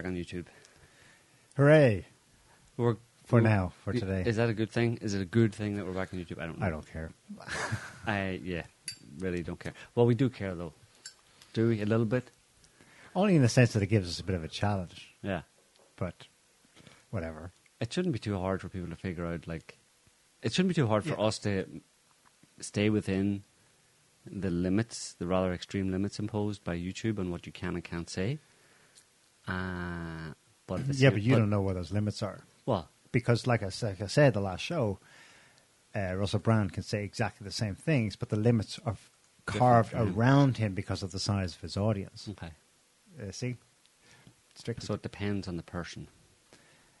back on YouTube. Hooray We're for now, for today. Is that a good thing? Is it a good thing that we're back on YouTube? I don't know. I don't care. I yeah, really don't care. Well, we do care though. Do we a little bit? Only in the sense that it gives us a bit of a challenge, Yeah. but whatever. It shouldn't be too hard for people to figure out. Like, it shouldn't be too hard for Yeah. us to stay within the limits, the rather extreme limits imposed by YouTube on what you can and can't say. Uh, but Yeah, same- but you don't know what those limits are. Well, because, like I, like I said, the last show, uh, Russell Brand can say exactly the same things, but the limits are carved him. around him because of the size of his audience. okay. Uh, see, strictly. So it depends on the person.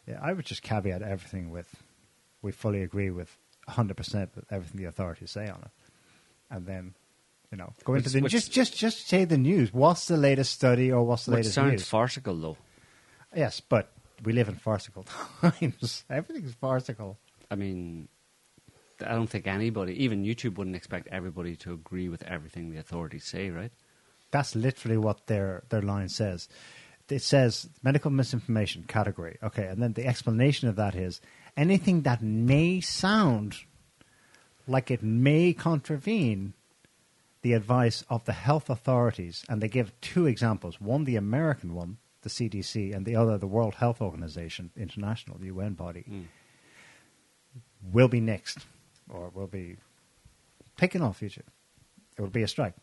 yeah, I would just caveat everything with, we fully agree with 100 percent with everything the authorities say on it, and then. You know, go into Which- the which- just just just say the news. What's the latest study or what's the latest sounds news? farcical, though. yes, but we live in farcical times. Everything's farcical. I mean, I don't think anybody, even YouTube, wouldn't expect everybody to agree with everything the authorities say, right? That's literally what their their line says. It says medical misinformation category. Okay, and then the explanation of that is anything that may sound like it may contravene the advice of the health authorities, and they give two examples: one, the American one, the CDC, and the other, the World Health Organization, international UN body, Mm. will be nixed or will be taken off future. It will be a strike.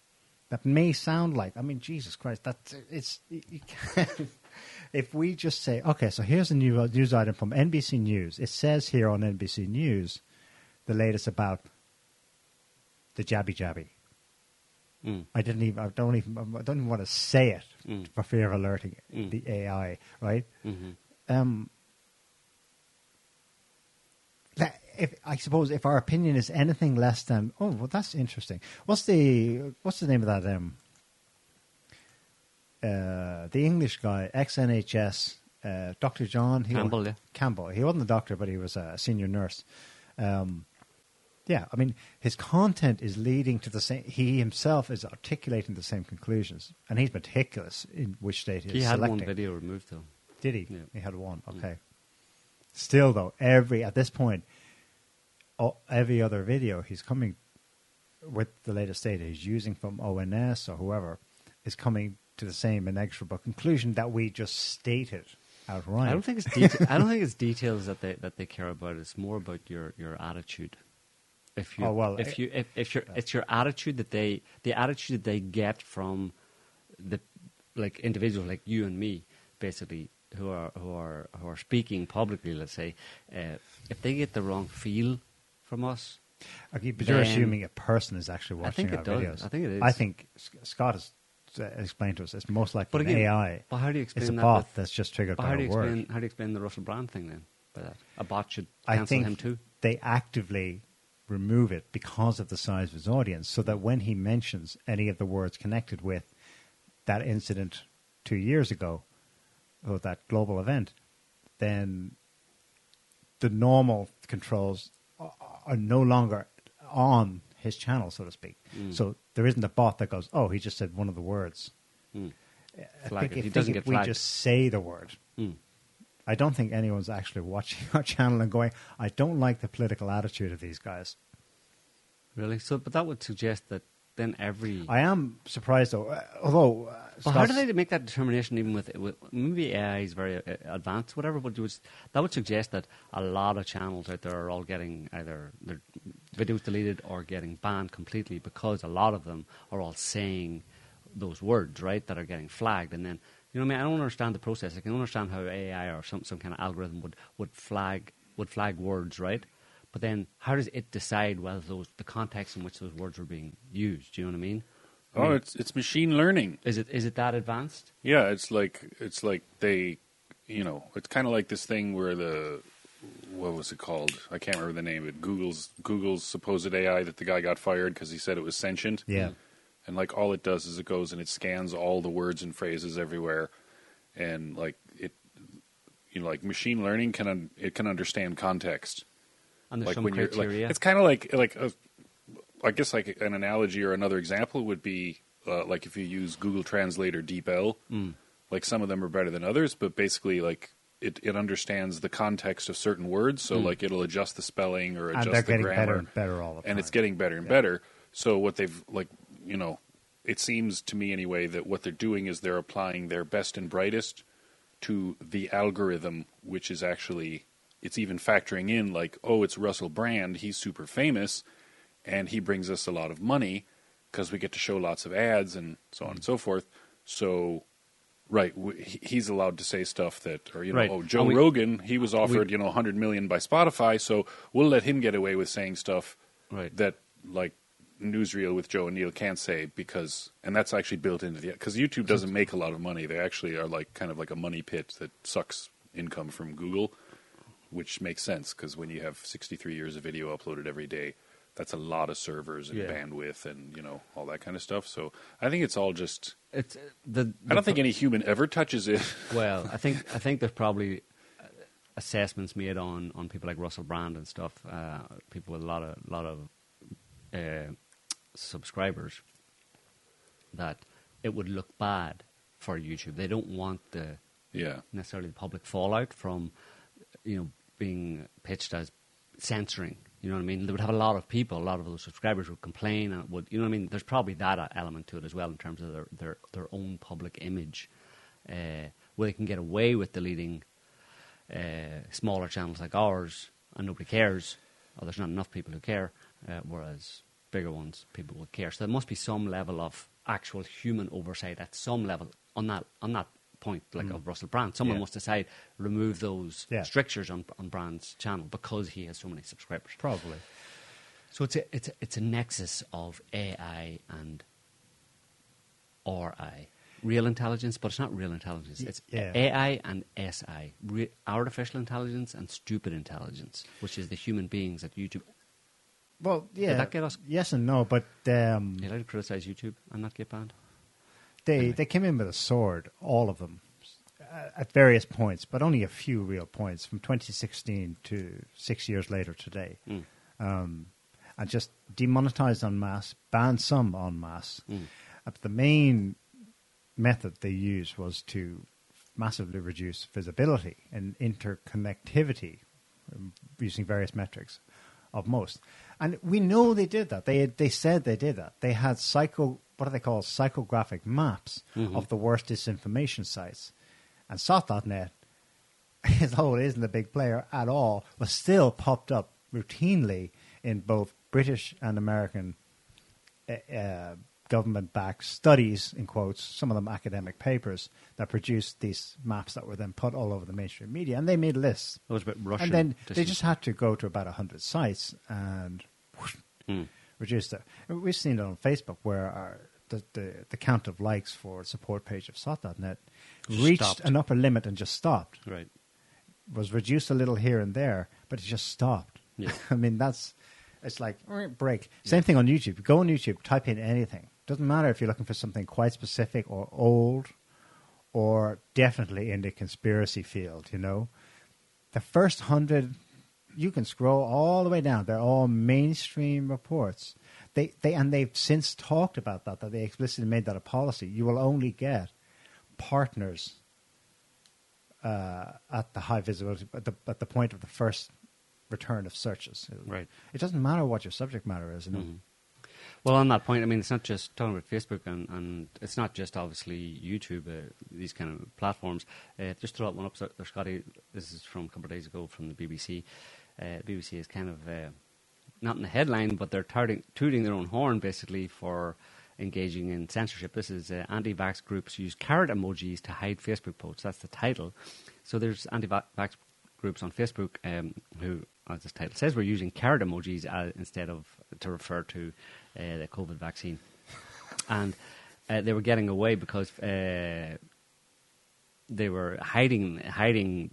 That may sound like, I mean, Jesus Christ, that's it's. You you can't, if we just say, okay, so here's a new news item from NBC News. It says here on NBC News, the latest about the jabby jabby. Mm. I didn't even. I don't even. I don't even want to say it Mm. for fear of alerting Mm. the AI. Right. hmm Um, that- if I suppose if our opinion is anything less than, oh, well, that's interesting. What's the what's the name of that? Um, uh, the English guy, ex NHS, uh, Doctor John he- Campbell, yeah. Campbell. He wasn't a doctor, but he was a senior nurse. Um, yeah, I mean, his content is leading to the same. He himself is articulating the same conclusions, and he's meticulous in which state he's He had selecting. one video removed, though. Did he? Yeah. He had one. Mm. Okay. Still, though, every at this point, all, every other video he's coming with the latest data he's using from ONS or whoever is coming to the same inexorable conclusion that we just stated outright. I don't think it's deta- I don't think it's details that they that they care about. It's more about your, your attitude. If you Oh, well, if you if, if your it's your attitude that they the attitude that they get from the like individuals like you and me basically who are who are who are speaking publicly. Let's say uh, if they get the wrong feel from us, Okay, but you're assuming a person is actually watching our does. videos. I think it is. I think Scott has uh, explained to us it's most likely But an again, AI. well, how do you explain it's a that bot with- that's just triggered but by how a do you word. explain how do you explain the Russell Brand thing then? By that a bot should I cancel think him too. they actively remove it because of the size of his audience, so that when he mentions any of the words connected with that incident two years ago, or that global event, then the normal controls are- no longer on his channel, so to speak. Mm. So there isn't a bot that goes, "Oh, he just said one of the words." Mm. I Flag think it. if, He doesn't if get we flagged. just say the word, Mm. I don't think anyone's actually watching our channel and going, I don't like the political attitude of these guys. Really? So, but that would suggest that then every. I am surprised, though, uh, although. Uh, Well, how do they make that determination? Even with, with maybe AI is very uh, advanced, whatever. But would, that would suggest that a lot of channels out there are all getting either their videos deleted or getting banned completely because a lot of them are all saying those words, right? That are getting flagged, and then you know, what I mean, I don't understand the process. I can understand how AI or some some kind of algorithm would would flag would flag words, right? But then, how does it decide whether those the context in which those words were being used? Do you know what I mean? I Oh, mean, it's it's machine learning. is it is it that advanced? Yeah, it's like it's like they, you know, it's kind of like this thing where the what was it called? I can't remember the name of it. Google's Google's supposed AI that the guy got fired because he said it was sentient. Yeah. And like all it does is it goes and it scans all the words and phrases everywhere, and like it, you know, like machine learning can un- it can understand context. And there's like some when you're criteria. like, it's kind of like like a, I guess like an analogy or another example would be uh, like if you use Google Translate or DeepL, Mm. Like some of them are better than others, but basically, like it, it understands the context of certain words, so like it'll adjust the spelling or and adjust the grammar, better and better all the time. and it's getting better and Yeah. better. So what they've like, you know, it seems to me anyway that what they're doing is they're applying their best and brightest to the algorithm, which is actually it's even factoring in like, oh, it's Russell Brand, he's super famous, and he brings us a lot of money because we get to show lots of ads and so on and so forth. So. Right, w- he's allowed to say stuff that, or you know, Right. oh, Joe we- Rogan, he was offered, you know, 100 million by Spotify, so we'll let him get away with saying stuff Right. that like NewsReal with Joe and Niall can't say because, and that's actually built into the because YouTube doesn't make a lot of money. They actually are like kind of like a money pit that sucks income from Google, which makes sense because when you have 63 years of video uploaded every day, that's a lot of servers and Yeah. bandwidth and you know all that kind of stuff. So I think it's all just. It's uh, the. I don't think any human ever touches it. Well, I think I think there's probably uh, assessments made on, on people like Russell Brand and stuff. Uh, people with a lot of lot of uh, subscribers that it would look bad for YouTube. They don't want the yeah, necessarily the public fallout from you know being pitched as censoring. You know what I mean? They would have a lot of people, a lot of those subscribers would complain, and would you know what I mean? There's probably that element to it as well in terms of their their, their own public image, uh, where they can get away with deleting uh, smaller channels like ours, and nobody cares, or there's not enough people who care, uh, whereas bigger ones people would care. So there must be some level of actual human oversight at some level on that on that point, like of mm. Russell Brand. Someone Yeah. must decide remove those Yeah. strictures on on Brand's channel because he has so many subscribers. Probably. So it's a it's a, it's a nexus of AI and RI. Real intelligence, but it's not real intelligence. It's yeah. AI and SI, re- artificial intelligence and stupid intelligence, which is the human beings that YouTube. Well, yeah. that get us- Yes and no, but um, You allowed to criticize YouTube and not get banned? they Anyway. they came in with a sword, all of them, uh, at various points, but only a few real points from 2016 to six years later today, Mm. um, and just demonetized en masse, banned some en masse. Mm. Uh, but the main method they used was to massively reduce visibility and interconnectivity um, using various metrics of most. And we know they did that. They they said they did that. They had psycho what do they call psychographic maps of the worst disinformation sites. And SOTT.net, although it isn't a big player at all, was still popped up routinely in both British and American uh, uh, government-backed studies, in quotes, some of them academic papers that produced these maps that were then put all over the mainstream media, and they made lists. It was a bit Russian. and then they just had to go to about 100 sites and whoosh, Hmm. reduce it. We've seen it on Facebook where our, the, the, the count of likes for support page of SOTT.net reached stopped. an upper limit and just stopped. Right. Was reduced a little here and there, but it just stopped. Yeah. I mean, that's it's like "Eh, break. Same thing on YouTube. Go on YouTube, type in anything. Doesn't matter if you're looking for something quite specific or old, or definitely in the conspiracy field. You know, the first hundred, you can scroll all the way down. They're all mainstream reports. They they and they've since talked about that. That they explicitly made that a policy. You will only get partners uh, at the high visibility at the at the point of the first return of searches. Right. It doesn't matter what your subject matter is. You know? Mhm. Well, on that point, I mean, it's not just talking about Facebook, and, and it's not just obviously YouTube, uh, these kind of platforms. Uh, just throw out one up there, Scotty. This is from a couple of days ago from the BBC. Uh, BBC is kind of uh, not in the headline, but they're tooting, their own horn basically for engaging in censorship. This is uh, anti-vax groups use carrot emojis to hide Facebook posts. That's the title. So there's anti-vax groups on Facebook um, who, as this title says, were using carrot emojis uh, instead of to refer to uh, the COVID vaccine, and uh, they were getting away because uh, they were hiding hiding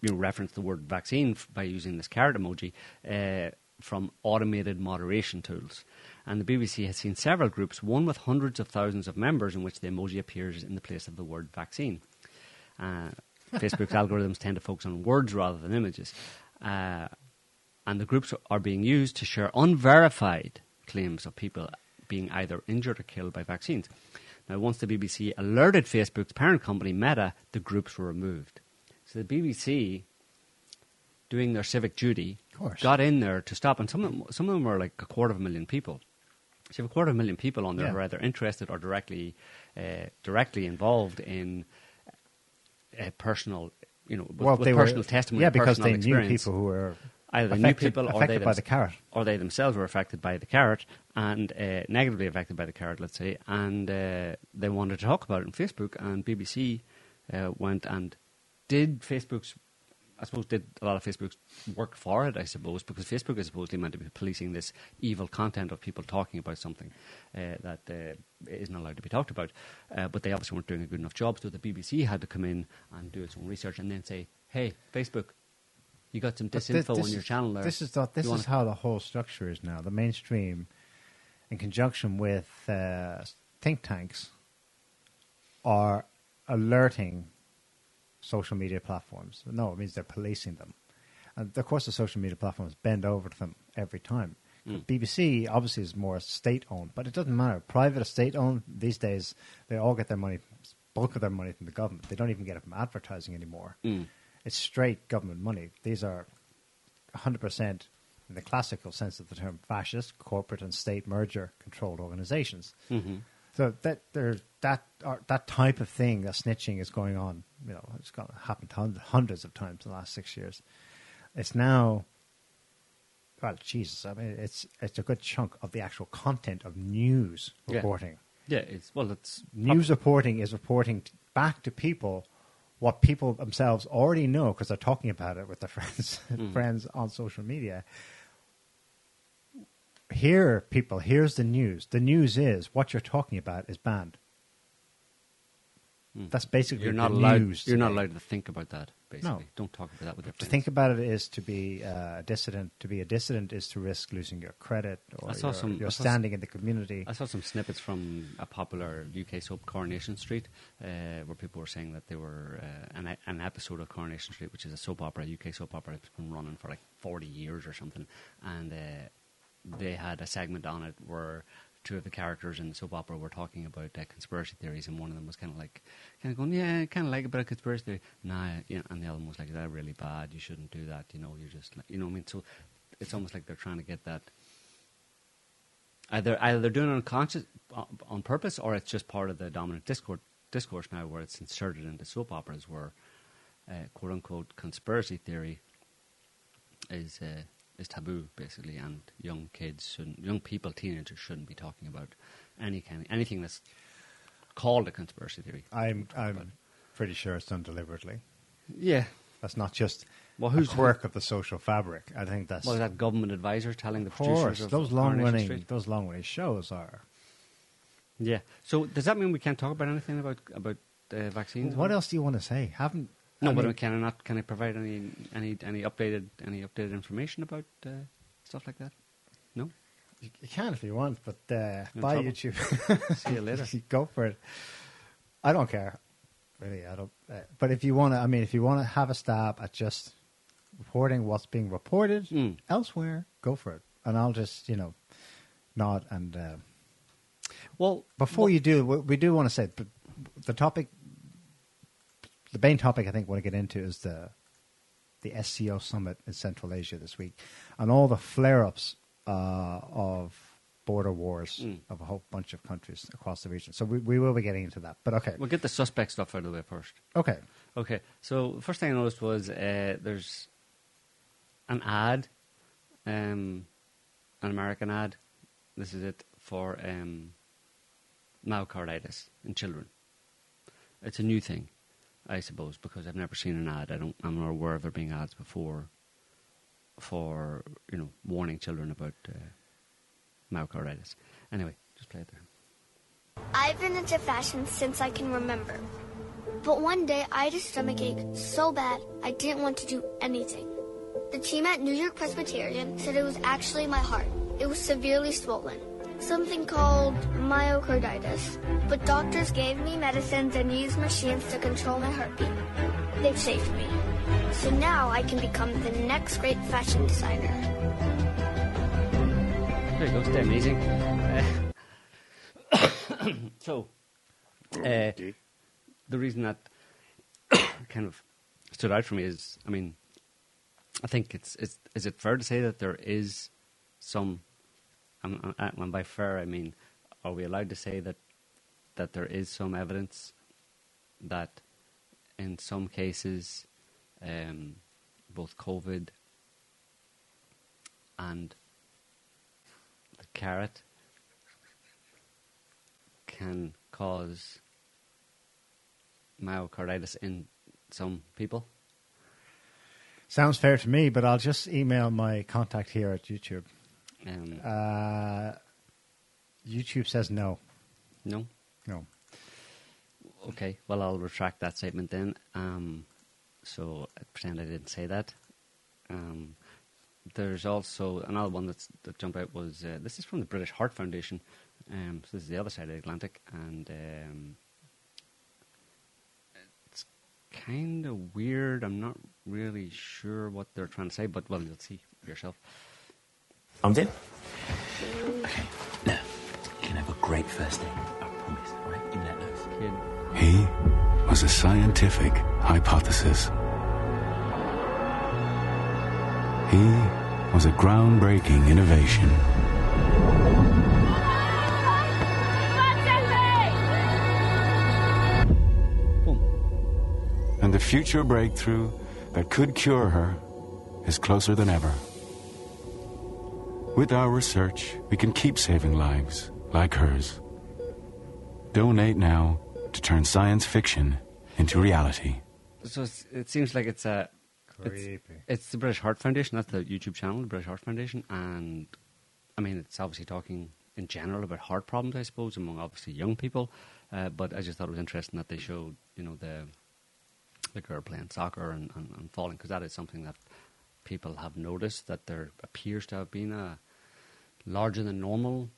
you know, reference the word vaccine f- by using this carrot emoji uh, from automated moderation tools. And the BBC has seen several groups, one with hundreds of thousands of members, in which the emoji appears in the place of the word vaccine. Uh, Facebook's algorithms tend to focus on words rather than images. Uh, and the groups are being used to share unverified claims of people being either injured or killed by vaccines. Now, once the BBC alerted Facebook's parent company, Meta, the groups were removed. So the BBC, doing their civic duty, got in there to stop, and some of them, some of them were like a quarter of a million people. So you have a quarter of a million people on there Yeah. who are either interested or directly, uh, directly involved in uh, personal, you know, with, with they personal were, testimony, Yeah, because they knew people who were Either affected, people or affected they by thems- the carrot. or they themselves were affected by the carrot and uh, negatively affected by the carrot, let's say, and uh, they wanted to talk about it on Facebook, and BBC uh, went and did Facebook's, I suppose, did a lot of Facebook's work for it, I suppose, because Facebook is supposedly meant to be policing this evil content of people talking about something uh, that uh, isn't allowed to be talked about, uh, but they obviously weren't doing a good enough job, so the BBC had to come in and do its own research and then say, hey, Facebook. You got some disinfo this on your is- channel there. This is the, this You is wanna- how the whole structure is now. The mainstream, in conjunction with uh, think tanks, are alerting social media platforms. No, it means they're policing them. And of course, the social media platforms bend over to them every time. Mm. BBC obviously is more state owned, but it doesn't matter. Private or state owned, these days, they all get their money, bulk of their money from the government. They don't even get it from advertising anymore. Mm. It's straight government money. These are 100% in the classical sense of the term fascist, corporate and state merger controlled organizations. Mhm. So that there, that or, that type of thing, that snitching is going on. You know, it's got happened hun- hundreds of times in the last six years. It's now, well, Jesus, I mean, it's it's a good chunk of the actual content of news Yeah. reporting. Yeah, it's well, it's News reporting is reporting back to people what people themselves already know because they're talking about it with their friends Mm. friends on social media. Here, people, here's the news. The news is what you're talking about is banned. Mm. That's basically You're not allowed. news. You're not allowed to think about that. Basically, no. don't talk about that with your To friends. think about it is to be uh, a dissident. To be a dissident is to risk losing your credit or your, some- your standing in the community. I saw some snippets from a popular UK soap, Coronation Street, uh, where people were saying that they were uh, an, an episode of Coronation Street, which is a soap opera, a UK soap opera, that's been running for like 40 years or something, and uh, they had a segment on it where two of the characters in the soap opera were talking about uh, conspiracy theories, and one of them was kind of like, kind of going, yeah, kind of like a bit of conspiracy theory, nah, you know, and the other one was like, that's really bad, you shouldn't do that, you know, you're just, like, you know, I mean, so it's almost like they're trying to get that either either they're doing it on, on purpose or it's just part of the dominant discourse discourse now where it's inserted into soap operas where uh, quote unquote conspiracy theory is uh, is taboo basically and young kids shouldn't young people teenagers shouldn't be talking about any kind anything that's called a conspiracy theory I'm I'm pretty sure it's done deliberately. yeah That's not just Well, who's- quirk of the social fabric. I think that's is that government advisor telling the of producers course of those long running Street? those long running shows are. yeah so does that mean we can't talk about anything about about uh, vaccines What else do you want to say? Haven't No, I but mean, can I not? Can I provide any any any updated any updated information about uh, stuff like that? No. you, you can if you want, but uh, buy trouble. YouTube. See you later. Go for it. I don't care. Really, I don't. Uh, but if you want to, I mean, if you want to have a stab at just reporting what's being reported Mm. elsewhere, go for it. And I'll just, you know, nod. And uh, Well, before well- you do, we, we do want to say but the topic, the main topic I think we want to get into is the the SCO summit in Central Asia this week, and all the flare-ups uh, of border wars Mm. of a whole bunch of countries across the region. So we, we will be getting into that. But okay, we'll get the suspect stuff out of the way first. okay, Okay. So the first thing I noticed was uh, there's an ad, um, an American ad. This is it for um, myocarditis in children. It's a new thing, I suppose, because I've never seen an ad. I don't. I'm not aware of there being ads before for you know warning children about uh, myocarditis. Anyway, just play it there. I've been into fashion since I can remember. But one day I had a stomach ache so bad I didn't want to do anything. The team at New York Presbyterian said it was actually my heart. It was severely swollen. Something called myocarditis. But doctors gave me medicines and used machines to control my heartbeat. They saved me. So now I can become the next great fashion designer. There you go. Stay amazing. Uh, so, Uh, the reason that kind of stood out for me is, I mean, I think it's, it's is it fair to say that there is some, uh, and by fair I mean, are we allowed to say that that there is some evidence that in some cases, um, both COVID and the carrot can cause myocarditis in some people. Sounds fair to me, but I'll just email my contact here at YouTube. Um, Uh, YouTube says no. no? No. Okay, well, I'll retract that statement then. Um, so I pretend I didn't say that. Um, there's also another one that's, that jumped out was uh, this is from the British Heart Foundation. Um, so this is the other side of the Atlantic, and um, it's kind of weird. I'm not really sure what they're trying to say, but well, you'll see yourself. Arms in. Okay. Now, you can have a great first day. I promise. All right? Give me that nose. Kid, He was a scientific hypothesis. He was a groundbreaking innovation. And the future breakthrough that could cure her is closer than ever. With our research, we can keep saving lives like hers. Donate now to turn science fiction into reality. So it's, it seems like it's a it's, Creepy. it's the British Heart Foundation. That's the YouTube channel, the British Heart Foundation, and I mean it's obviously talking in general about heart problems, I suppose, among obviously young people. Uh, but I just thought it was interesting that they showed, you know, the the girl playing soccer and, and, and falling because that is something that people have noticed that there appears to have been a larger than normal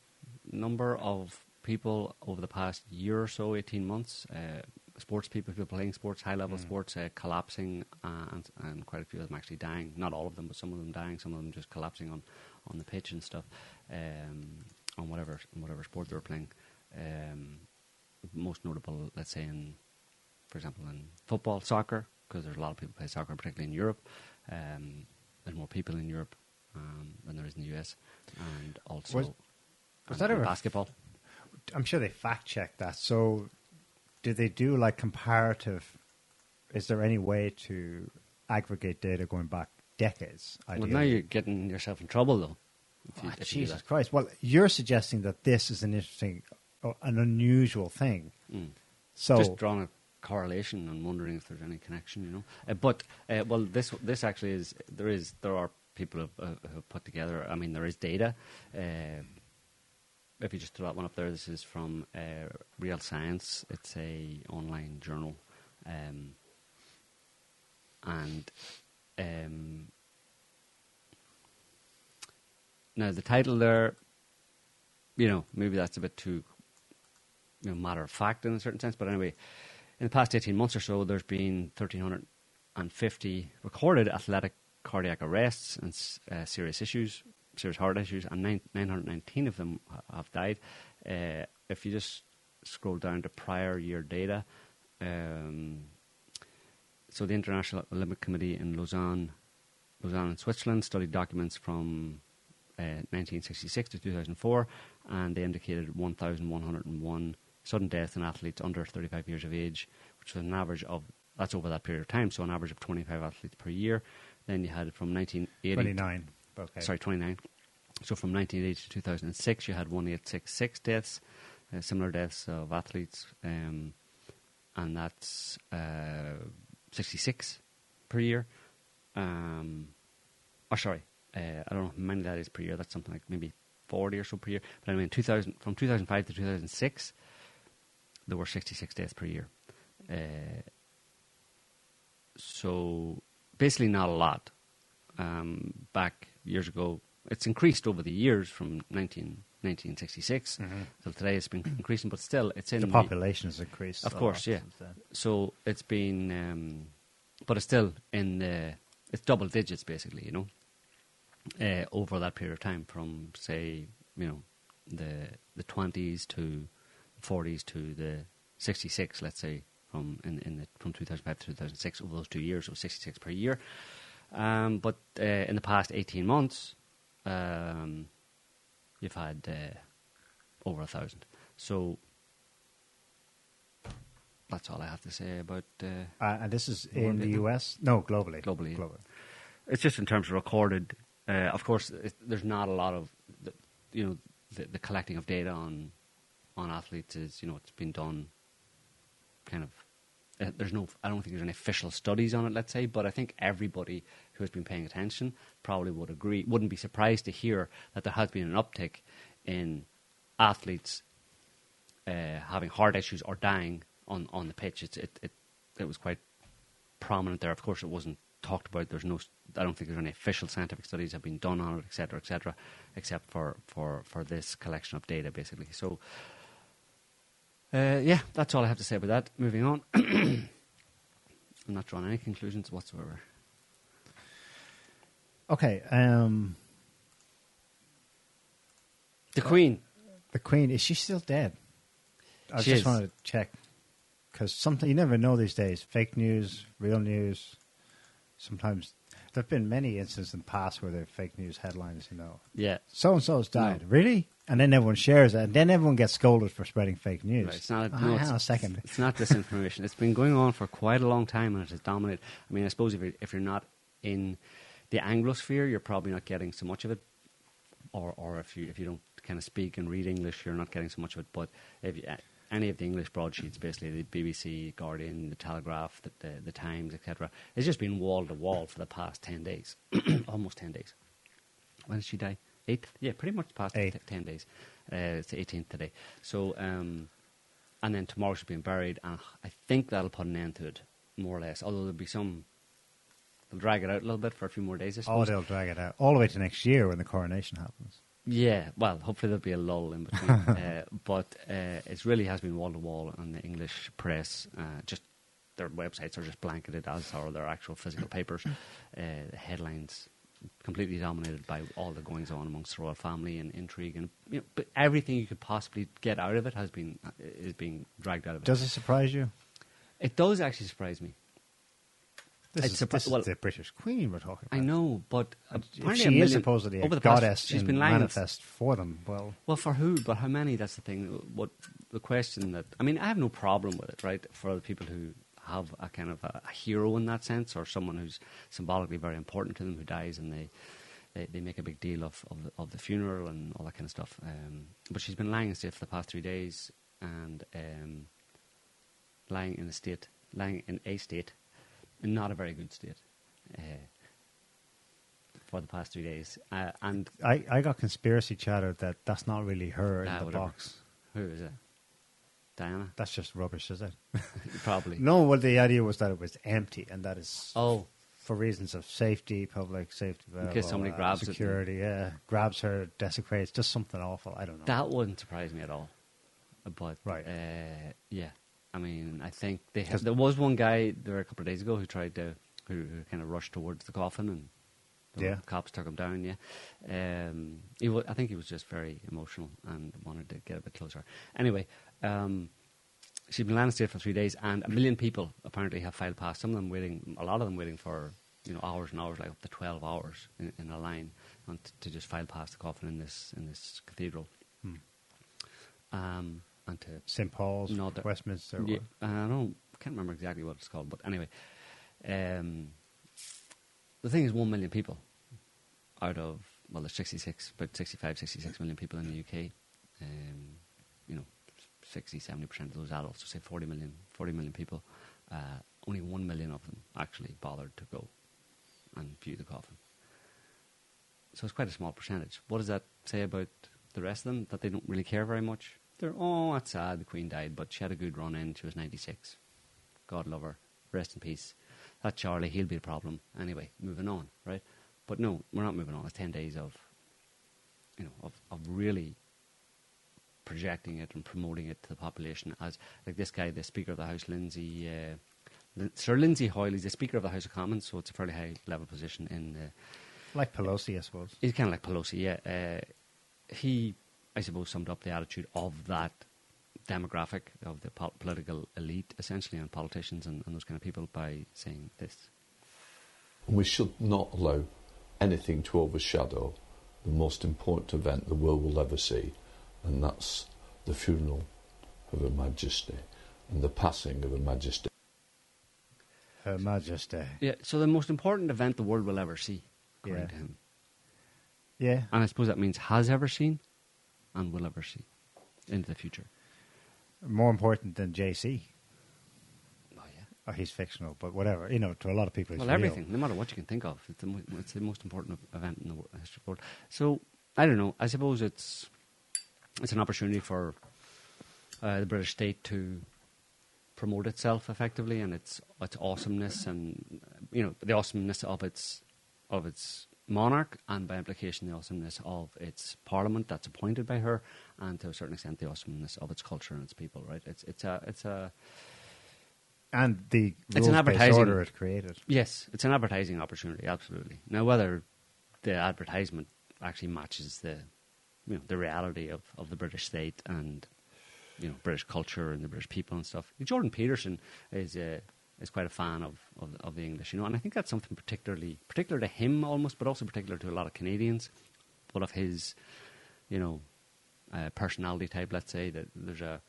number of people over the past year or so, 18 months, uh, sports people, people playing sports, high level sports, uh, collapsing, uh, and, and quite a few of them actually dying. Not all of them, but some of them dying, some of them just collapsing on, on the pitch and stuff, um, on whatever, whatever sport they were playing. Um, most notable, let's say, in, for example, in football, soccer, because there's a lot of people play soccer, particularly in Europe. Um, there's more people in Europe um, than there is in the US, and also Was- was and that ever- basketball. I'm sure they fact check that. So, did they do like comparative? Is there any way to aggregate data going back decades? Well, now you're getting yourself in trouble, though. You, do Jesus. Christ! Well, you're suggesting that this is an interesting, uh, an unusual thing. Mm. So, Just drawing a correlation and wondering if there's any connection, you know. Uh, but uh, well, this this actually is there is there are people have, have put together. I mean, there is data. Uh, if you just throw that one up there, this is from uh, Real Science. It's a online journal, um, and um, now the title there, you know, maybe that's a bit too you know, matter of fact in a certain sense. But anyway, in the past 18 months or so, there's been 1,350 recorded athletic cardiac arrests and uh, serious issues, serious heart issues, and nine, 919 of them have died. Uh, if you just scroll down to prior year data, um, so the International Olympic Committee in Lausanne, Lausanne in Switzerland, studied documents from uh, 1966 to 2004, and they indicated 1,101 sudden deaths in athletes under 35 years of age, which was an average of that's over that period of time, so an average of 25 athletes per year. Then you had from 1980 29. Okay. sorry, 29. So from 1980 to 2006, you had 1866 deaths, uh, similar deaths of athletes, um, and that's uh, 66 per year. Um, or sorry, uh, I don't know how many that is per year. That's something like maybe 40 or so per year. But anyway, in 2000, from 2005 to 2006, there were 66 deaths per year. Uh, so basically, not a lot. Um, back years ago, it's increased over the years from 19, 1966 till today. It's been increasing, but still, it's in the population has increased. Of course, yeah. So it's been, um, but it's still in the it's double digits basically, you know, uh, over that period of time from say you know the the twenties to forties to the 66, let's say, from in, in the, from 2005 to 2006 over those two years, it was 66 per year. Um, but uh, in the past 18 months, um, you've had uh, over a thousand. So that's all I have to say about uh, Uh, and this is in the? US? No, globally. Globally. Globally. It's just in terms of recorded. Uh, of course, it, there's not a lot of, the, you know, the, the collecting of data on on athletes is, you know, it's been done kind of. Uh, there's no, I don't think there's any official studies on it. Let's say, but I think everybody who has been paying attention probably would agree, wouldn't be surprised to hear that there has been an uptick in athletes uh, having heart issues or dying on, on the pitch. It's, it, it, it was quite prominent there. Of course, it wasn't talked about. There's no, I don't think there's any official scientific studies have been done on it, etc., etc., except for, for, for this collection of data, basically. So, uh, yeah, that's all I have to say about that. Moving on. I'm not drawing any conclusions whatsoever. Okay. Um, The Queen. the Queen, is she still dead? I She just is. wanted to check. Because something you never know these days. Fake news, real news. Sometimes there have been many instances in the past where there are fake news headlines, you know. Yeah. So and so's died. Really? And then everyone shares it. And then everyone gets scolded for spreading fake news. Right, it's not. Ah, no, it's, a second. It's not disinformation. it's been going on for quite a long time, and it has dominated. I mean, I suppose if you're, if you're not in the Anglosphere, you're probably not getting so much of it, or or if you if you don't kind of speak and read English, you're not getting so much of it. But if you, any of the English broadsheets, basically the BBC, Guardian, the Telegraph, the the, the Times, etc., it's just been wall to wall for the past ten days, almost ten days. When did she die? Eighth? Yeah, pretty much past t- ten days. Uh, it's the 18th today. So, um, and then tomorrow she's being buried, and I think that'll put an end to it, more or less. Although there'll be some, they'll drag it out a little bit for a few more days. I suppose. Oh, they'll drag it out all the way to next year when the coronation happens. Yeah, well, hopefully there'll be a lull in between. uh, but uh, it really has been wall to wall on the English press. Uh, just their websites are just blanketed, as are their actual physical papers. Uh, headlines completely dominated by all the goings on amongst the royal family and intrigue, and you know, but everything you could possibly get out of it has been uh, is being dragged out of it. Does it surprise you? it does actually surprise me. This, It's is, surpri- this is the British Queen we're talking about. I know, but apparently she is million- supposedly a over the past- goddess she's in been lying. manifest for them. Well, Well, for who? But how many? That's the thing. What the question that I mean, I have no problem with it, right? For the people who have a kind of a, a hero in that sense, or someone who's symbolically very important to them who dies, and they they, they make a big deal of of the, of the funeral and all that kind of stuff. Um, but she's been lying in state for the past three days, and um, lying in a state, lying in a state, in not a very good state. Uh, for the past three days, uh, and I, I got conspiracy chatter that that's not really her Ah, in the whatever. box. who is it? Diana, That's just rubbish, is it? probably. no, well, the idea was that it was empty, and that is Oh, for reasons of safety, public safety, blah, In case blah, somebody blah, grabs it security. Yeah, grabs her, desecrates, just something awful. I don't know. that wouldn't surprise me at all. But Right. uh, yeah, I mean, I think they have, there was one guy there a couple of days ago who tried to who, who kind of rushed towards the coffin and the Yeah. cops took him down. Yeah, um, he I think he was just very emotional and wanted to get a bit closer. Anyway. Um, She's been landed state for three days, and a million people apparently have filed past. Some of them waiting, a lot of them waiting for you know hours and hours, like up to twelve hours in, in a line, t- to just file past the coffin in this in this cathedral. Hmm. Um, and to St. Paul's, No, the- Westminster. yeah. I don't can't remember exactly what it's called, but anyway, um, the thing is, one million people out of well, there's 66, about 65, 66 million people in the UK. Um, you know, 60, 70 percent of those adults, so say 40 million, 40 million people. Uh, only one million of them actually bothered to go and view the coffin. So it's quite a small percentage. What does that say about the rest of them? That they don't really care very much? They're, oh, that's sad, the Queen died, but she had a good run in. She was 96. God love her. Rest in peace. That Charlie, he'll be a problem. Anyway, moving on, right? But no, we're not moving on. It's 10 days of, you know, of, of really projecting it and promoting it to the population as, like this guy, the Speaker of the House, Lindsay, uh, Sir Lindsay Hoyle, he's the Speaker of the House of Commons, so it's a fairly high level position in uh, Like Pelosi, I suppose. He's kind of like Pelosi, yeah. Uh, he, I suppose, summed up the attitude of that demographic of the pol- political elite, essentially, and politicians and, and those kind of people by saying this. We should not allow anything to overshadow the most important event the world will ever see, and that's the funeral of Her Majesty and the passing of Her Majesty. Her Majesty. Yeah, so the most important event the world will ever see, according Yeah. to him. Yeah. And I suppose that means has ever seen and will ever see into the future. More important than JC. Oh, yeah. Oh, he's fictional, but whatever. You know, to a lot of people, he's Well, real. everything, no matter what you can think of, it's the, mo- it's the most important event in the wo- history of the world. So, I don't know. I suppose it's it's an opportunity for uh, the British state to promote itself effectively and its its awesomeness and you know the awesomeness of its of its monarch and by implication the awesomeness of its parliament that's appointed by her and to a certain extent the awesomeness of its culture and its people. Right? It's it's a it's a And the It's an advertising- order it created. Yes, it's an advertising opportunity, absolutely. Now, whether the advertisement actually matches the, you know, the reality of, of the British state and, you know, British culture and the British people and stuff. Jordan Peterson is uh, is quite a fan of, of of the English, you know, and I think that's something particularly particular to him almost, but also particular to a lot of Canadians, but of his, you know, uh, personality type. Let's say that there's a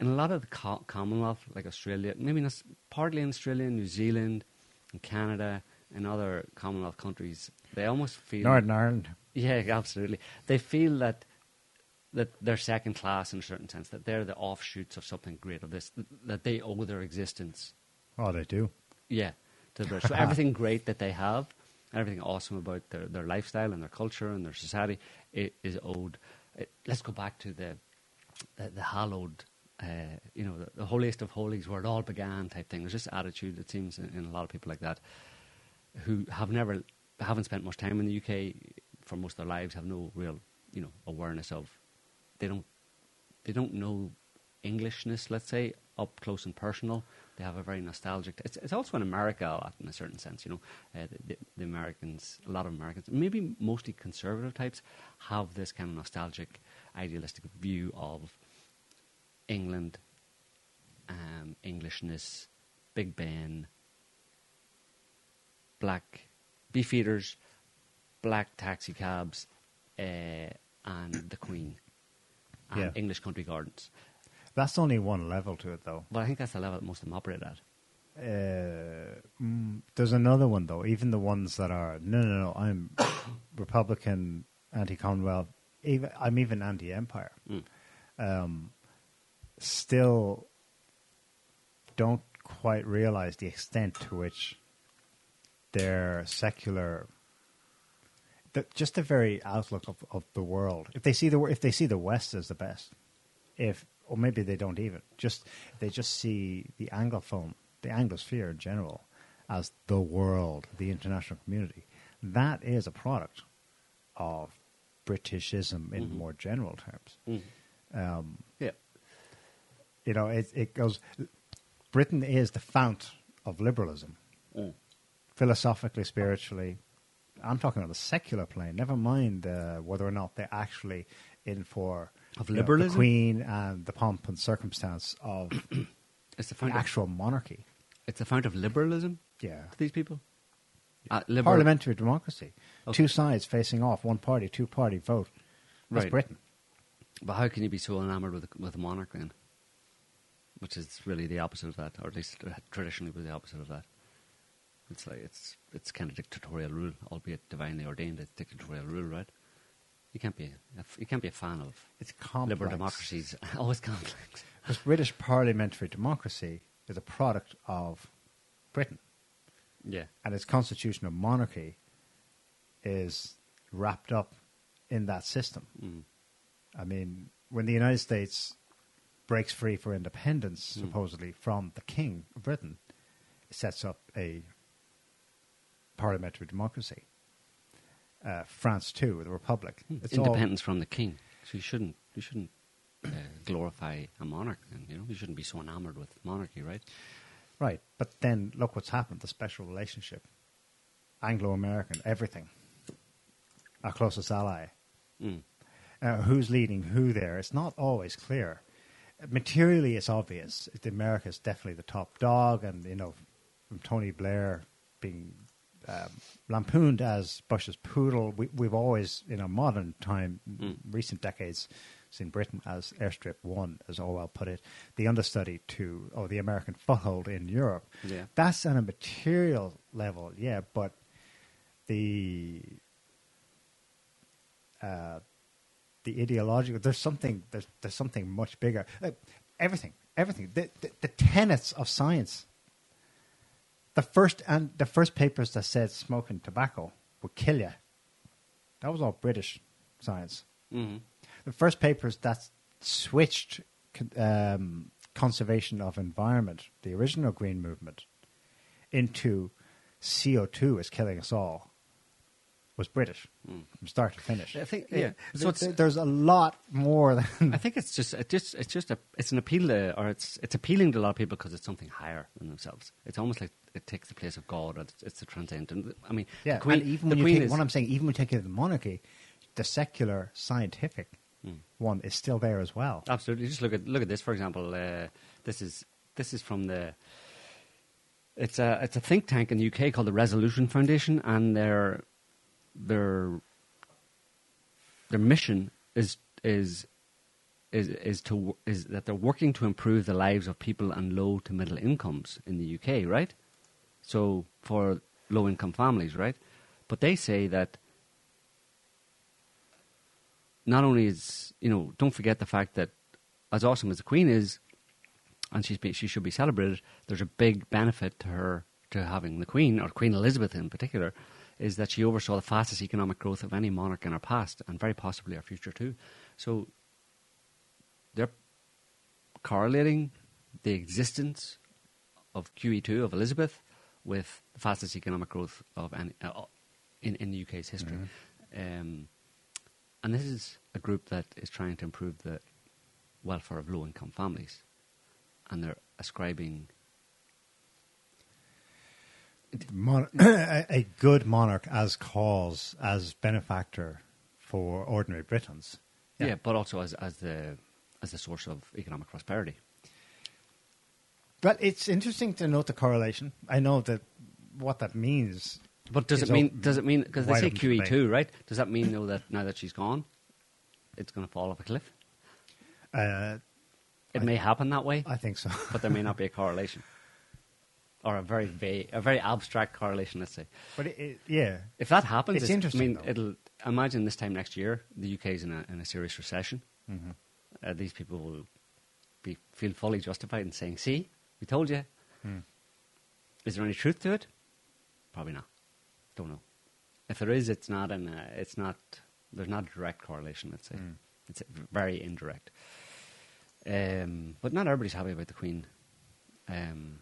in a lot of the co- Commonwealth, like Australia, maybe not, partly in Australia, New Zealand, and Canada, and other Commonwealth countries, they almost feel Northern Ireland. yeah, absolutely. They feel that that they're second class in a certain sense, that they're the offshoots of something great of this, that they owe their existence, Oh, they do. yeah, to the British. So everything great that they have, everything awesome about their, their lifestyle and their culture and their society, it is owed. It, let's go back to the the, the hallowed, uh, you know, the, the holiest of holies, where it all began, type thing. There's this attitude, it seems, in, in a lot of people like that, who have never, haven't spent much time in the UK for most of their lives, have no real, you know, awareness of, they don't, they don't know Englishness, let's say, up close and personal. They have a very nostalgic. It's, it's also in America a lot, in a certain sense. You know, uh, the, the, the Americans, a lot of Americans, maybe mostly conservative types, have this kind of nostalgic, idealistic view of England, um, Englishness, Big Ben, black beefeaters, black taxi cabs, uh, and the Queen, and Yeah. English country gardens. That's only one level to it, though. But I think that's the level that most of them operate at. Uh, mm, there's another one though. Even the ones that are no, no, no. I'm Republican, anti-Commonwealth. Even I'm even anti-empire. Mm. Um, still, don't quite realize the extent to which their secular, the, just the very outlook of, of the world. If they see the if they see the West as the best, if or maybe they don't even just they just see the anglophone the anglosphere in general as the world the international community that is a product of britishism in Mhm. more general terms Mm. um, Yeah. you know it, it goes britain is the fount of liberalism Mm. Philosophically spiritually i'm talking on the secular plane never mind uh, whether or not they're actually in for Of you know, liberalism? the queen and the pomp and circumstance of It's the the fount of, actual monarchy it's the fount of liberalism yeah to these people. Uh, liber- parliamentary democracy Okay. two sides facing off one party two party vote that's Right. britain But how can you be so enamored with with a monarch then? Which is really the opposite of that, or at least traditionally was the opposite of that. It's like it's it's kind of dictatorial rule, albeit divinely ordained. It's dictatorial rule, right? You can't be a, you can't be a fan of it's complex liberal democracies. Always complex. because british parliamentary democracy is a product of britain Yeah. and its constitutional monarchy is wrapped up in that system. Mm. I mean, when the United States breaks free for independence, Mm. supposedly from the King of Britain, it sets up a parliamentary democracy. Uh, France too, the Republic. It's all- Independence from the king. So you shouldn't you shouldn't uh, glorify a monarch. You know you shouldn't be so enamored with monarchy, right? right, but then look what's happened: the special relationship, Anglo-American, everything. Our closest ally, Mm. uh, who's leading who there. It's not always clear. materially it's obvious. The is definitely the top dog, and you know, from Tony Blair being um, lampooned as Bush's poodle, we, we've always, in our modern time, recent decades, seen Britain as airstrip one, as Orwell put it, the understudy to, or the American foothold in Europe. Yeah. That's on a material level, yeah, but the uh, the ideological. There's something. There's there's something much bigger. Uh, everything, everything. The, the the tenets of science. The first and the first papers that said smoking tobacco would kill you. That was all British science. hmm The first papers that switched um, conservation of environment, the original green movement, into CO2 is killing us all, was British from start to finish. I think- yeah. So So it's- there's a lot more than I think it's just it just it's just a it's an appeal to, or it's it's appealing to a lot of people because it's something higher than themselves. It's almost like it takes the place of God. Or it's, it's the transcendent. I mean, yeah. the Queen. and even the when you take is, what I'm saying, even when you take it the monarchy, the secular scientific Hmm. one is still there as well. Absolutely. Just look at look at this for example. Uh, this is this is from the. It's a it's a think tank in the UK called the Resolution Foundation, and their their their mission is is is is to is that they're working to improve the lives of people on low to middle incomes in the UK, right? So for low income families, right? But they say that not only is you know don't forget the fact that as awesome as the Queen is, and she's she should be celebrated. There's a big benefit to her to having the Queen or Queen Elizabeth in particular, is that she oversaw the fastest economic growth of any monarch in our past and very possibly our future too. So they're correlating the existence of QE2 of Elizabeth with the fastest economic growth of any, uh, in in the UK's history. Um, and this is a group that is trying to improve the welfare of low income families. And they're ascribing Mon- a, good monarch as cause, as benefactor for ordinary Britons. yeah. but also as as the as the source of economic prosperity. But it's interesting to note the correlation. I know that what that means. But does it mean does it mean because they say QE two right? Does that mean though that now that she's gone, it's going to fall off a cliff? Uh, It I- may happen that way, I think so. but there may not be a correlation, or a very vague, a very abstract correlation. Let's say. But it, it, yeah, If that happens, It's I interesting, mean, though. it'll imagine this time next year the UK is in a in a serious recession. Mm-hmm. Uh, these people will be feel fully justified in saying, "See, we told you." Hmm. Is there any truth to it? Probably not. Don't know. If there is, it's not an. Uh, it's not. There's not a direct correlation. Let's say Hmm. it's very indirect. Um, but not everybody's happy about the Queen. Um,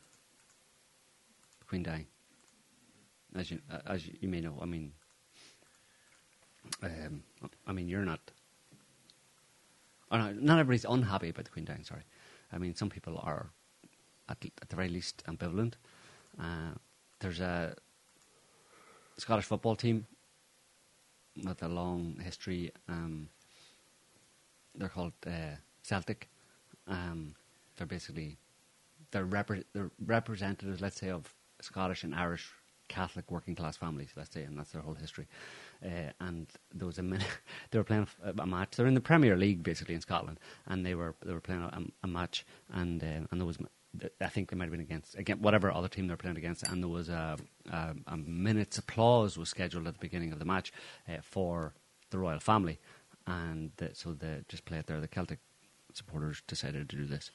dying, as you as you, may know. I mean, um, I mean, you're not. Oh, no, not everybody's unhappy about the Queen dying. Sorry, I mean, some people are, at, at the very least, ambivalent. Uh, there's a Scottish football team with a long history. Um, they're called uh, Celtic. Um, they're basically they're, repre- they're representatives, let's say, of Scottish and Irish Catholic working class families. Let's say, and that's their whole history. Uh, and there was a minute they were playing a, match. They're in the Premier League basically in Scotland, and they were they were playing a, a match, and uh, and there was. I think they might have been against again whatever other team they were playing against, and there was a, a, a minute's applause was scheduled at the beginning of the match uh, for the royal family, and the, so they just played there. The Celtic supporters decided to do this.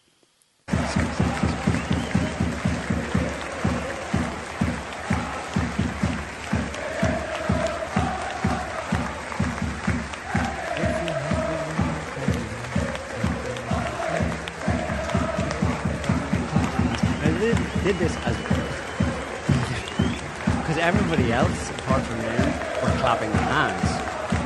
Did, did this as because everybody else, apart from them, were clapping their hands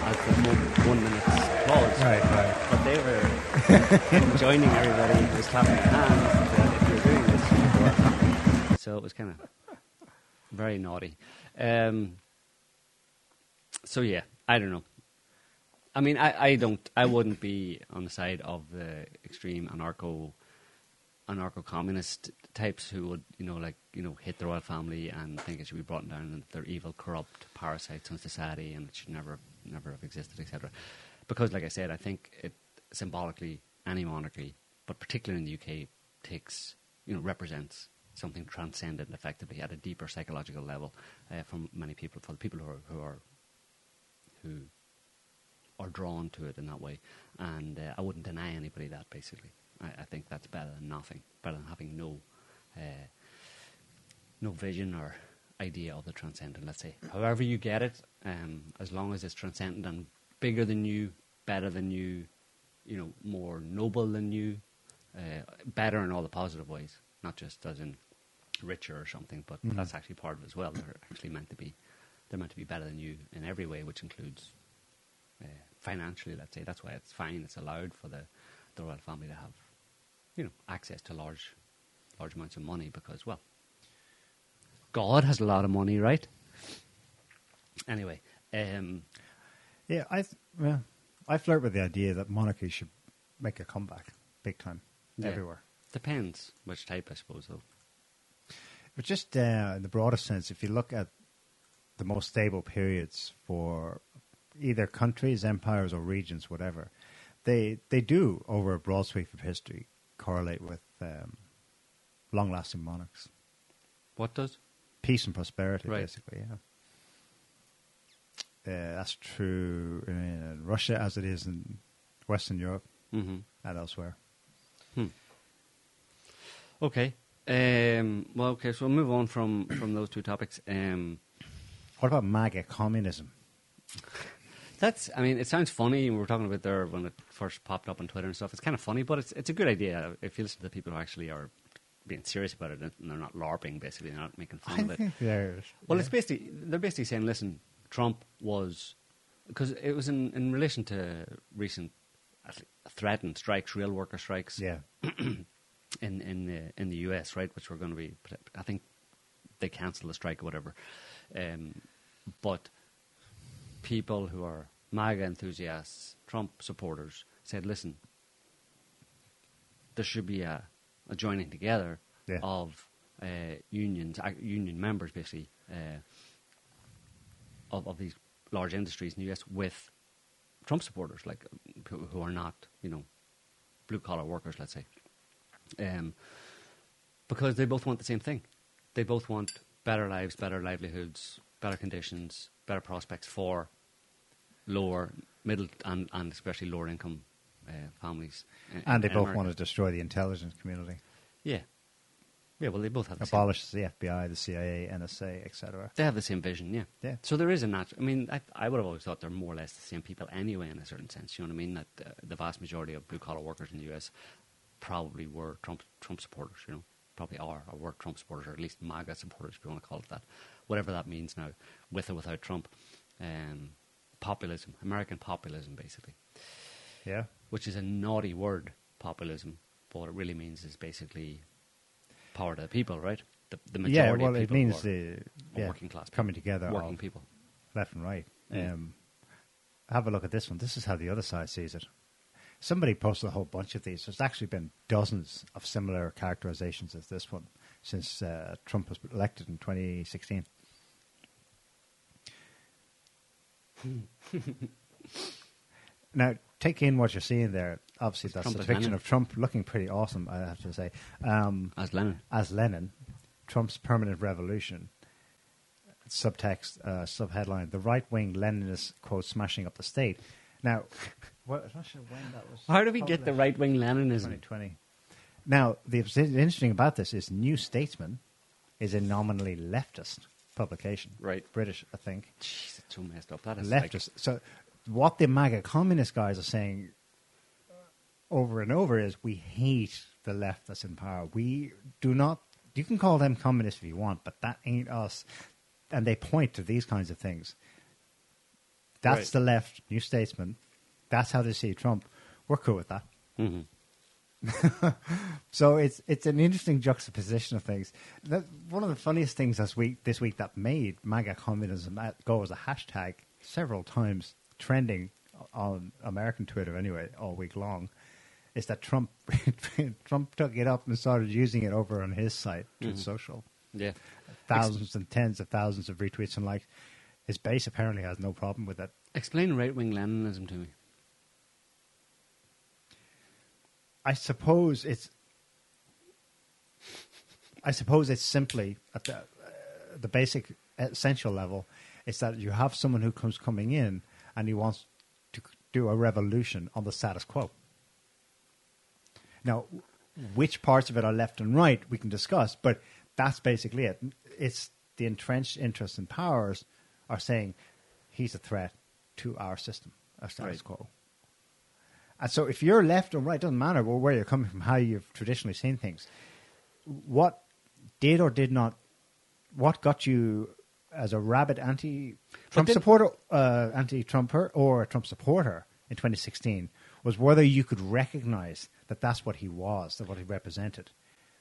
as the one, one minute's applause. right, right. But they were joining everybody who was clapping their hands. That if you're doing this, you so it was kind of very naughty. Um, so yeah, I don't know. I mean, I, I don't, I wouldn't be on the side of the extreme anarcho, anarcho communist types who would, you know, like, you know, hate the royal family and think it should be brought down and they're evil, corrupt parasites on society and it should never, never have existed, etc. Because, like I said, I think it symbolically any monarchy, but particularly in the UK, takes, you know, represents something transcendent, effectively at a deeper psychological level uh, for many people, for the people who are who are who are drawn to it in that way. And uh, I wouldn't deny anybody that. Basically, I, I think that's better than nothing, better than having no uh, no vision or idea of the transcendent. Let's say, however you get it, um, as long as it's transcendent and bigger than you, better than you, you know, more noble than you, uh, better in all the positive ways, not just as in richer or something, but Mhm. that's actually part of it as well. They're actually meant to be, they're meant to be better than you in every way, which includes uh, financially. Let's say that's why it's fine. It's allowed for the the royal family to have, you know, access to large, large amounts of money because, well, God has a lot of money, right? Anyway, um, Yeah, I th- well, I flirt with the idea that monarchy should make a comeback, big time, Yeah. everywhere. depends which type, I suppose, though. But just uh, in the broader sense, if you look at the most stable periods for either countries, empires, or regions, whatever, they they do over a broad sweep of history correlate with um, long-lasting monarchs, What does? peace and prosperity, Right. basically. Yeah, uh, that's true in Russia as it is in Western Europe hmm and elsewhere. Okay. Um, well, okay. So we'll move on from from those two topics. Um, What about MAGA communism? That's, I mean, it sounds funny. We were talking about there when it first popped up on Twitter and stuff. It's kind of funny, but it's it's a good idea if you listen to the people who actually are being serious about it and they're not LARPing, basically, they're not making fun of it. there's Well, it's basically they're basically saying, listen, Trump was because it was in in relation to recent I threatened strikes, real worker strikes yeah. in in the in the US, right, which were going to be, I think they cancelled the strike or whatever. Um, but people who are MAGA enthusiasts, Trump supporters, said, "Listen, there should be a, a joining together Yeah. of uh, unions, uh, union members, basically, uh, of of these large industries in the US with Trump supporters, like who, who are not, you know, blue collar workers, let's say." um, because they both want the same thing. They both want better lives, better livelihoods, better conditions, better prospects for lower, middle, and, and especially lower income uh, families. in- And they both America. want to destroy the intelligence community, Yeah. Yeah, well, they both have the same, abolish the FBI, the CIA, NSA, etc. they have the same vision, yeah. Yeah. So there is a natural. I mean, I, I would have always thought they're more or less the same people anyway, in a certain sense. You know what I mean? That uh, the vast majority of blue collar workers in the U.S. probably were Trump Trump supporters. You know, probably are or were Trump supporters, or at least MAGA supporters, if you want to call it that. Whatever that means now, with or without Trump. Um, populism, American populism, basically, Yeah. which is a naughty word, populism. But what it really means is basically power to the people, right? The, the Yeah, majority well, of it means the yeah, working class people, coming together working people. left and right. Mm. Um, have a look at this one. This is how the other side sees it. Somebody posted a whole bunch of these. There's actually been dozens of similar characterizations as this one since uh, Trump was elected in 2016. now, take in what you're seeing there. Obviously, that's Trump a depiction of Trump looking pretty awesome, I have to say. Um, As Lenin. as Lenin, Trump's permanent revolution. Subtext, uh, subheadline: The right wing Leninist quote smashing up the state. Now, what, I'm not sure when that was. How do we get the right wing Leninism? 2020. Now, the the interesting about this is New Statesman is a nominally leftist publication. Right. British, I think. Jeez, it's so messed up. That is like- so, what the MAGA communist guys are saying over and over is we hate the left that's in power. We do not. You can call them communists if you want, but that ain't us. And they point to these kinds of things. That's Right. the left, New Statesman. That's how they see Trump. We're cool with that. Mhm. So it's it's an interesting juxtaposition of things. That, one of the funniest things this week this week that made MAGA communism go as a hashtag several times trending on American Twitter anyway all week long is that Trump Trump took it up and started using it over on his site, Truth mm. Social. Yeah. Thousands and tens of thousands of retweets and likes. His base apparently has no problem with it. Explain right wing Leninism to me. I suppose it's. I suppose it's simply at the uh, the basic essential level. It's that you have someone who comes coming in and he wants to do a revolution on the status quo. Now, which parts of it are left and right we can discuss, but that's basically it. It's the entrenched interests and powers are saying he's a threat to our system, our status Right. quo. And so, if you're left or right, doesn't matter where you're coming from, how you've traditionally seen things. What did or did not, what got you as a rabid anti-Trump supporter, uh, anti-Trumper, or a Trump supporter in 2016 was whether you could recognize that that's what he was, that what he represented.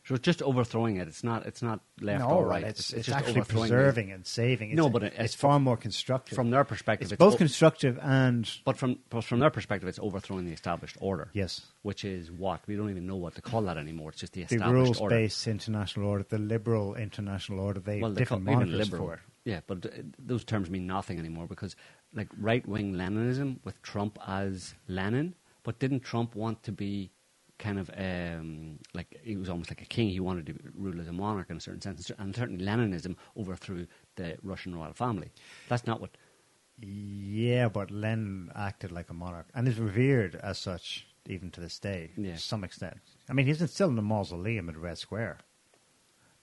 So it's just overthrowing it. It's not. It's not left no, or right. It's, it's, just actually overthrowing it. preserving and saving. It's, No, but it- it's, it's far more constructive. From their perspective, it's, it's both o- constructive and But from but from their perspective, it's overthrowing the established order. Yes. Which is what we don't even know what to call that anymore. It's just the the established order. rules-based international order, the liberal international order. They well, they different even liberal. for it. Yeah, but uh, those terms mean nothing anymore because, like, right wing Leninism with Trump as Lenin, but didn't Trump want to be kind of um, like he was almost like a king? He wanted to rule as a monarch in a certain sense, and certainly Leninism overthrew the Russian royal family. That's not what. Yeah, but Lenin acted like a monarch and is revered as such even to this day, Yeah. to some extent. I mean, he's still in the mausoleum in Red Square.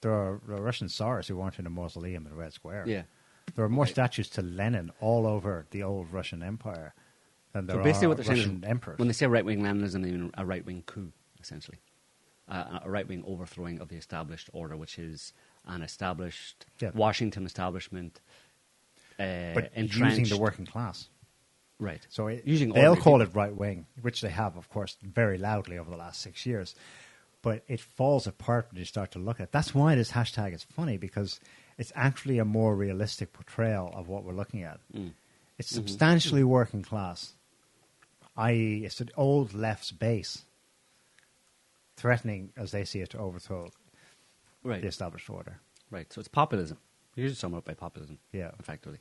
There are, there are Russian tsars who weren't in a mausoleum in Red Square. Yeah. There are more statues to Lenin all over the old Russian Empire than there so basically, are what they're saying Russian is emperors. when they say right wing Leninism, they mean a right wing coup, essentially, uh, a right wing overthrowing of the established order, which is an established Yeah. Washington establishment. Uh, but using the working class. right? So it, using they'll call people. it right wing, which they have, of course, very loudly over the last six years. But it falls apart when you start to look at it. That's why this hashtag is funny because it's actually a more realistic portrayal of what we're looking at. Mm. It's Mm-hmm. substantially working class, i.e., it's an old left's base threatening, as they see it, to overthrow right, the established order. right. So it's populism. You should sum it up by populism. Yeah. effectively.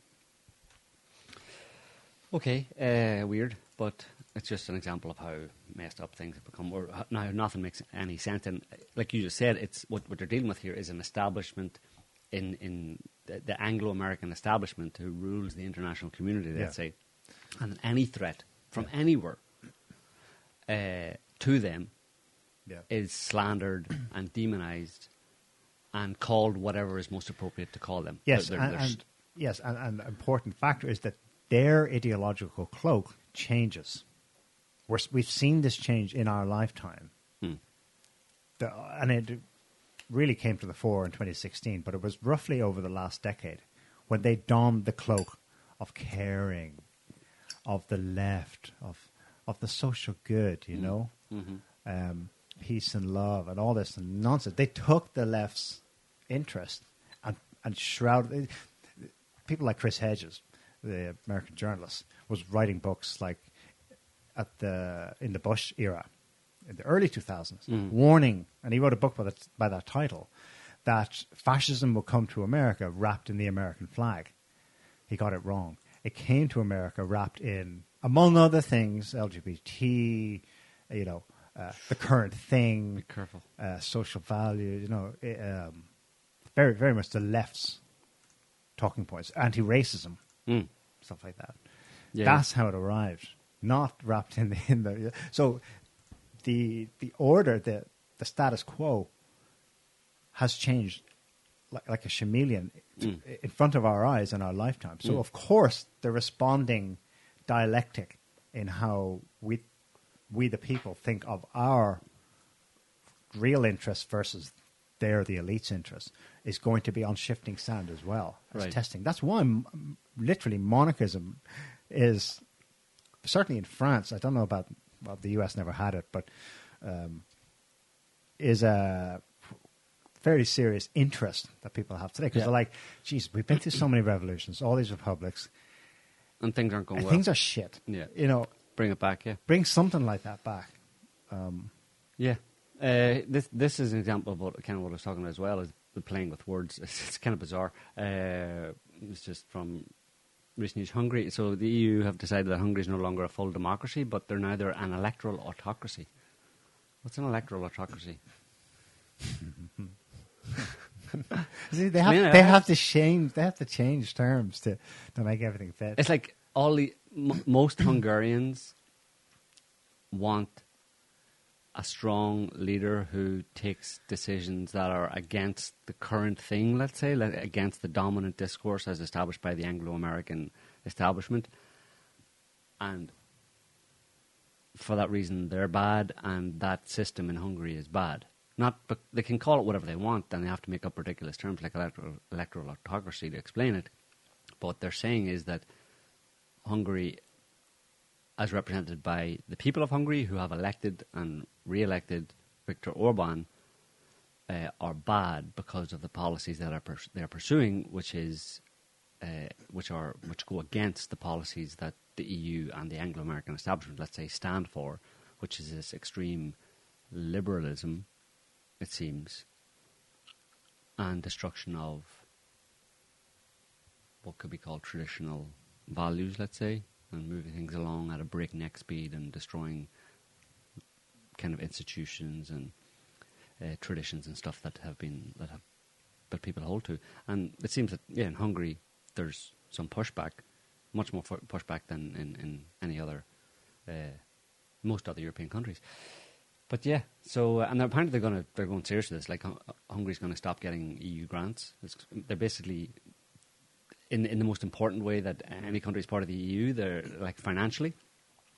Okay, uh, weird, but it's just an example of how messed up things have become. Or now nothing makes any sense. And uh, like you just said, it's what what they're dealing with here is an establishment in in the, the Anglo-American establishment who rules the international community. Let's Yeah. say, and any threat from anywhere uh, to them Yeah. is slandered and demonized and called whatever is most appropriate to call them. Yes, They're- they're- and, they're and yes, and, and an important factor is that their ideological cloak changes. We're, we've seen this change in our lifetime, Hmm. the, and it really came to the fore in 2016. But it was roughly over the last decade when they donned the cloak of caring, of the left, of of the social good. You mm-hmm. know, mm-hmm. um, peace and love, and all this nonsense. They took the left's interest and and shrouded. People like Chris Hedges, the American journalist, was writing books like at the in the Bush era, in the early 2000s, mm. warning, and he wrote a book by that by that title, that fascism will come to America wrapped in the American flag. He got it wrong. It came to America wrapped in, among other things, LGBT, you know, uh, the current thing, Be careful. uh, social values, you know, eh, um, very, very much the left's talking points, anti-racism, Mm. stuff like that. Yeah. That's how it arrived, not wrapped in the, in the. So, the the order, the the status quo, has changed like, like a chameleon Mm. in front of our eyes in our lifetime. So, of course, the responding dialectic in how we we the people think of our real interests versus their the elite's interests is going to be on shifting sand as well as Right. testing. That's why m- m- literally monarchism is certainly in France. I don't know about well, the U.S. never had it, but um, is a very serious interest that people have today because Yeah. they're like, "Geez, we've been through so many revolutions, all these republics. and things aren't going well. things are shit. Yeah. You know, Bring it back, yeah. bring something like that back. Yeah. Uh, this this is an example of what kind of what I was talking about as well is the playing with words. It's, it's kind of bizarre. Uh, it's just from recent news. Hungary. So the EU have decided that Hungary is no longer a full democracy, but they're neither an electoral autocracy. What's an electoral autocracy? See, they have they have to change they have to change terms to to make everything fit. It's like all the m- most Hungarians want a strong leader who takes decisions that are against the current thing, let's say, like against the dominant discourse as established by the Anglo-American establishment, and for that reason they're bad, and that system in Hungary is bad. Not, but they can call it whatever they want, and they have to make up ridiculous terms like electoral, electoral autocracy to explain it. But what they're saying is that Hungary, as represented by the people of Hungary who have elected and re-elected Viktor Orban, uh, are bad because of the policies that are pers- they are pursuing, which is uh, which are which go against the policies that the EU and the Anglo-American establishment, let's say, stand for, which is this extreme liberalism, it seems, and destruction of what could be called traditional values, let's say, and moving things along at a breakneck speed and destroying kind of institutions and uh, traditions and stuff that have been that have that people hold to. And it seems that yeah, in Hungary there's some pushback, much more pushback than in, in any other uh, most other European countries. But yeah, so uh, and apparently they're going to they're going serious with this. Like Hungary's going to stop getting EU grants. It's, they're basically in in the most important way that any country is part of the EU. They're like financially,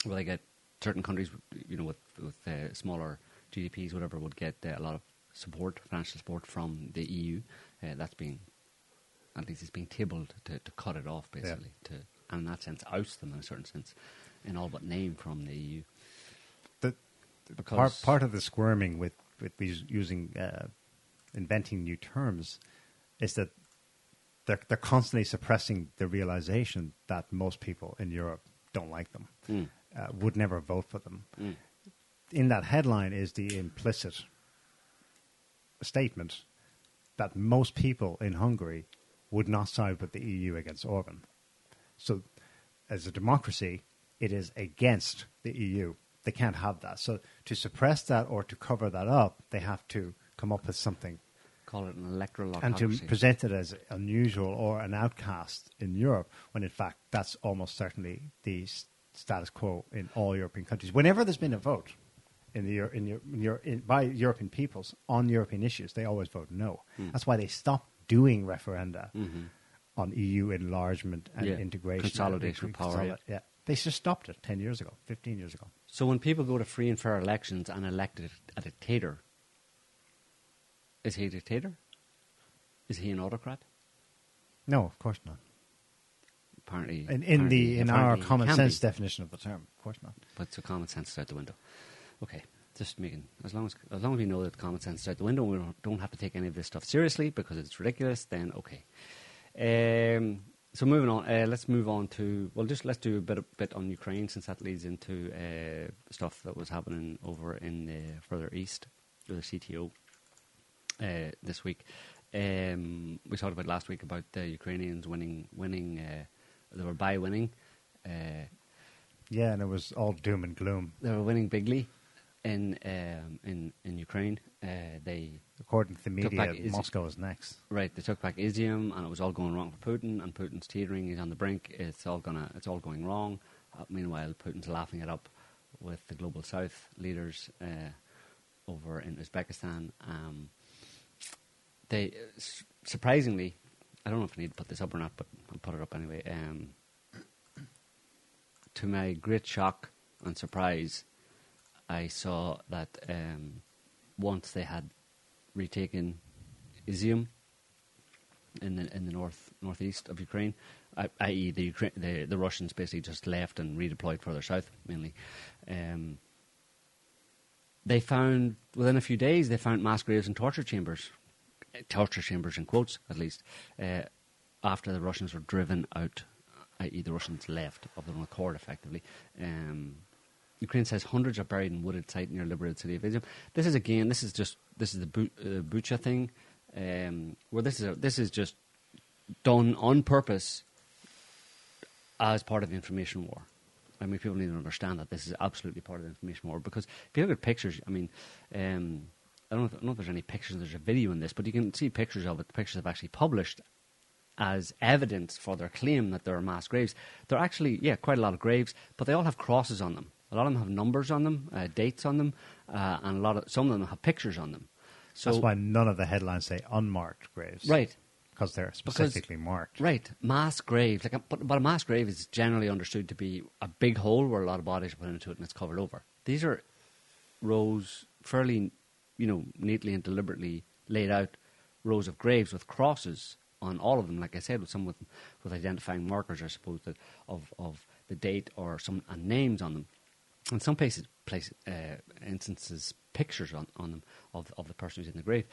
where they get certain countries, you know, with with uh, smaller GDPs, whatever, would get uh, a lot of support, financial support from the EU. Uh, that's being at least it's being tabled to, to cut it off, basically, to and in that sense oust them in a certain sense, in all but name from the EU. The, Because part part of the squirming with with us- using uh, inventing new terms is that they're they're constantly suppressing the realization that most people in Europe don't like them, Mm. uh, would never vote for them. Mm. In that headline is the implicit statement that most people in Hungary would not side with the EU against Orban. So, as a democracy, it is against the EU. They can't have that. So, to suppress that or to cover that up, they have to come up with something call it an electoral and to present it as unusual or an outcast in Europe, when in fact that's almost certainly the status quo in all European countries. Whenever there's been a vote in the in, in, in, by European peoples on European issues, they always vote no. Hmm. That's why they stopped doing referenda Mhm. on EU enlargement and Yeah, integration, consolidation of power, Consolid- yeah. They just stopped it ten years ago, fifteen years ago. So when people go to free and fair elections and elect a, dictator, is he a dictator? Is he an autocrat? No, of course not. Apparently, In, in the in our apparently common sense be, definition of the term, of course not. but so common sense is out the window. Okay, just making as long as as long as we know that common sense is out the window, we don't, don't have to take any of this stuff seriously because it's ridiculous. Then okay. Um, so moving on, uh, let's move on to well, just let's do a bit a bit on Ukraine since that leads into uh, stuff that was happening over in the further east, the SCO uh, this week. Um, we talked about last week about the Ukrainians winning, winning. Uh, they were by winning. Uh, Yeah, and it was all doom and gloom. they were winning bigly in um, in in Ukraine. Uh, they According to the media, Iz- Moscow is next. right. They took back Izium, and it was all going wrong for Putin. And Putin's teetering. He's on the brink. It's all gonna. It's all going wrong. Uh, meanwhile, Putin's laughing it up with the global South leaders uh, over in Uzbekistan. Um, they s- surprisingly, I don't know if I need to put this up or not, but I'll put it up anyway. Um, to my great shock and surprise, I saw that um, once they had retaken Izium in the in the north northeast of Ukraine, i.e. the Ukraine, the the Russians basically just left and redeployed further south mainly. Um, they found within a few days they found mass graves and torture chambers, torture chambers in quotes at least, uh, after the Russians were driven out i.e., the Russians left of their own accord, effectively. Um, Ukraine says hundreds are buried in wooded site near liberated city of Izium. This is again, this is just this is the uh, Bucha thing, um, where this is a, this is just done on purpose as part of the information war. I mean, people need to understand that this is absolutely part of the information war because if you look at pictures, I mean, um, I, don't know if, I don't know if there's any pictures, there's a video in this, but you can see pictures of it. The pictures have actually published as evidence for their claim that there are mass graves. There are actually, yeah, quite a lot of graves, but they all have crosses on them. A lot of them have numbers on them, uh, dates on them, uh, and a lot of some of them have pictures on them. So That's why none of the headlines say unmarked graves. right, Because they're specifically marked. Right, mass graves. Like, a, but, but a mass grave is generally understood to be a big hole where a lot of bodies are put into it and it's covered over. These are rows, fairly, you know, neatly and deliberately laid out rows of graves with crosses on all of them. Like I said, with some with with identifying markers, I suppose, that of of the date or some and names on them. In some places, place, uh, instances, pictures on, on them of of the person who's in the grave.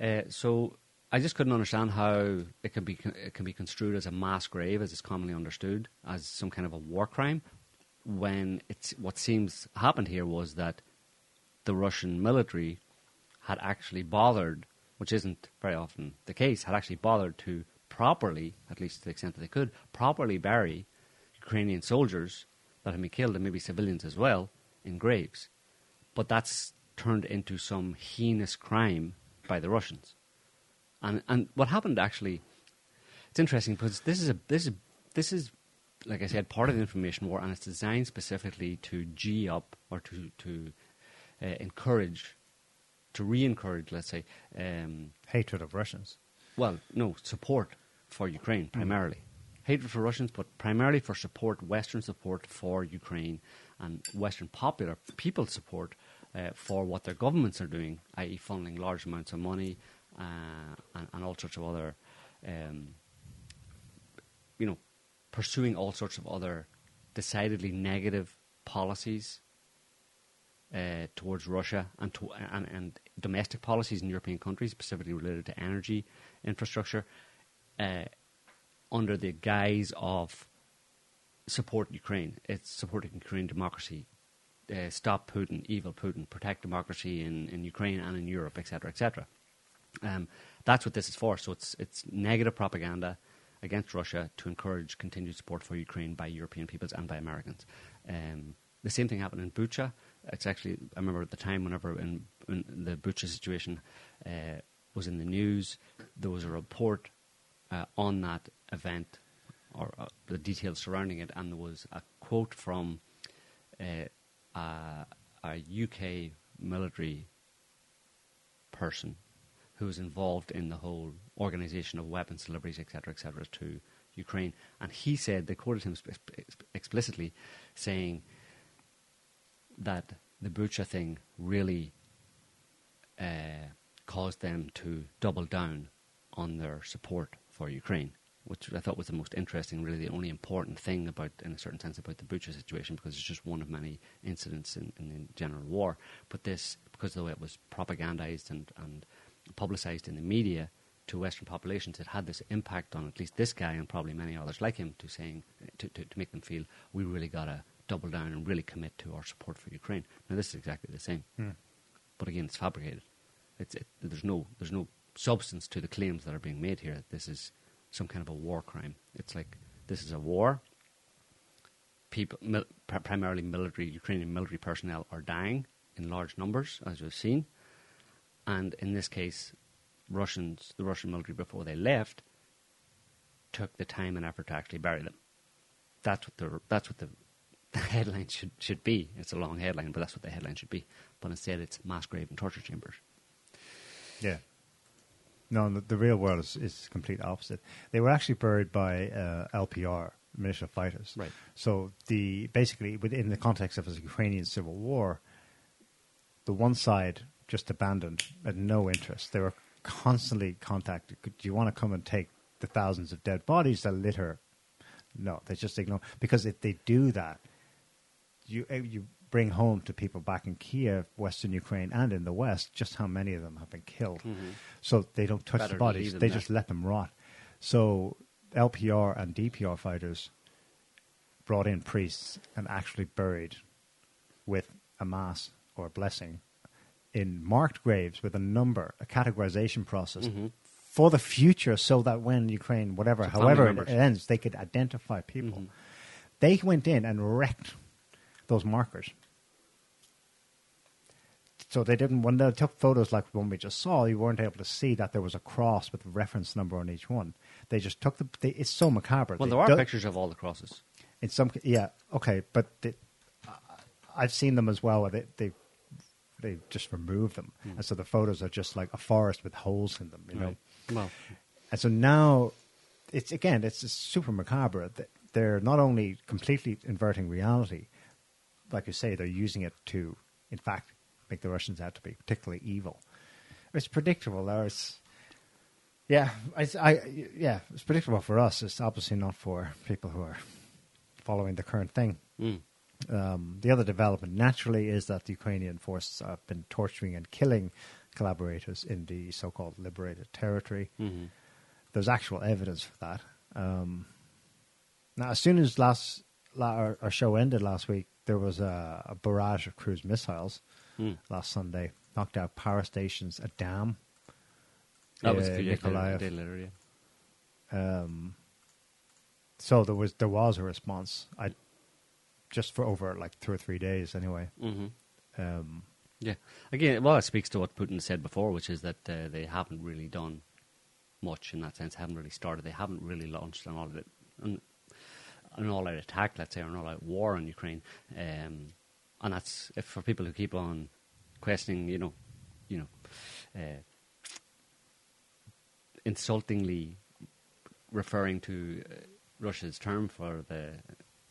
Uh, so I just couldn't understand how it can be it can be construed as a mass grave, as is commonly understood, as some kind of a war crime. When it's what seems happened here was that the Russian military had actually bothered, which isn't very often the case, had actually bothered to properly, at least to the extent that they could, properly bury Ukrainian soldiers that had been killed and maybe civilians as well in graves. But that's turned into some heinous crime by the Russians. And and what happened actually, it's interesting because this is a this is this is like I said part of the information war, and it's designed specifically to g up or to to uh, encourage, to re-encourage, let's say, um, Hatred of Russians. well, no, support for Ukraine primarily. Hatred for Russians, but primarily for support, Western support for Ukraine and Western popular people support uh, for what their governments are doing, i.e., funneling large amounts of money uh, and, and all sorts of other, um, you know, pursuing all sorts of other decidedly negative policies uh, towards Russia and, to, and, and domestic policies in European countries, specifically related to energy infrastructure, uh, under the guise of support Ukraine. It's supporting Ukraine democracy, uh, stop Putin, evil Putin, protect democracy in, in Ukraine and in Europe, etc., etc. Um, that's what this is for. So it's it's negative propaganda against Russia to encourage continued support for Ukraine by European peoples and by Americans. Um, the same thing happened in Bucha. It's actually I remember at the time whenever in, in the Bucha situation uh, was in the news, there was a report uh, on that event or uh, the details surrounding it, and there was a quote from uh, a, a UK military person who was involved in the whole organisation of weapons deliveries, etc., etc., to Ukraine. And he said, they quoted him explicitly, saying that the Bucha thing really uh, caused them to double down on their support for Ukraine, which I thought was the most interesting, really the only important thing about, in a certain sense, about the Bucha situation, because it's just one of many incidents in, in the general war. But this, because of the way it was propagandized and, and publicized in the media to Western populations, it had this impact on at least this guy and probably many others like him to saying to, to, to make them feel we really got to double down and really commit to our support for Ukraine. Now this is exactly the same, Hmm. but again, it's fabricated. It's it, there's no there's no substance to the claims that are being made here. This is some kind of a war crime. It's like this is a war. People, mil, primarily military Ukrainian military personnel, are dying in large numbers, as we've seen and in this case, Russians, the Russian military, before they left, took the time and effort to actually bury them. That's what the that's what the, the headline should should be. It's a long headline, but that's what the headline should be. But instead, it's mass grave and torture chambers. Yeah. No, the, the real world is, is complete opposite. They were actually buried by uh, LPR, militia fighters. Right. So the basically within the context of a Ukrainian civil war, the one side just abandoned, had no interest. They were constantly contacted. Do you want to come and take the thousands of dead bodies that litter? No, they just ignore because if they do that, you eh, you bring home to people back in Kiev, Western Ukraine, and in the West just how many of them have been killed. So they don't touch Better the bodies; they there. just let them rot. So LPR and DPR fighters brought in priests and actually buried with a mass or a blessing in marked graves with a number, a categorization process for the future, so that when Ukraine, whatever, Mm-hmm. So however it ends, they could identify people. Mhm. They went in and wrecked those markers. So they didn't. When they took photos like the one we just saw, you weren't able to see that there was a cross with a reference number on each one. They just took the. They, it's so macabre. Well, They there are do- pictures of all the crosses. in some. Yeah, okay, but they, I've seen them as well. Where they they they just remove them, Hmm. and so the photos are just like a forest with holes in them. You know. Well, And so now, it's again, it's super macabre. Th- They're not only completely inverting reality, like you say, they're using it to, in fact, make the Russians out to be particularly evil. It's predictable. It's, yeah, it's, I, yeah, it's predictable for us. It's obviously not for people who are following the current thing. mm. Um, the other development, naturally, is that the Ukrainian forces have been torturing and killing collaborators in the so-called liberated territory. hmm There's actual evidence for that. Um, now, as soon as last our, our show ended last week, there was a, a barrage of cruise missiles Mm. last Sunday, knocked out power stations, a dam. that was uh, yeah, Mykolaiv. a day later, yeah. Um, so there was there was a response. I just for over like two or three days anyway. hmm Um, Yeah. Again, well, it speaks to what Putin said before, which is that uh, they haven't really done much in that sense. Haven't really started. They haven't really launched an all an, all-out attack, let's say, or an all-out war on Ukraine. Um, and that's for people who keep on questioning, you know, you know, uh, insultingly referring to uh, Russia's term for the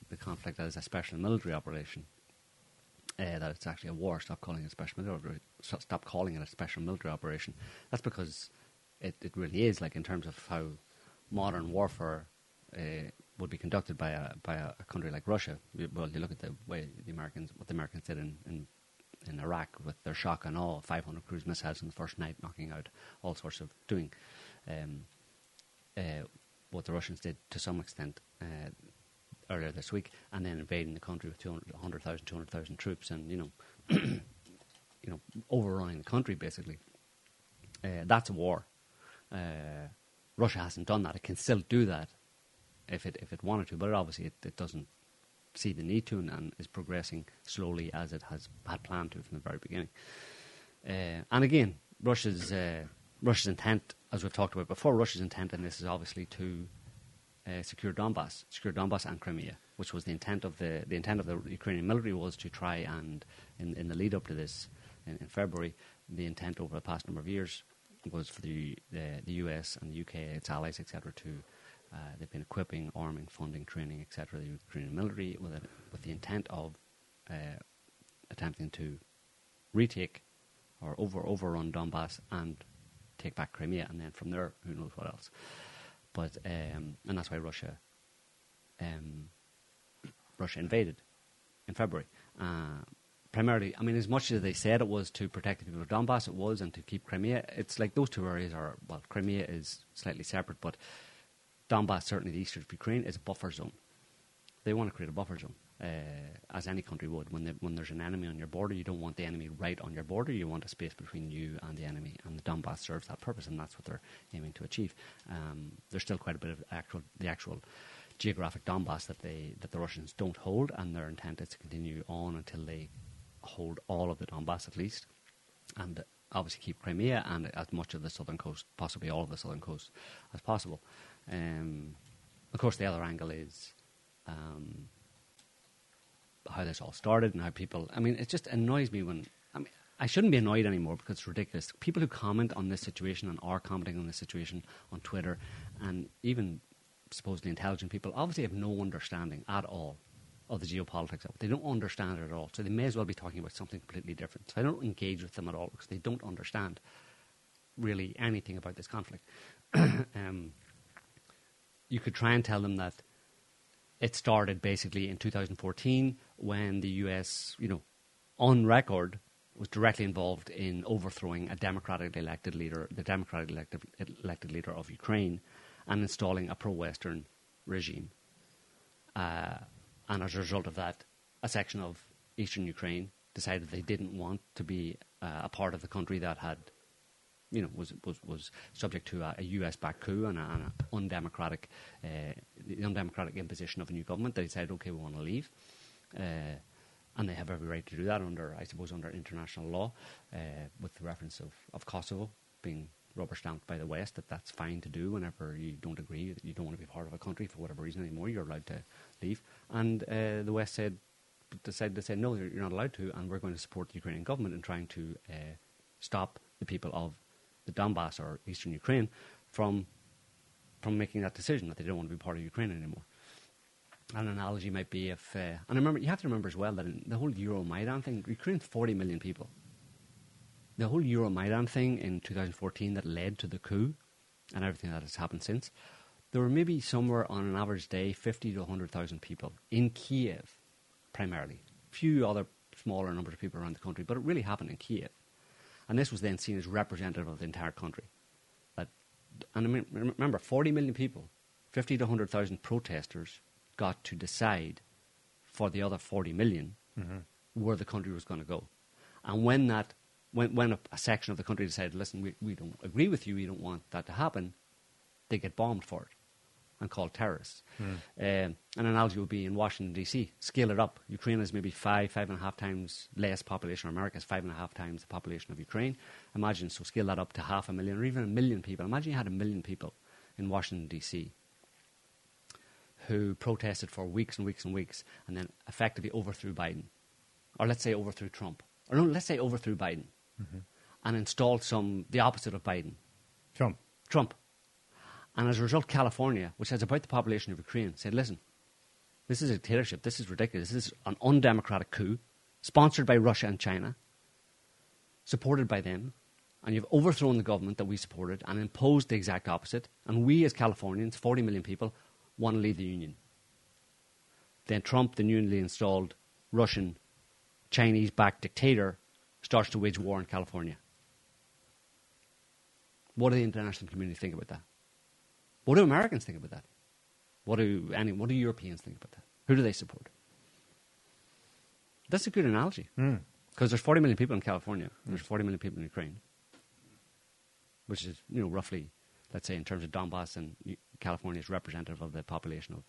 the conflict as a special military operation uh, that it's actually a war. Stop calling it a special military stop calling it a special military operation. That's because it, it really is like in terms of how modern warfare uh, would be conducted by a by a, country like Russia. Well, you look at the way the Americans, what the Americans did in. in in Iraq with their shock and awe, 500 cruise missiles in the first night, knocking out all sorts of doing um, uh, what the Russians did to some extent uh, earlier this week, and then invading the country with 200 100,000, 200,000 troops, and you know, you know, overrunning the country basically. Uh, that's a war. Uh, Russia hasn't done that. It can still do that if it if it wanted to, but obviously it, it doesn't see the need to and, and is progressing slowly as it has had planned to from the very beginning. Uh, and again, Russia's uh, Russia's intent, as we've talked about before, Russia's intent in this is obviously to uh, secure Donbass, secure Donbass and Crimea, which was the intent of the the intent of the Ukrainian military was to try and in, in the lead up to this in, in February, the intent over the past number of years was for the the, the US and the UK, its allies, etc., to uh, they've been equipping, arming, funding, training, etc., the Ukrainian military with a, with the intent of uh, attempting to retake or over overrun Donbass and take back Crimea, and then from there, who knows what else. But um, and that's why Russia, um, Russia invaded in February. Uh, primarily, I mean, as much as they said it was to protect the people of Donbass, it was, and to keep Crimea. It's like those two areas are well, Crimea is slightly separate, but Donbass, certainly the eastern of Ukraine, is a buffer zone. They want to create a buffer zone, uh, as any country would. When, the, when there's an enemy on your border, you don't want the enemy right on your border. You want a space between you and the enemy, and the Donbass serves that purpose, and that's what they're aiming to achieve. Um, there's still quite a bit of actual, the actual geographic Donbass that they that the Russians don't hold, and their intent is to continue on until they hold all of the Donbass at least, and obviously keep Crimea and as much of the southern coast, possibly all of the southern coast, as possible. Um, of course, the other angle is um, how this all started and how people. I mean, it just annoys me when. I mean, I shouldn't be annoyed anymore because it's ridiculous. People who comment on this situation and are commenting on this situation on Twitter, and even supposedly intelligent people, obviously have no understanding at all of the geopolitics. They don't understand it at all. So they may as well be talking about something completely different. So I don't engage with them at all because they don't understand really anything about this conflict. um, you could try and tell them that it started basically in 2014 when the US, you know, on record was directly involved in overthrowing a democratically elected leader, the democratically elected, elected leader of Ukraine, and installing a pro-Western regime. Uh, and as a result of that, a section of eastern Ukraine decided they didn't want to be uh, a part of the country that had, you know, was was, was subject to a, a U.S.-backed coup and an undemocratic, uh, the undemocratic imposition of a new government. They decided, okay, we want to leave. Uh, and they have every right to do that under, I suppose, under international law, uh, with the reference of, of Kosovo being rubber stamped by the West that that's fine to do whenever you don't agree, that you don't want to be part of a country for whatever reason anymore, you're allowed to leave. And uh, the West said, decided to say, no, you're you're not allowed to, and we're going to support the Ukrainian government in trying to uh, stop the people of the Donbass or eastern Ukraine from from making that decision that they don't want to be part of Ukraine anymore. An analogy might be if, uh, and I remember you have to remember as well that the whole Euromaidan thing, Ukraine's 40 million people. The whole Euromaidan thing in 2014 that led to the coup and everything that has happened since, there were maybe somewhere on an average day 50 to 100,000 people in Kiev, primarily. Few other smaller numbers of people around the country, but it really happened in Kiev. And this was then seen as representative of the entire country. That, and I mean, remember, 40 million people, 50 to 100,000 protesters got to decide for the other 40 million mm-hmm. where the country was going to go. And when that, when, when a, a section of the country decided, listen, we, we don't agree with you, we don't want that to happen, they get bombed for it and called terrorists. Um, an analogy would be in Washington, D.C., scale it up. Ukraine is maybe five, five and a half times less population, or America is five and a half times the population of Ukraine. Imagine, so scale that up to half a million or even a million people. Imagine you had a million people in Washington, D.C who protested for weeks and weeks and weeks and then effectively overthrew Biden. Or let's say overthrew Trump. Or no, let's say overthrew Biden and installed some, the opposite of Biden, Trump. Trump. And as a result, California, which has about the population of Ukraine, said, listen, this is a dictatorship. This is ridiculous. This is an undemocratic coup sponsored by Russia and China, supported by them. And you've overthrown the government that we supported and imposed the exact opposite. And we, as Californians, 40 million people, want to leave the Union. Then Trump, the newly installed Russian, Chinese backed dictator, starts to wage war in California. What do the international community think about that? What do Americans think about that? What do any, what do Europeans think about that? Who do they support? That's a good analogy hmm. because there's 40 million people in California. Hmm. There's 40 million people in Ukraine, which is you know roughly, let's say in terms of Donbass and California is representative of the population of.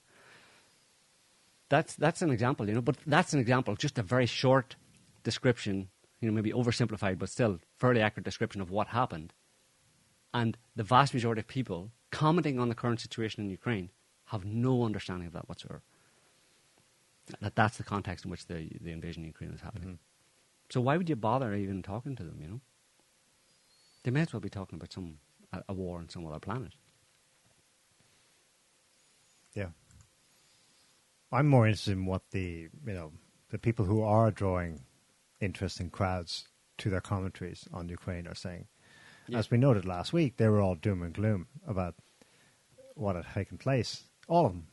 That's that's an example, you know, but that's an example, just a very short description, you know, maybe oversimplified, but still fairly accurate description of what happened. And the vast majority of people commenting on the current situation in Ukraine have no understanding of that whatsoever. That that's the context in which the the invasion of Ukraine is happening. Mm-hmm. So why would you bother even talking to them? You know, they may as well be talking about some a, a war on some other planet. Yeah. I'm more interested in what the you know the people who are drawing interest in crowds to their commentaries on Ukraine are saying. Yeah. As we noted last week, they were all doom and gloom about what had taken place. All of them.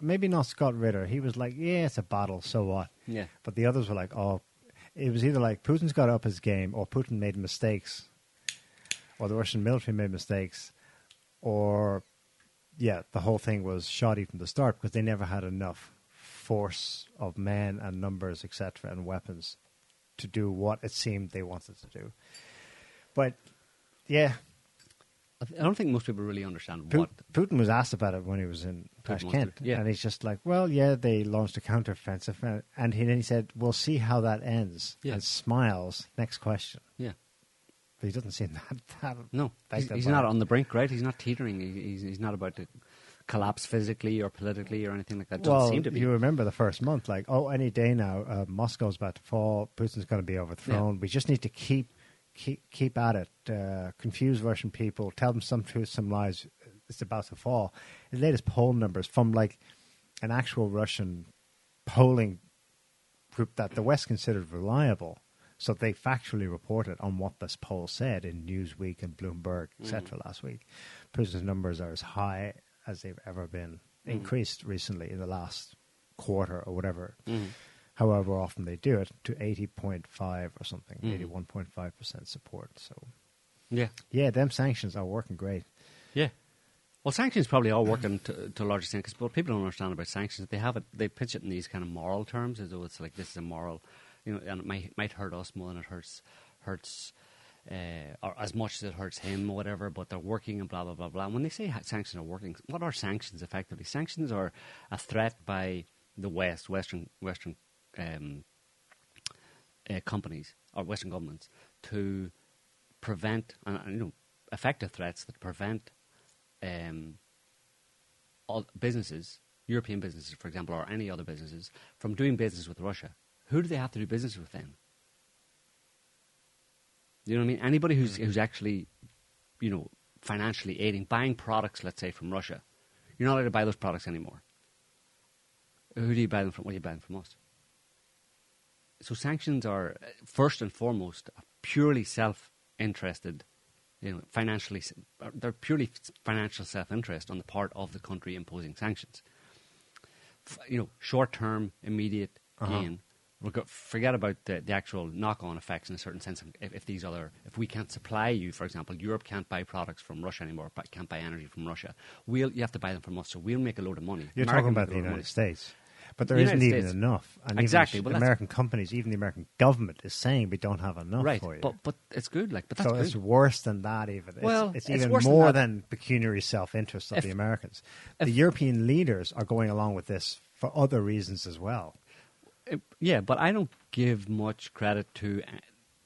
Maybe not Scott Ritter. He was like, "Yeah, it's a battle. So what?" Yeah. But the others were like, "Oh, it was either like Putin's got up his game, or Putin made mistakes, or the Russian military made mistakes, or yeah, the whole thing was shoddy from the start because they never had enough force of men and numbers, etc., and weapons to do what it seemed they wanted to do. But yeah, I th- I don't think most people really understand Pu- what. Putin was asked about it when he was in Tashkent, yeah. and he's just like, "Well, yeah, they launched a counteroffensive," and- and he, then he said, "We'll see how that ends." Yeah. And smiles. Next question. Yeah. But he doesn't seem that. that No, he's, he's not on the brink, right? He's not teetering. He, he's, he's not about to collapse physically or politically or anything like that. Doesn't well, seem to be. you remember the first month, like, oh, any day now, uh, Moscow's about to fall, Putin's going to be overthrown. We just need to keep keep keep at it, uh, confuse Russian people, tell them some truths, some lies. It's about to fall. The latest poll numbers from like an actual Russian polling group that the West considered reliable. So they factually reported on what this poll said in Newsweek and Bloomberg, etc. Last week, Putin's numbers are as high as they've ever been, increased recently in the last quarter or whatever. Mhm. However often they do it to eighty point five or something, eighty one point five percent support. So yeah, yeah, them sanctions are working great. yeah. Well, sanctions probably are working to, to a large extent because what people don't understand about sanctions, they have it, they pitch it in these kind of moral terms as though it's like this is a moral, you know, and it might might hurt us more than it hurts hurts. Uh, or as much as it hurts him or whatever, but they're working and blah blah blah blah. And when they say sanctions are working, what are sanctions effectively? Sanctions are a threat by the West, Western Western um, uh, companies or Western governments to prevent, uh, you know, effective threats that prevent um, all businesses, European businesses, for example, or any other businesses, from doing business with Russia. Who do they have to do business with then? You know what I mean? Anybody who's who's actually, you know, financially aiding, buying products, let's say, from Russia, you're not allowed to buy those products anymore. Who do you buy them from? What are you buying from us? So sanctions are first and foremost a purely self-interested, you know, financially. They're purely financial self-interest on the part of the country imposing sanctions. F- you know, short-term, immediate Uh-huh. gain. Forget about the, the actual knock-on effects in a certain sense. If, if these other, if we can't supply you, for example, Europe can't buy products from Russia anymore, can't buy energy from Russia. We'll you have to buy them from us, so we'll make a load of money. You're America talking about the United money. States. But there The not even States. enough. And Exactly, Even well, American companies, even the American government is saying we don't have enough right? for you. But but it's good. Like, but that's so good. it's worse than that. Even It's- Well, it's, it's even worse than more that. than, pecuniary self-interest of If- the Americans. if- the European leaders are going along with this for other reasons as well. Yeah, but I don't give much credit to uh,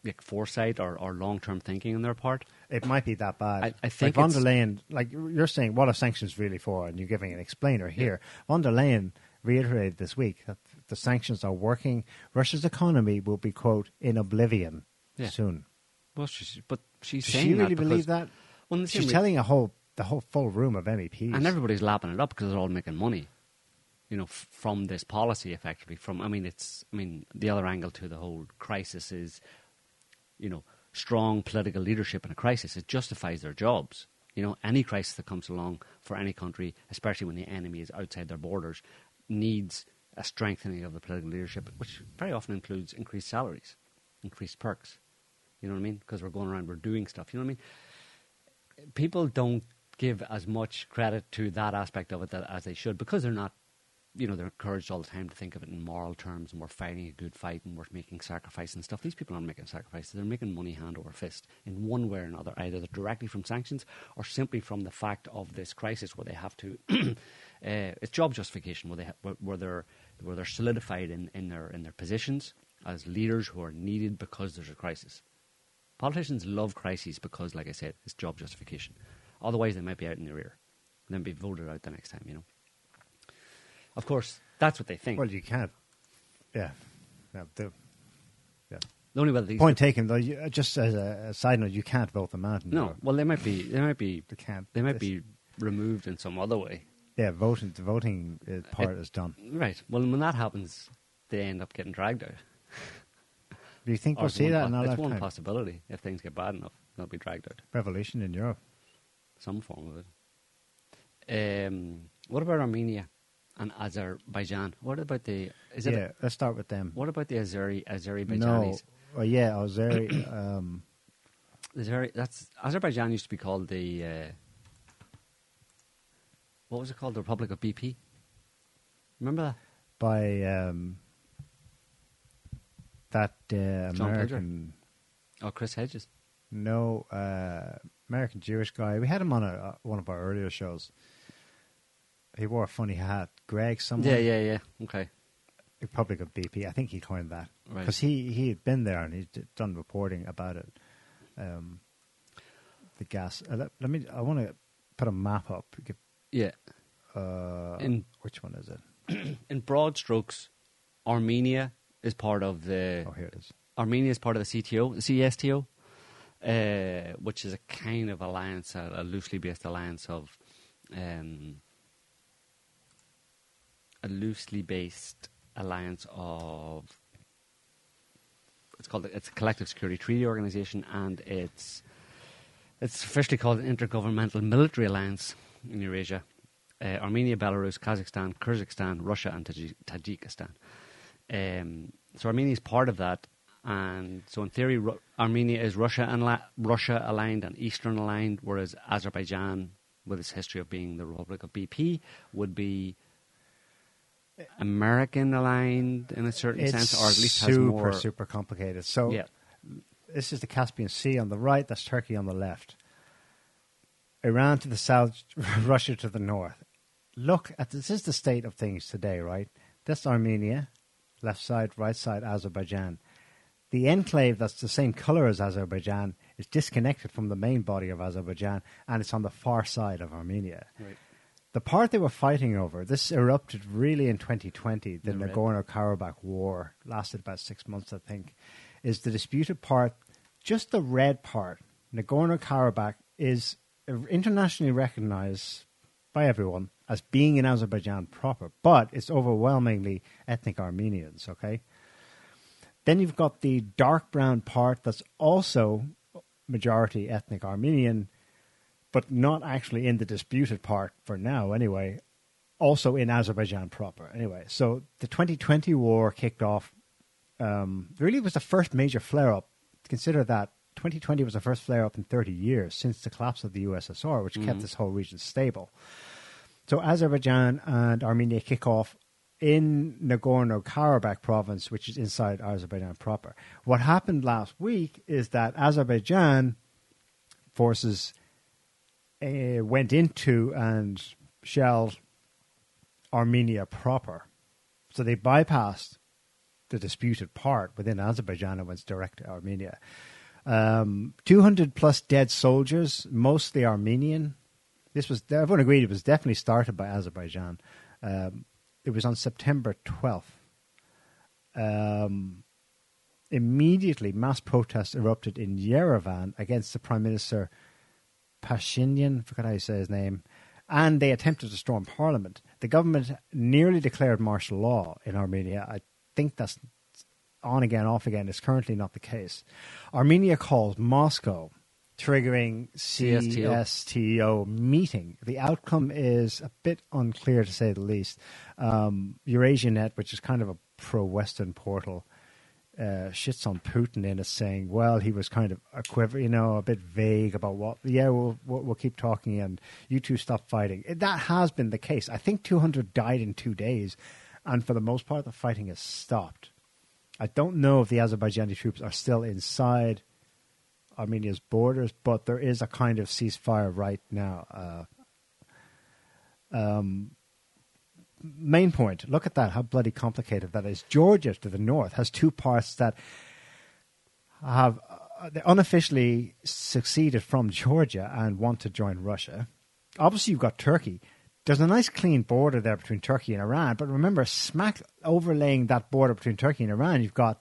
like foresight or, or long term thinking on their part. It might be that bad. I- I think like von der Leyen, like you're saying, what are sanctions really for? And you're giving an explainer here. Von der Leyen reiterated this week that the sanctions are working. Russia's economy will be quote in oblivion Yeah. soon. Well, she's, but she's Does saying she really that believe that? Well, in the same She's way- telling a whole the whole full room of MEPs. and everybody's lapping it up because they're all making money. You know, f- from this policy, effectively. From I mean, it's I mean, the other angle to the whole crisis is, you know, strong political leadership in a crisis. It justifies their jobs. You know, any crisis that comes along for any country, especially when the enemy is outside their borders, needs a strengthening of the political leadership, which very often includes increased salaries, increased perks. You know what I mean? Because we're going around, we're doing stuff. You know what I mean? people don't give as much credit to that aspect of it that, as they should because they're not, you know, they're encouraged all the time to think of it in moral terms and we're fighting a good fight and we're making sacrifice and stuff. These people aren't making sacrifices. They're making money hand over fist in one way or another, either directly from sanctions or simply from the fact of this crisis where they have to, uh, it's job justification where, they ha- where, where, they're, where they're solidified in, in, their, in their positions as leaders who are needed because there's a crisis. Politicians love crises because, like I said, it's job justification. Otherwise, they might be out in the rear and then be voted out the next time, you know. Of course, that's what they think. Well, you can't. Yeah. No, the, yeah. the only way Point taken, though. You, uh, just as a, a side note, you can't vote them out. No, well, they might be. They might be. They can't. They might This- be removed in some other way. Yeah, voting. The voting uh, part is done. Right. Well, when that happens, they end up getting dragged out. Do you think Or we'll see that pos- in our It's one possibility. If things get bad enough, they'll be dragged out. Revolution in Europe. Some form of it. Um, what about Armenia and Azerbaijan? What about the? Is it? yeah, let's start with them. what about the Azeri No. Azerbaijanis? Oh, yeah, Azeri. um, Azeri, that's Azerbaijan used to be called the. Uh, what was it called? The Republic of BP. Remember that? by um, that uh? American. Oh, Chris Hedges. No, uh, American Jewish guy. We had him on a, uh, one of our earlier shows. He wore a funny hat. Greg, someone. Yeah, yeah, yeah. Okay. Republic of BP. I think he coined that Right. because he he had been there and he'd done reporting about it. Um, the gas. Uh, let, let me. I want to put a map up. Yeah. Uh, In- which one is it? In broad strokes, Armenia is part of the. Oh, here it is. Armenia is part of the CTO, the CSTO, uh, which is a kind of alliance, a, a loosely based alliance of, um, a loosely based alliance of. It's called it's a collective security treaty organization, and it's it's officially called an intergovernmental military alliance in Eurasia. Uh, Armenia, Belarus, Kazakhstan, Kyrgyzstan, Russia, and Taj- Tajikistan. Um, so Armenia is part of that, and so in theory, Ru- Armenia is Russia and Russia aligned and Eastern aligned, whereas Azerbaijan with its history of being the Republic of BP, would be American aligned in a certain It's sense, or at least super, has more. super complicated. So yeah, this is the Caspian Sea on the right, that's Turkey on the left. Iran to the south, Russia to the north. Look at this is the state of things today, right? That's Armenia, left side, right side, Azerbaijan. The enclave that's the same color as Azerbaijan is disconnected from the main body of Azerbaijan and it's on the far side of Armenia. right. The part they were fighting over, this erupted really in 2020, the red. Nagorno Karabakh War, lasted about six months, I think, is the disputed part, just the red part. Nagorno Karabakh is internationally recognized by everyone as being in Azerbaijan proper, but it's overwhelmingly ethnic Armenians, okay? Then you've got the dark brown part that's also majority ethnic Armenian, but not actually in the disputed part for now, anyway. Also in Azerbaijan proper, anyway. So the 2020 war kicked off. Um, really, was the first major flare up. Consider that 2020 was the first flare up in 30 years since the collapse of the USSR, which kept this whole region stable. So Azerbaijan and Armenia kick off in Nagorno Karabakh province, which is inside Azerbaijan proper. What happened last week is that Azerbaijan forces uh, went into and shelled Armenia proper. So they bypassed the disputed part within Azerbaijan and went direct to Armenia. Um, 200 plus dead soldiers, mostly Armenian. This was, everyone agreed it was definitely started by Azerbaijan. Um, it was on September 12th. Um, immediately, mass protests erupted in Yerevan against the Prime Minister Pashinyan, forgot how you say his name, and they attempted to storm parliament. The government nearly declared martial law in Armenia. I think that's on again, off again. It's currently not the case. Armenia calls Moscow, triggering CSTO. Meeting. The outcome is a bit unclear to say the least. Um, EurasiaNet, which is kind of a pro-Western portal, uh, shits on Putin in it, saying, "Well, he was kind of a quiver, you know, a bit vague about what. Yeah, we'll we'll, we'll keep talking, and you two stop fighting." That has been the case. I think 200 died in two days, and for the most part, the fighting has stopped. I don't know if the Azerbaijani troops are still inside Armenia's borders, but there is a kind of ceasefire right now. Uh, um, main point look at that, how bloody complicated that is. Georgia to the north has two parts that have uh, unofficially succeeded from Georgia and want to join Russia. Obviously, you've got Turkey. There's a nice clean border there between Turkey and Iran, but remember, smack overlaying that border between Turkey and Iran, you've got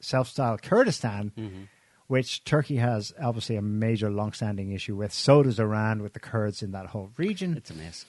self-styled Kurdistan, mm-hmm. which Turkey has obviously a major long-standing issue with. So does Iran with the Kurds in that whole region. It's a mess.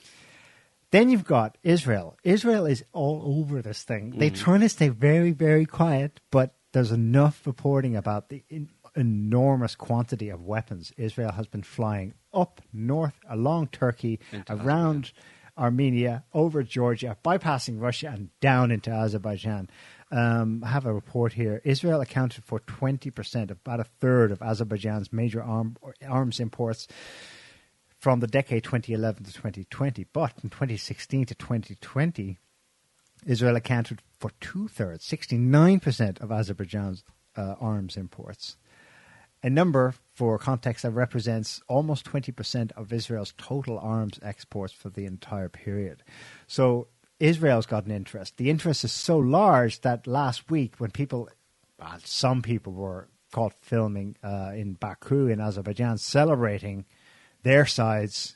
Then you've got Israel. Israel is all over this thing. They're mm-hmm. trying to stay very, very quiet, but there's enough reporting about the in- enormous quantity of weapons Israel has been flying up north along Turkey, Into around Armenia, over Georgia, bypassing Russia, and down into Azerbaijan. Um, I have a report here. Israel accounted for 20%, about a third of Azerbaijan's major arm, arms imports from the decade 2011 to 2020. But from 2016 to 2020, Israel accounted for two thirds, 69% of Azerbaijan's uh, arms imports. A number, for context, that represents almost 20% of Israel's total arms exports for the entire period. So Israel's got an interest. The interest is so large that last week, when people, well, some people were caught filming uh, in Baku in Azerbaijan, celebrating their sides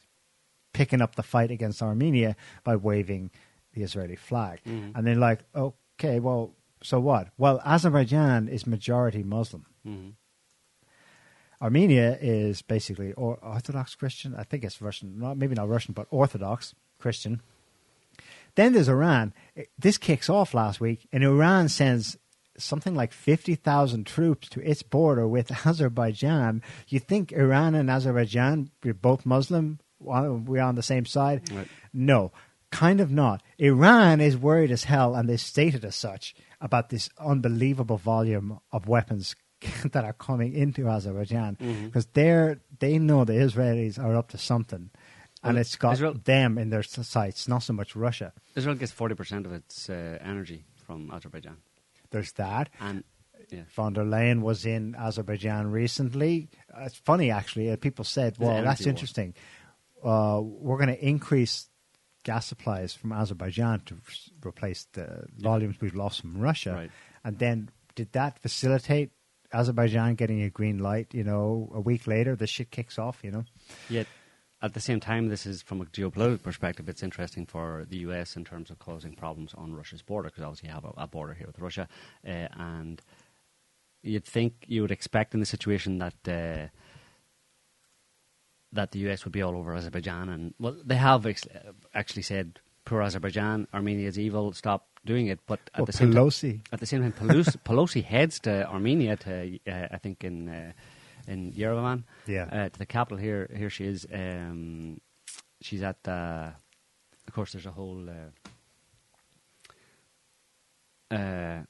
picking up the fight against Armenia by waving the Israeli flag. And they're like, okay, well, so what? Well, Azerbaijan is majority Muslim. Armenia is basically or- Orthodox Christian. I think it's Russian, not, maybe not Russian, but Orthodox Christian. Then there's Iran. This kicks off last week, and Iran sends something like 50,000 troops to its border with Azerbaijan. You think Iran and Azerbaijan, we're both Muslim, we're on the same side? Right. No, kind of not. Iran is worried as hell, and they stated as such, about this unbelievable volume of weapons that are coming into Azerbaijan because they're they know the Israelis are up to something. and Well, it's got Israel- them in their sights, not so much Russia. Israel gets forty percent of its uh, energy from Azerbaijan, There's that. and yeah, Von der Leyen was in Azerbaijan recently. Uh, it's funny, actually. Uh, people said, well, that's interesting. Uh, we're going to increase gas supplies from Azerbaijan to replace the volumes we've lost from Russia. Right. And then did that facilitate Azerbaijan getting a green light? You know, a week later, the shit kicks off, you know? Yet, at the same time, this is from a geopolitical perspective. It's interesting for the U.S. in terms of causing problems on Russia's border because obviously you have a, a border here with Russia, uh, and you'd think you would expect in the situation that uh, that the U.S. would be all over Azerbaijan, and well, they have ex- actually said, "Poor Azerbaijan, Armenia is evil. Stop doing it." But at Well, the same time, Pelosi. at the same time, Pelosi, Pelosi heads to Armenia to, uh, I think, in uh, in Yerevan, Yeah. uh, to the capital. Here, here she is. Um, she's at. Uh, of course, there's a whole. Uh, uh,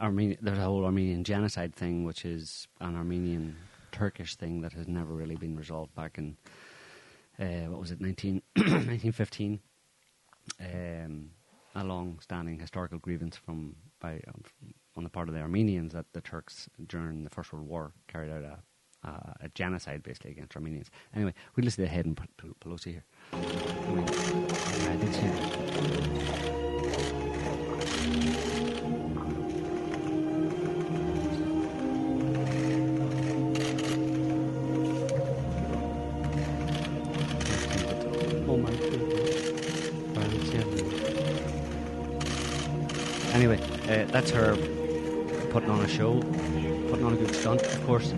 Armenia, there's a whole Armenian genocide thing, which is an Armenian Turkish thing that has never really been resolved back in uh, what was it, 19, 1915. Um, a long-standing historical grievance from by um, on the part of the Armenians that the Turks during the First World War carried out a, a, genocide basically against Armenians. Anyway, we listen to P- P- Pelosi here. I mean, I that's her putting on a show, putting on a good stunt, of course.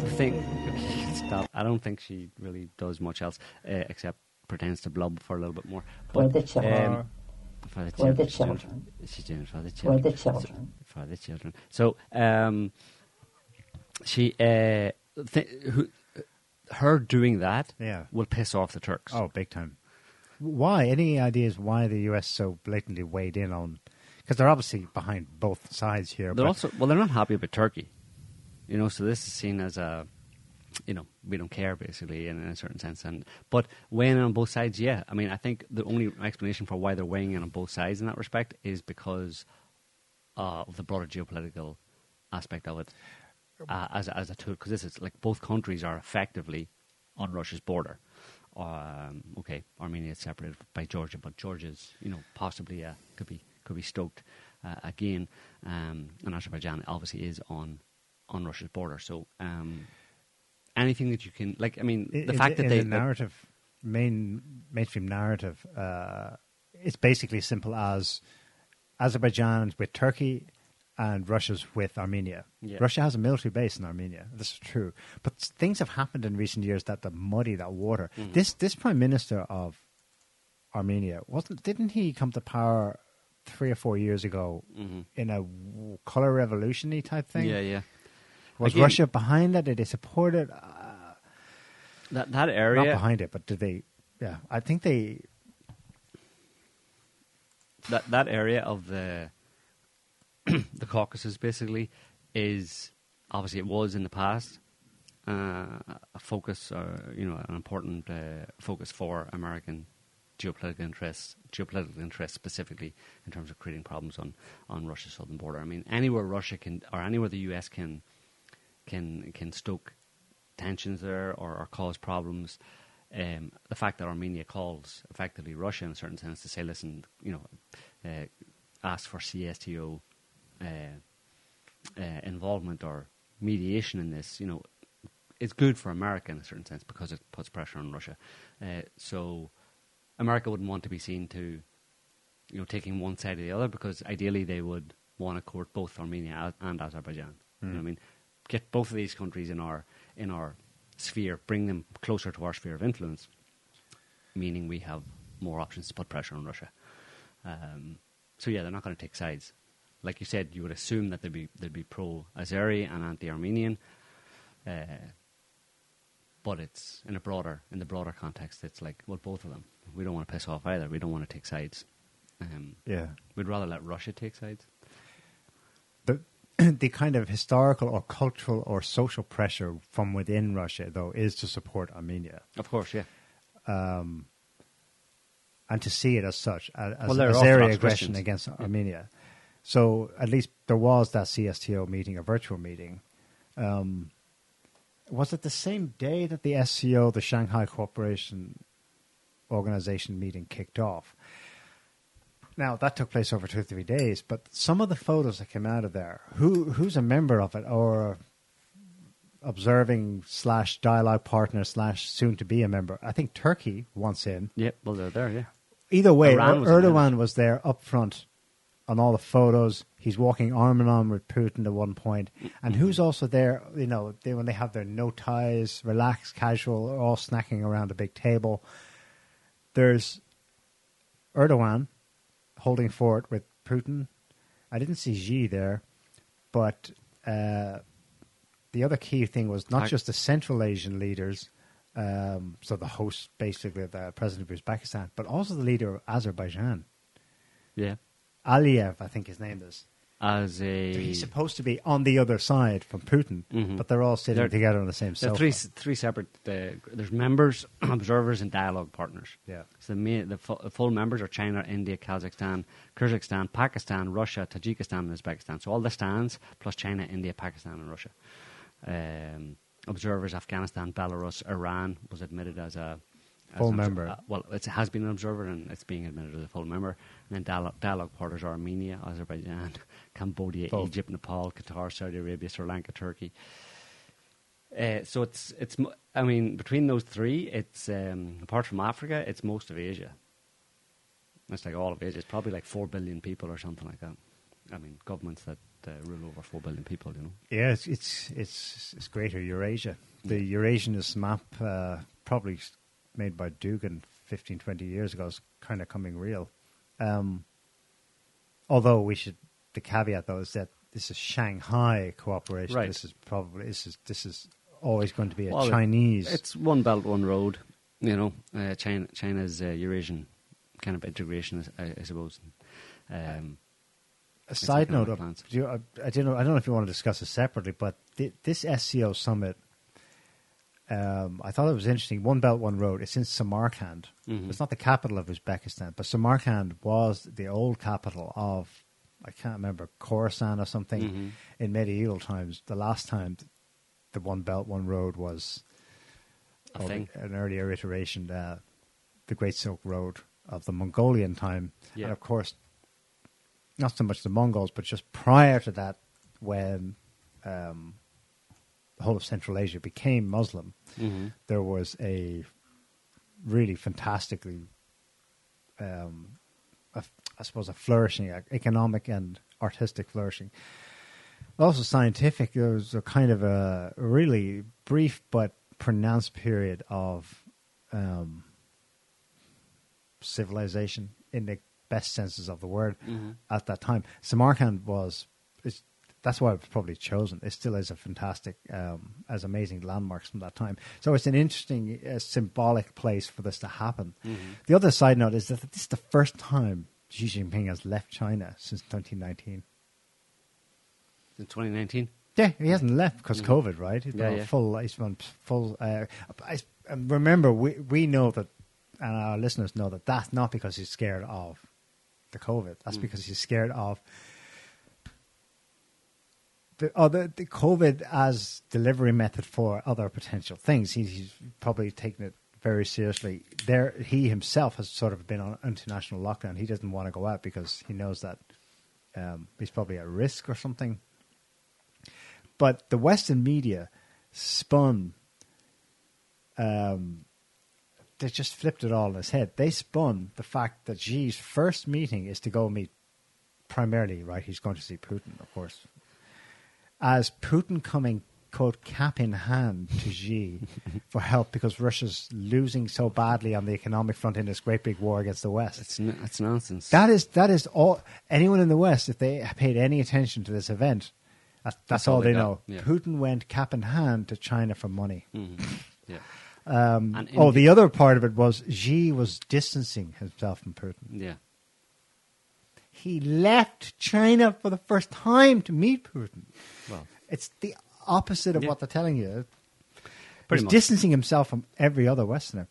The thing, stop. I don't think she really does much else uh, except pretends to blub for a little bit more. For the children. um, for the For the children. children. She's doing it for the children. For the children. For the children. So, um, she, uh, th- who, her doing that Yeah. will piss off the Turks. Oh, big time. Why? Any ideas why the U.S. so blatantly weighed in on? Because they're obviously behind both sides here. They're but also well, they're not happy about Turkey. You know, so this is seen as a, you know, we don't care basically in, in a certain sense. And but weighing in on both sides, yeah. I mean, I think the only explanation for why they're weighing in on both sides in that respect is because uh, of the broader geopolitical aspect of it uh, as a, as a tool. Because this is like both countries are effectively on Russia's border. Um, okay, Armenia is separated by Georgia, but Georgia's you know possibly uh, could be could be stoked uh, again, um, and Azerbaijan obviously is on on Russia's border. So um, anything that you can like, I mean, the in fact the, that they the narrative, main mainstream narrative, uh, it's basically simple as Azerbaijan's with Turkey and Russia's with Armenia. Yeah. Russia has a military base in Armenia. This is true, but things have happened in recent years that muddy that water. Mm-hmm. This this prime minister of Armenia wasn't didn't he come to power three or four years ago Mhm. in a color revolutiony type thing? yeah yeah Was Again- Russia behind that? Did they support it? Uh, that that not area behind it, but did they? Yeah, I think they. that that area of the the Caucasus basically is obviously it was in the past uh, a focus or you know an important uh, focus for American geopolitical interests geopolitical interests specifically in terms of creating problems on on Russia's southern border. I mean anywhere Russia can or anywhere the US can can can stoke tensions there or, or cause problems. Um, the fact that Armenia calls effectively Russia in a certain sense to say, listen, you know, uh, ask for CSTO involvement or mediation in this, you know, it's good for America in a certain sense because it puts pressure on Russia. Uh, so America wouldn't want to be seen to, you know, taking one side or the other because ideally they would want to court both Armenia and Azerbaijan. You know I mean? Get both of these countries in our in our sphere, bring them closer to our sphere of influence, meaning we have more options to put pressure on Russia. Um, so yeah, they're not going to take sides. Like you said, you would assume that they'd be they'd be pro Azeri and anti Armenian, uh, but it's in a broader in the broader context. It's like well, both of them. We don't want to piss off either. We don't want to take sides. Um, Yeah, we'd rather let Russia take sides. the the kind of historical or cultural or social pressure from within Russia, though, is to support Armenia Of course, yeah. and to see it as such, as, as Well, they're Azeri aggression Christians. against Armenia. So at least there was that CSTO meeting, a virtual meeting. Um, was it the same day that the SCO, the Shanghai Cooperation Organization meeting, kicked off? Now that took place over two or three days, but some of the photos that came out of there, who who's a member of it or observing slash dialogue partner slash soon to be a member? I think Turkey wants in. Yeah, well, they're there, yeah. Either way, Iran was. Erdogan was there up front on all the photos. He's walking arm in arm with Putin at one point. And who's also there, you know, they, when they have their no ties, relaxed, casual, all snacking around a big table. There's Erdogan holding fort with Putin. I didn't see Xi there, but uh, the other key thing was not I- just the Central Asian leaders, um, so the host, basically, the president of Uzbekistan, but also the leader of Azerbaijan, Yeah. Aliyev, I think his name is. As a. So he's supposed to be on the other side from Putin, Mhm. but they're all sitting They're- together on the same sofa. three three separate. Uh, there's members, observers, and dialogue partners. Yeah. So the, main, the, fu- the full members are China, India, Kazakhstan, Kyrgyzstan, Pakistan, Russia, Tajikistan, and Uzbekistan. So all the stands plus China, India, Pakistan, and Russia. Um, observers: Afghanistan, Belarus, Iran was admitted as a as Full member. uh, well, it has been an observer and it's being admitted as a full member. And then dialogue, dialogue partners are Armenia, Azerbaijan, Cambodia, Both. Egypt, Nepal, Qatar, Saudi Arabia, Sri Lanka, Turkey. Uh, so it's it's I mean between those three, it's um, apart from Africa, it's most of Asia. It's like all of Asia. It's probably like four billion people or something like that. I mean, governments that uh, rule over four billion people, you know. Yeah, it's it's it's, it's Greater Eurasia. The Eurasianist map, uh, probably made by Dugin 15, 20 years ago, is kind of coming real. Um, although we should, the caveat though is that this is Shanghai cooperation. Right. This is probably this is this is always going to be a Well, Chinese. It's one belt, one road. You know, uh, China, China's uh, Eurasian kind of integration, I, I suppose. Um, A side note, of, do you, I, I don't know. I don't know if you want to discuss it separately, but thi- this SCO summit, um, I thought it was interesting. One Belt, One Road. It's in Samarkand. Mhm. It's not the capital of Uzbekistan, but Samarkand was the old capital of I can't remember Khorasan or something Mhm. in medieval times. The last time the One Belt, One Road was an earlier iteration, uh, the Great Silk Road of the Mongolian time, Yeah. and of course not so much the Mongols, but just prior to that, when um, the whole of Central Asia became Muslim, Mhm. there was a really fantastically, um, a, I suppose, a flourishing, a economic and artistic flourishing. Also scientific. There was a kind of a really brief but pronounced period of um, civilization in the best senses of the word Mhm. at that time. Samarkand was, it's, that's why it was probably chosen. It still is a fantastic, um, as amazing landmarks from that time. So it's an interesting, uh, symbolic place for this to happen. The other side note is that this is the first time Xi Jinping has left China since 2019. in 2019. Yeah, he hasn't left because COVID, right? He's Mm-hmm. Yeah, yeah. full. He's been full. Uh, I, remember, we we know that, and our listeners know that that's not because he's scared of the COVID. That's Mm. because he's scared of the other the COVID as delivery method for other potential things. He, he's probably taken it very seriously. There, he himself has sort of been on international lockdown. He doesn't want to go out because he knows that um, he's probably at risk or something. But the Western media spun. Um, they just flipped it all on his head. They spun the fact that Xi's first meeting is to go meet, primarily, right? He's going to see Putin, of course, as Putin coming quote cap in hand to Xi for help because Russia's losing so badly on the economic front in this great big war against the West. It's n- it's nonsense. That is that is all. Anyone in the West, if they paid any attention to this event, that's, that's, all, they, got, know. yeah. Putin went cap in hand to China for money. Mhm. Yeah. Um, oh, the other part of it was Xi was distancing himself from Putin. Yeah. He left China for the first time to meet Putin. Well, It's the opposite of Yeah. what they're telling you. Pretty He's much. distancing himself from every other Westerner.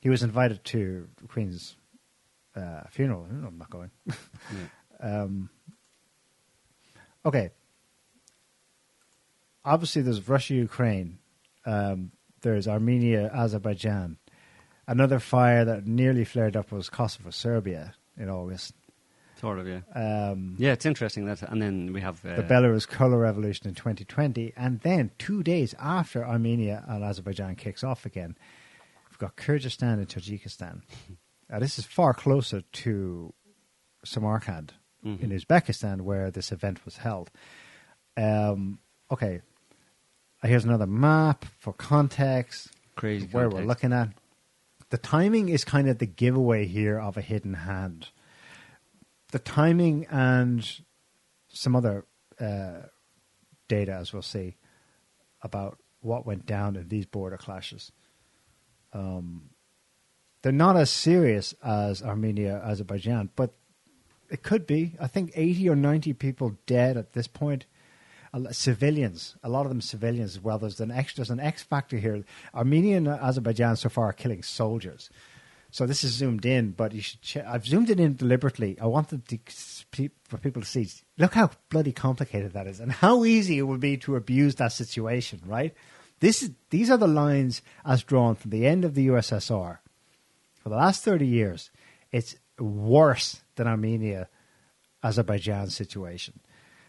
He was invited to Queen's uh, funeral. I'm not going. um, okay. Obviously, there's Russia, Ukraine. Um, there's Armenia, Azerbaijan. Another fire that nearly flared up was Kosovo, Serbia in August. Sort of, yeah. Um, Yeah, it's interesting that, and then we have uh, the Belarus color revolution in 2020, and then two days after Armenia and Azerbaijan kicks off again, we've got Kyrgyzstan and Tajikistan. Now, this is far closer to Samarkand Mhm. in Uzbekistan, where this event was held. Um, okay, here's another map for context. crazy where we're looking at. The timing is kind of the giveaway here of a hidden hand. The timing and some other uh, data, as we'll see, about what went down in these border clashes. Um, they're not as serious as Armenia, Azerbaijan, but it could be. I think 80 or 90 people dead at this point. Civilians, a lot of them civilians as well. There's an X, there's an X factor here. Armenia and Azerbaijan so far are killing soldiers. So this is zoomed in, but you should. I've zoomed it in deliberately. I wanted to, pe- for people to see. Look how bloody complicated that is, and how easy it would be to abuse that situation. Right? This is these are the lines as drawn from the end of the USSR for the last 30 years, it's worse than Armenia, Azerbaijan situation.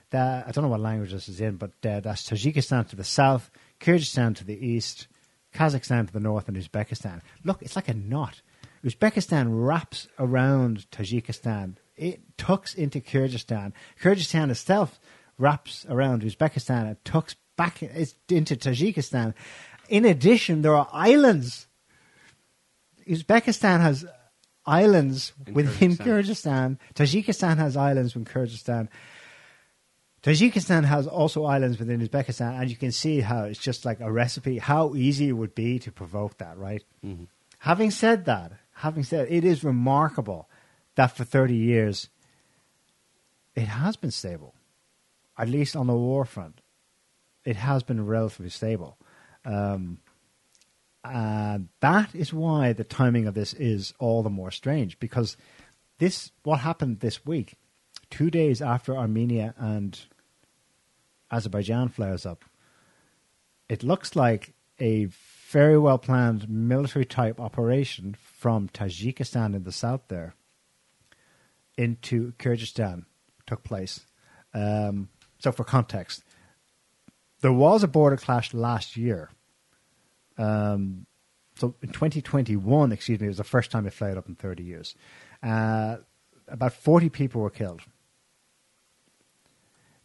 That, I don't know what language this is in, but uh, that's Tajikistan to the south, Kyrgyzstan to the east, Kazakhstan to the north, and Uzbekistan. Look, it's like a knot. Uzbekistan wraps around Tajikistan. It tucks into Kyrgyzstan. Kyrgyzstan itself wraps around Uzbekistan and tucks back into Tajikistan. In addition, there are islands Uzbekistan has islands In within Kyrgyzstan. Kyrgyzstan. Tajikistan has islands within Kyrgyzstan. Tajikistan has also islands within Uzbekistan, and you can see how it's just like a recipe, how easy it would be to provoke that, right? Mm-hmm. Having said that, having said it is remarkable that for 30 years it has been stable, at least on the war front. It has been relatively stable. Um, and that is why the timing of this is all the more strange because this what happened this week, two days after Armenia and Azerbaijan flares up. It looks like a very well planned military type operation from Tajikistan in the south there into Kyrgyzstan took place. Um, so, for context, there was a border clash last year. Um, so in 2021, excuse me, it was the first time it flared up in 30 years. Uh, about 40 people were killed.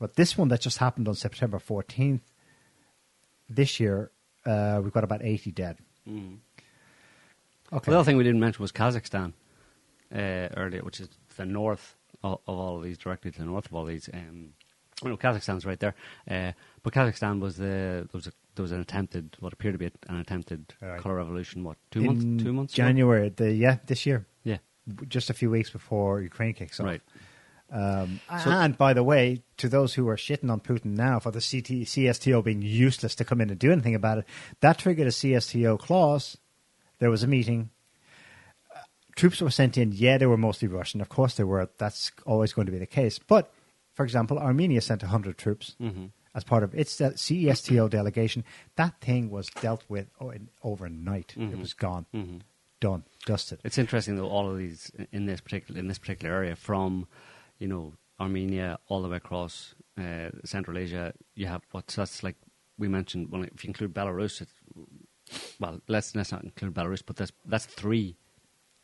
But this one that just happened on September 14th, this year, uh, we've got about 80 dead. Mm. Okay. The other thing we didn't mention was Kazakhstan uh, earlier, which is the north of, of all of these, directly to the north of all these. Um, you know, Kazakhstan's right there, uh, but Kazakhstan was the there was a, there was an attempted what appeared to be an attempted Right. color revolution. What two In months? Two months. ago? January, the, yeah, this year. Yeah. Just a few weeks before Ukraine kicks off. Right. Um, So- and by the way, to those who are shitting on Putin now for the CT, CSTO being useless to come in and do anything about it, that triggered a CSTO clause. There was a meeting. Uh, troops were sent in. Yeah, they were mostly Russian. Of course they were. That's always going to be the case. But, for example, Armenia sent 100 troops Mhm. as part of its CSTO delegation. That thing was dealt with o- in- overnight. It Mhm. was gone. Mhm. Done. Dusted. It's interesting though all of these in this particular in this particular area from you know Armenia all the way across uh, Central Asia. You have what's that's like we mentioned. Well, if you include Belarus, it's, well, let's let's not include Belarus, but that's that's three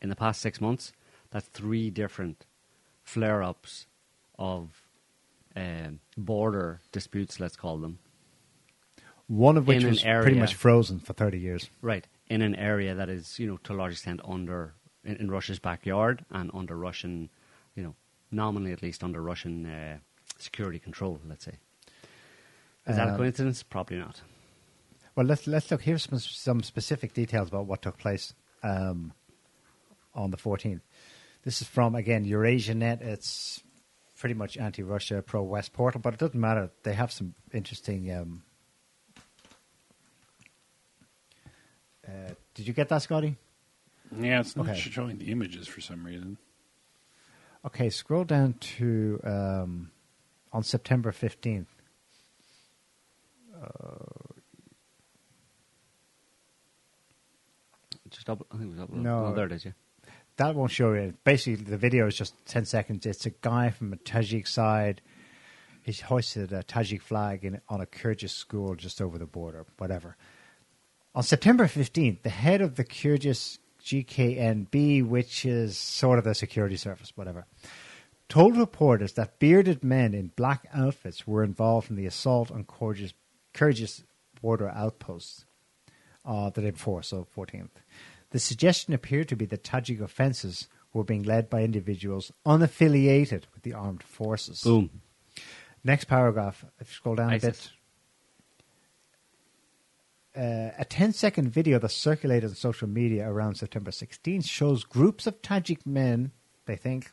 in the past six months. That's three different flare-ups of um, border disputes. Let's call them One of which was pretty much frozen for 30 years. right in an area that is you know to a large extent under in, in Russia's backyard and under Russian, you know, nominally at least under Russian uh, security control. Let's say. Is that a Um, coincidence? Probably not. Well, let's let's look. Here's some, some specific details about what took place um, on the 14th. This is from again Eurasia Net. It's pretty much anti-Russia, pro-West portal, but it doesn't matter. They have some interesting. Um, uh, did you get that, Scotty? Yeah, it's not Okay. showing the images for some reason. Okay, scroll down to um, on September fifteenth. Just up, I think it was up. No. oh, there it is. Yeah. That won't show you. Basically, the video is just 10 seconds. It's a guy from a Tajik side. He's hoisted a Tajik flag in, on a Kyrgyz school just over the border, whatever. On September 15th, the head of the Kyrgyz GKNB, which is sort of the security service, whatever, told reporters that bearded men in black outfits were involved in the assault on Kyrgyz, Kyrgyz border outposts uh, the day before, so 14th. The suggestion appeared to be that Tajik offences were being led by individuals unaffiliated with the armed forces. Boom. Next paragraph, if you scroll down ISIS. a bit. Uh, a 10 second video that circulated on social media around September 16th shows groups of Tajik men, they think,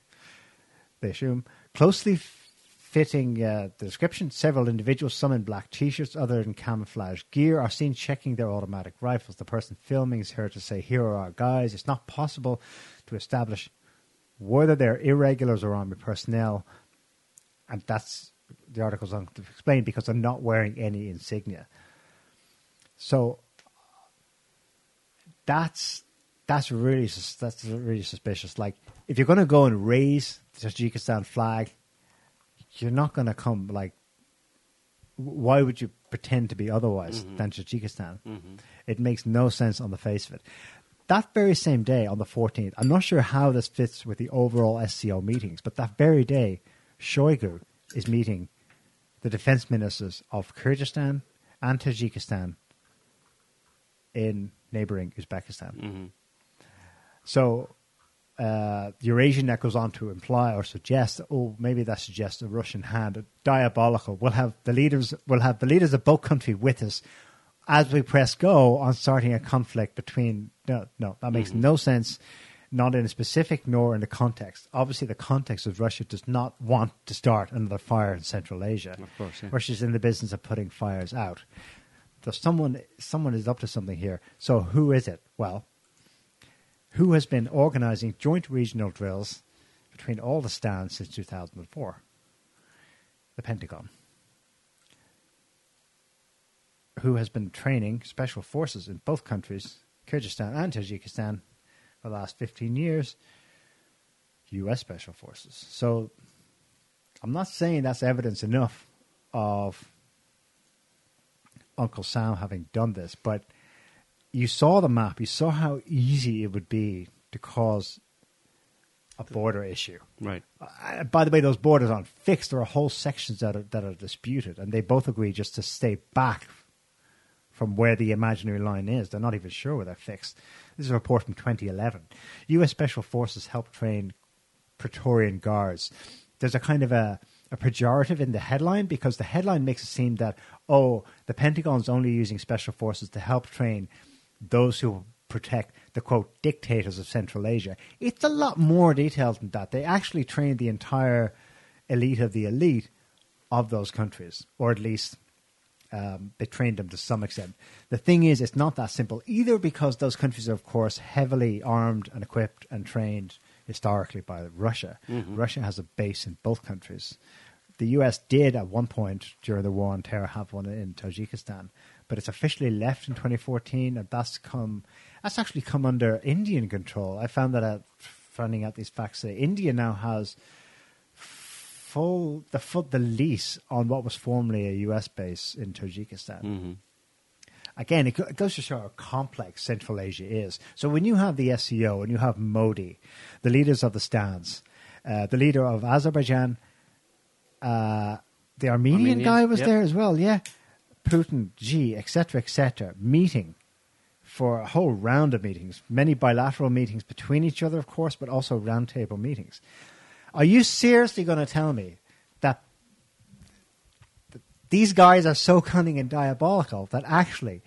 they assume, closely f- fitting uh, the description. Several individuals, some in black t shirts, other in camouflage gear, are seen checking their automatic rifles. The person filming is heard to say, Here are our guys. It's not possible to establish whether they're irregulars or army personnel. And that's the article's on to explain because they're not wearing any insignia. So that's that's really that's really suspicious. Like if you're going to go and raise the Tajikistan flag, you're not going to come like. Why would you pretend to be otherwise mm-hmm. than Tajikistan? Mm-hmm. It makes no sense on the face of it. That very same day, on the 14th, I'm not sure how this fits with the overall SCO meetings, but that very day, Shoigu is meeting the defense ministers of Kyrgyzstan and Tajikistan in neighboring Uzbekistan. So uh, Eurasianet goes on to imply or suggest, oh, maybe that suggests a Russian hand, a diabolical. We'll have the leaders, we'll have the leaders of both countries with us as we press go on starting a conflict between. No, no, that makes no sense. Not in a specific nor in the context. Obviously, the context is Russia does not want to start another fire in Central Asia. Of course, yeah. Russia's in the business of putting fires out. So someone, someone is up to something here. So who is it? Well, who has been organizing joint regional drills between all the stands since 2004? The Pentagon. Who has been training special forces in both countries, Kyrgyzstan and Tajikistan, for the last 15 years? U.S. Special Forces. So I'm not saying that's evidence enough of Uncle Sam having done this, but you saw the map. You saw how easy it would be to cause a border issue. Right. Uh, by the way, those borders aren't fixed. There are whole sections that are that are disputed, and they both agree just to stay back from where the imaginary line is. They're not even sure where they're fixed. This is a report from 2011. U.S. Special Forces helped train Praetorian Guards. There's a kind of a, a pejorative in the headline because the headline makes it seem that, oh, the Pentagon's only using special forces to help train those who protect the quote dictators of Central Asia. It's a lot more detailed than that. They actually train the entire elite of the elite of those countries, or at least um, they trained them to some extent. The thing is, it's not that simple either because those countries are, of course, heavily armed and equipped and trained historically by Russia. Mm-hmm. Russia has a base in both countries. The US did at one point during the war on terror have one in Tajikistan, but it's officially left in 2014, and that's come that's actually come under Indian control. I found that out finding out these facts today. India now has full the full the lease on what was formerly a US base in Tajikistan. Mm-hmm. Again, it, it goes to show how complex Central Asia is. So when you have the SCO and you have Modi, the leaders of the stands, uh, the leader of Azerbaijan, uh, the Armenian guy was yep. there as well, yeah. Putin, Xi, etc., etc., meeting for a whole round of meetings, many bilateral meetings between each other, of course, but also roundtable meetings. Are you seriously going to tell me these guys are so cunning and diabolical that actually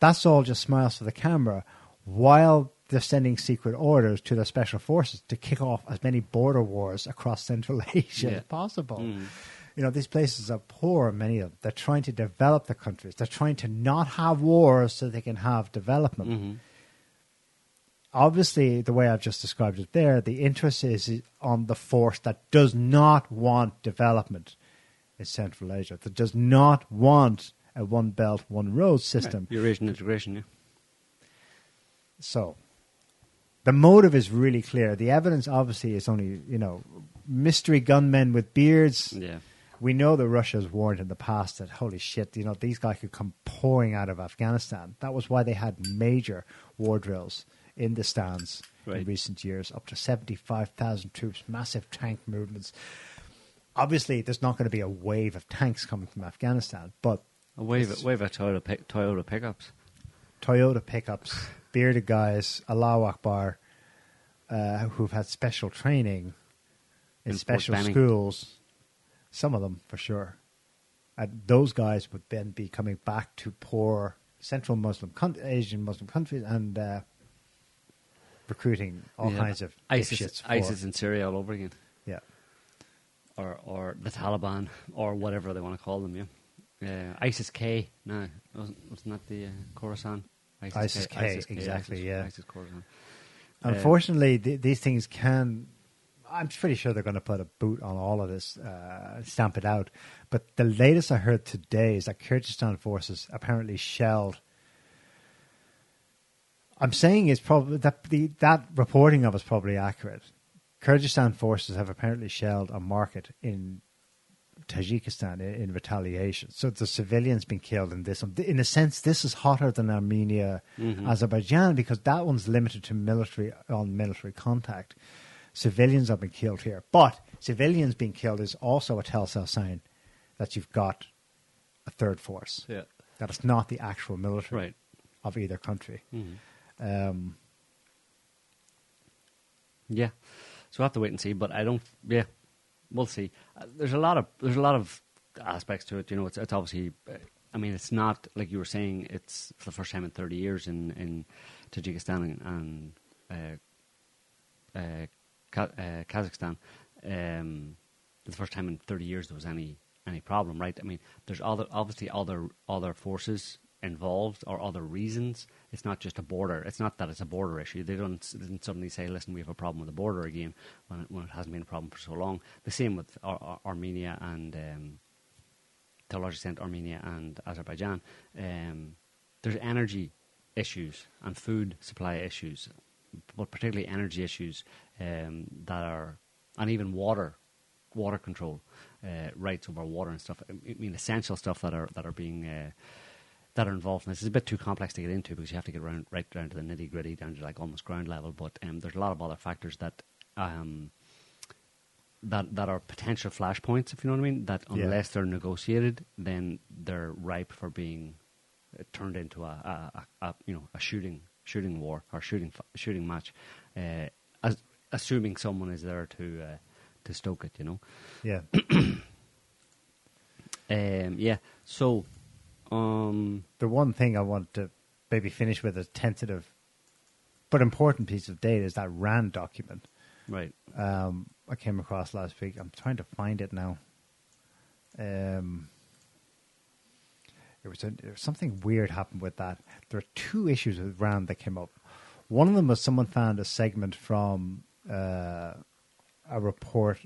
that's all just smiles for the camera while they're sending secret orders to their special forces to kick off as many border wars across Central Asia Yeah. as possible. Mm. You know, these places are poor, many of them. They're trying to develop the countries. They're trying to not have wars so they can have development. Mhm. Obviously, the way I've just described it there, the interest is on the force that does not want development in Central Asia, that does not want a one belt, one road system. Eurasian integration, yeah. So the motive is really clear. The evidence obviously is only, you know, mystery gunmen with beards. Yeah. We know that Russia's warned in the past that holy shit, you know, these guys could come pouring out of Afghanistan. That was why they had major war drills in the stands in recent years, up to seventy-five thousand troops, massive tank movements. Obviously, there's not going to be a wave of tanks coming from Afghanistan, but A wave, wave of Toyota, pick, Toyota pickups. Toyota pickups, bearded guys, Allah Akbar, uh, who've had special training in, In special schools. Some of them, for sure. And those guys would then be coming back to poor Central Muslim, coun- Asian Muslim countries and uh, recruiting all Yeah. kinds of ISIS, ISIS in Syria all over again. Or or the Taliban or whatever they want to call them. Yeah, uh, ISIS K. No, wasn't wasn't that the uh, Khorasan? ISIS K, exactly, ISIS, yeah. ISIS Khorasan. Unfortunately, th- these things can. I'm pretty sure they're going to put a boot on all of this, uh, stamp it out. But the latest I heard today is that Kyrgyzstan forces apparently shelled. I'm saying it's probably that the that reporting of is probably accurate. Kyrgyzstan forces have apparently shelled a market in Tajikistan in, in retaliation. So the civilians been killed in this. In a sense, this is hotter than Armenia, Azerbaijan because that one's limited to military on military contact. Civilians have been killed here, but civilians being killed is also a telltale sign that you've got a third force. Yeah. That it's not the actual military Right. of either country. Mhm. Um, Yeah, so we'll have to wait and see. But I don't. Yeah, we'll see. Uh, there's a lot of there's a lot of aspects to it. You know, it's it's obviously. Uh, I mean, it's not like you were saying. It's for the first time in 30 years in in Tajikistan and, uh, uh, uh, Kazakhstan. Um, the first time in 30 years there was any any problem, right? I mean, there's other obviously other other forces involved or other reasons. It's not just a border. It's not that it's a border issue. They don't, they didn't suddenly say, "Listen, we have a problem with the border again," when it, when it hasn't been a problem for so long. The same with Ar- Ar- Armenia and, um, to a large extent, Armenia and Azerbaijan. Um, there's energy issues and food supply issues, but particularly energy issues um, that are, and even water, water control, uh, rights over water and stuff. I mean, essential stuff that are that are being uh, that are involved in this. It's a bit too complex to get into because you have to get around, right down to the nitty gritty, down to like almost ground level. But um, there's a lot of other factors that. Um, that that are potential flashpoints, if you know what I mean. That Yeah. unless they're negotiated, then they're ripe for being uh, turned into a, a, a, a you know a shooting shooting war or shooting shooting match, uh, as, assuming someone is there to uh, to stoke it. You know. yeah. Um, yeah. So, um, the one thing I want to maybe finish with a tentative but important piece of data is that RAND document right. um, I came across last week. I'm trying to find it now. Um, there was, a, was something weird happened with that. There are two issues with RAND that came up. One of them was someone found a segment from uh, a report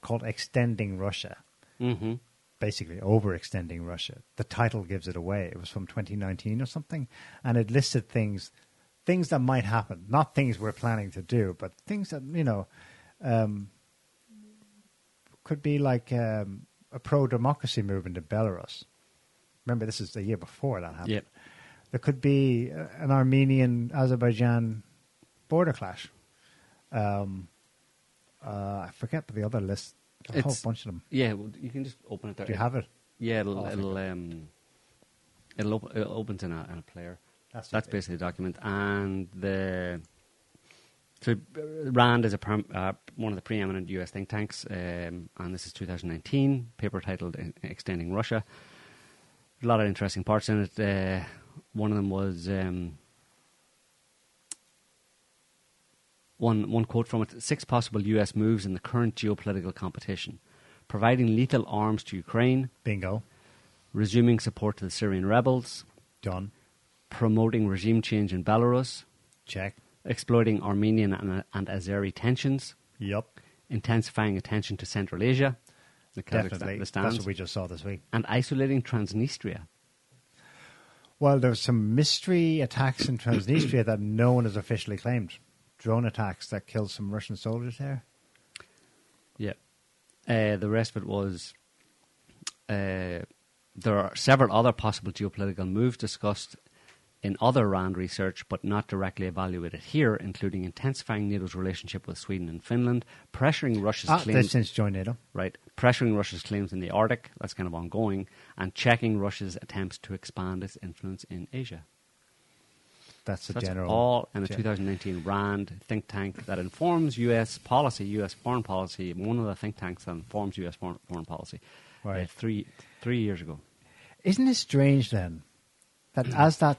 called "Extending Russia." Mm-hmm. Basically overextending Russia. The title gives it away. It was from 2019 or something, and it listed things, things that might happen, not things we're planning to do, but things that you know um, could be like um, a pro-democracy movement in Belarus. Remember, this is the year before that happened. Yep. There could be uh, an Armenian-Azerbaijan border clash. Um, uh, I forget the other list. A whole bunch of them. Yeah. Well, you can just open it there. Do you have it? Yeah. It'll Oh, I it'll um, it'll, op- it opens in a in a player. That's That's basically the document, and the so uh, Rand is a perm, uh, one of the preeminent U.S. think tanks, um, and this is 2019 paper titled "E- "Extending Russia." A lot of interesting parts in it. Uh, one of them was um, one, one quote from it six possible US moves in the current geopolitical competition providing lethal arms to Ukraine, Bingo. resuming support to the Syrian rebels, Done. promoting regime change in Belarus, Check. exploiting Armenian and, and Azeri tensions, Yup. intensifying attention to Central Asia, the Definitely. That's what we just saw this week. and isolating Transnistria. Well, there's some mystery attacks in Transnistria that no one has officially claimed. Drone attacks that killed some Russian soldiers there. Yeah. Uh, the rest of it was uh, there are several other possible geopolitical moves discussed in other RAND research, but not directly evaluated here, including intensifying NATO's relationship with Sweden and Finland, pressuring Russia's Ah, they've claims. since joined NATO. right, pressuring Russia's claims in the Arctic, that's kind of ongoing, and checking Russia's attempts to expand its influence in Asia. That's the So that's general. all in the gen- 2019 RAND think tank that informs U.S. policy, U.S. foreign policy. One of the think tanks that informs U.S. foreign, foreign policy. uh, Right. three three years ago. Isn't it strange then that as that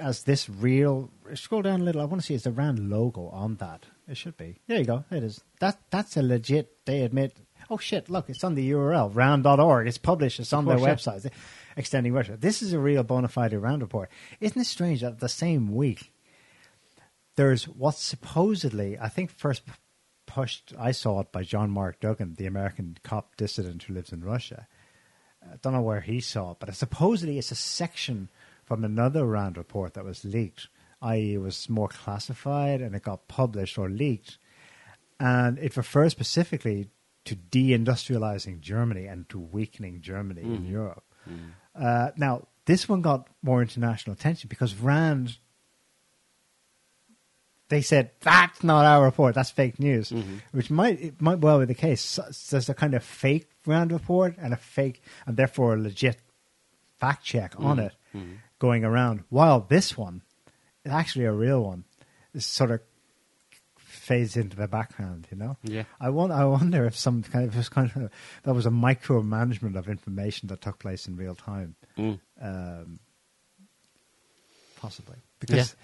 as this real scroll down a little, I want to see is the Rand logo on that. It should be. There you go. It is. That that's a legit. They admit. Oh shit! Look, it's on the URL rand.org. It's published. It's on their course, yeah. website. Extending Russia. This is a real bona fide RAND report. Isn't it strange that the same week there's what supposedly I think first pushed. I saw it by John Mark Dougan, the American cop dissident who lives in Russia. I don't know where he saw it, but supposedly it's a section from another RAND report that was leaked, i.e., it was more classified and it got published or leaked. And it refers specifically to deindustrializing Germany and to weakening Germany in mm. Europe. Mm. Uh, now, this one got more international attention because Rand, they said, that's not our report, that's fake news, mm-hmm. which might, it might well be the case. So, so there's a kind of fake Rand report and a fake, and therefore a legit fact check on mm. it going around, while this one is actually a real one. This sort of fades into the background, you know? Yeah. I wonder, I wonder if some kind of, kind of, that was a micromanagement of information that took place in real time. Mm. Um, possibly. Because,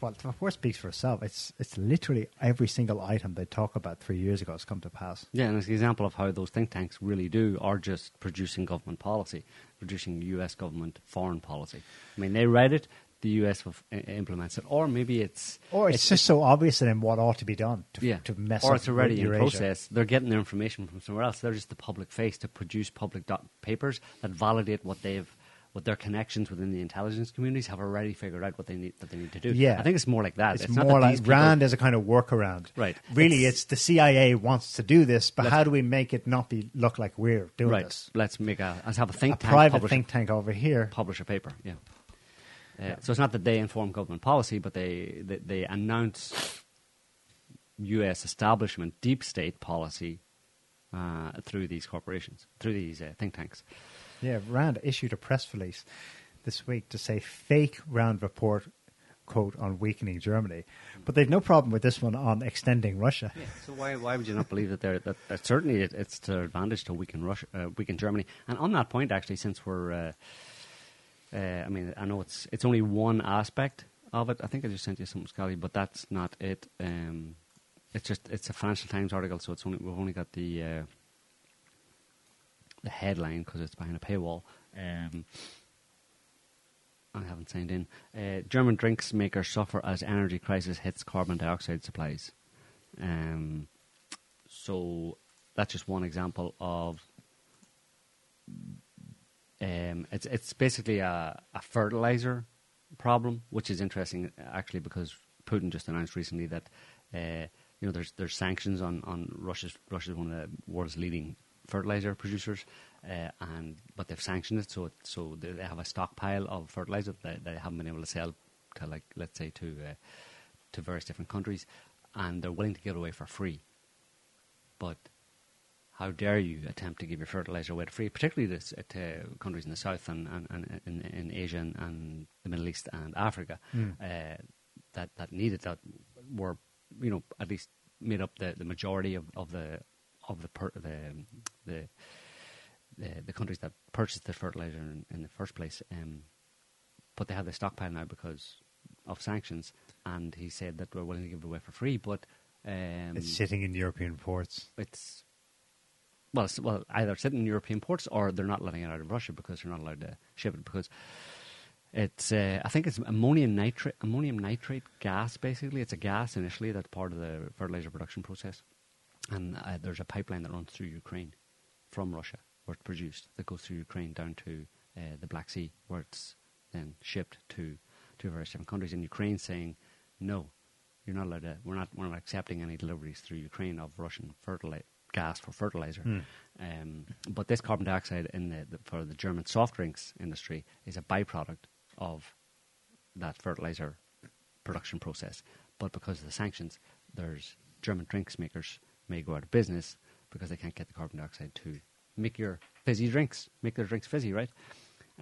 well, the report speaks for itself. It's, it's literally every single item they talk about three years ago has come to pass. Yeah, and it's an example of how those think tanks really do are just producing government policy, producing U.S. government foreign policy. I mean, they read it, the U.S. i- implements it, or maybe it's Or it's, just so obvious them what ought to be done to, yeah, to mess or up it's already in process. They're getting their information from somewhere else. They're just the public face to produce public doc- papers that validate what they've. What their connections within the intelligence communities have already figured out what they need that they need to do. Yeah. I think it's more like that. It's, not more like these people- Rand as a kind of workaround. Right. Really, It's- it's, the CIA wants to do this, but how do we make it not be look like we're doing right. this? Let's make a let's have a think a tank private think tank over here. publish a paper. Yeah. Uh, So it's not that they inform government policy, but they they, they announce U.S. establishment deep state policy uh, through these corporations, through these uh, think tanks. Yeah, Rand issued a press release this week to say fake Rand report quote on weakening Germany, but they've no problem with this one on extending Russia. Yeah, So why why would you not believe that they're that, that certainly it, it's to their advantage to weaken Russia, uh, weaken Germany? And on that point, actually, since we're, uh, I mean, I know it's it's only one aspect of it. I think I just sent you something, Scotty, but that's not it. Um, it's just it's a Financial Times article, so it's only we've only got the uh, the headline because it's behind a paywall. Um, I haven't signed in. Uh, German drinks makers suffer as energy crisis hits carbon dioxide supplies. Um, so that's just one example of. Um, it's it's basically a, a fertilizer problem, which is interesting actually because Putin just announced recently that uh, you know there's there's sanctions on on Russia's Russia's one of the world's leading fertilizer producers, uh, and but they've sanctioned it, so it, so they have a stockpile of fertilizer that they haven't been able to sell to like let's say to uh, to various different countries, and they're willing to give it away for free. But how dare you attempt to give your fertilizer away for free, particularly this, uh, to countries in the south and, and, and in, in Asia and, the Middle East and Africa uh, that that needed that were you know at least made up the, the majority of, of the of the per, the, the the the countries that purchased the fertilizer in, in the first place. Um, but they have the stockpile now because of sanctions, and he said that we're willing to give it away for free, but Um, It's sitting in European ports. it's well, well, either sitting in European ports or they're not letting it out of Russia because they're not allowed to ship it because it's uh, I think it's ammonium nitrate ammonium nitrate gas basically. It's a gas initially that's part of the fertilizer production process, and uh, there's a pipeline that runs through Ukraine from Russia where it's produced that goes through Ukraine down to uh, the Black Sea where it's then shipped to to various different countries. And Ukraine saying no, you're not allowed to. We're not. We're not accepting any deliveries through Ukraine of Russian fertilizer gas for fertilizer. Um, but this carbon dioxide in the, the for the German soft drinks industry is a byproduct of that fertilizer production process. But because of the sanctions, there's German drinks makers may go out of business because they can't get the carbon dioxide to make your fizzy drinks, make their drinks fizzy, right?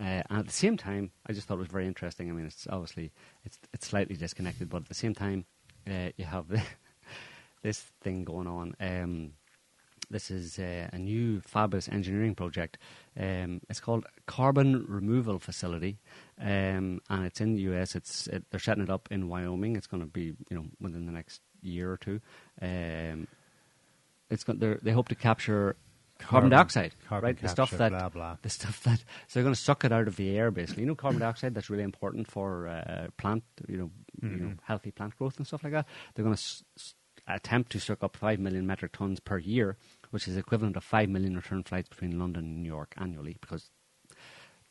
Uh, and at the same time, I just thought it was very interesting. I mean, it's obviously it's it's slightly disconnected, but at the same time, uh, you have this thing going on. Um, this is uh, a new fabulous engineering project. Um, it's called Carbon Removal Facility, um, and it's in the US. It's it, they're setting it up in Wyoming. It's going to be you know within the next year or two. Um, it's got they hope to capture carbon, Carbon- dioxide, carbon right? the stuff that blah, blah. the stuff that so they're going to suck it out of the air, basically. You know, carbon dioxide that's really important for uh, plant, you know, you know, healthy plant growth and stuff like that. They're going to s- attempt to suck up five million metric tons per year, which is equivalent of five million return flights between London and New York annually. Because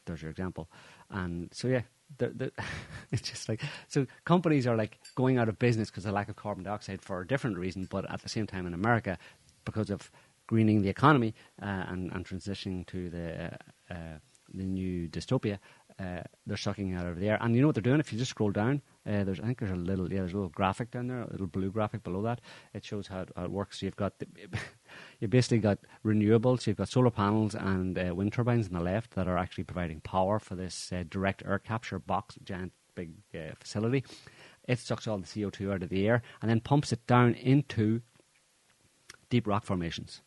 there's your example, and so yeah. The, the, it's just like so companies are like going out of business because of lack of carbon dioxide for a different reason but at the same time in america because of greening the economy uh, and, and transitioning to the uh, uh, the new dystopia, uh, they're sucking out over there. And you know what they're doing? If you just scroll down, uh, there's I think there's a little yeah, there's a little graphic down there, a little blue graphic below that. It shows how it, how it works. So you've got the, you basically got renewables. You've got solar panels and uh, wind turbines on the left that are actually providing power for this uh, direct air capture box, giant big uh, facility. It sucks all the CO2 out of the air and then pumps it down into deep rock formations.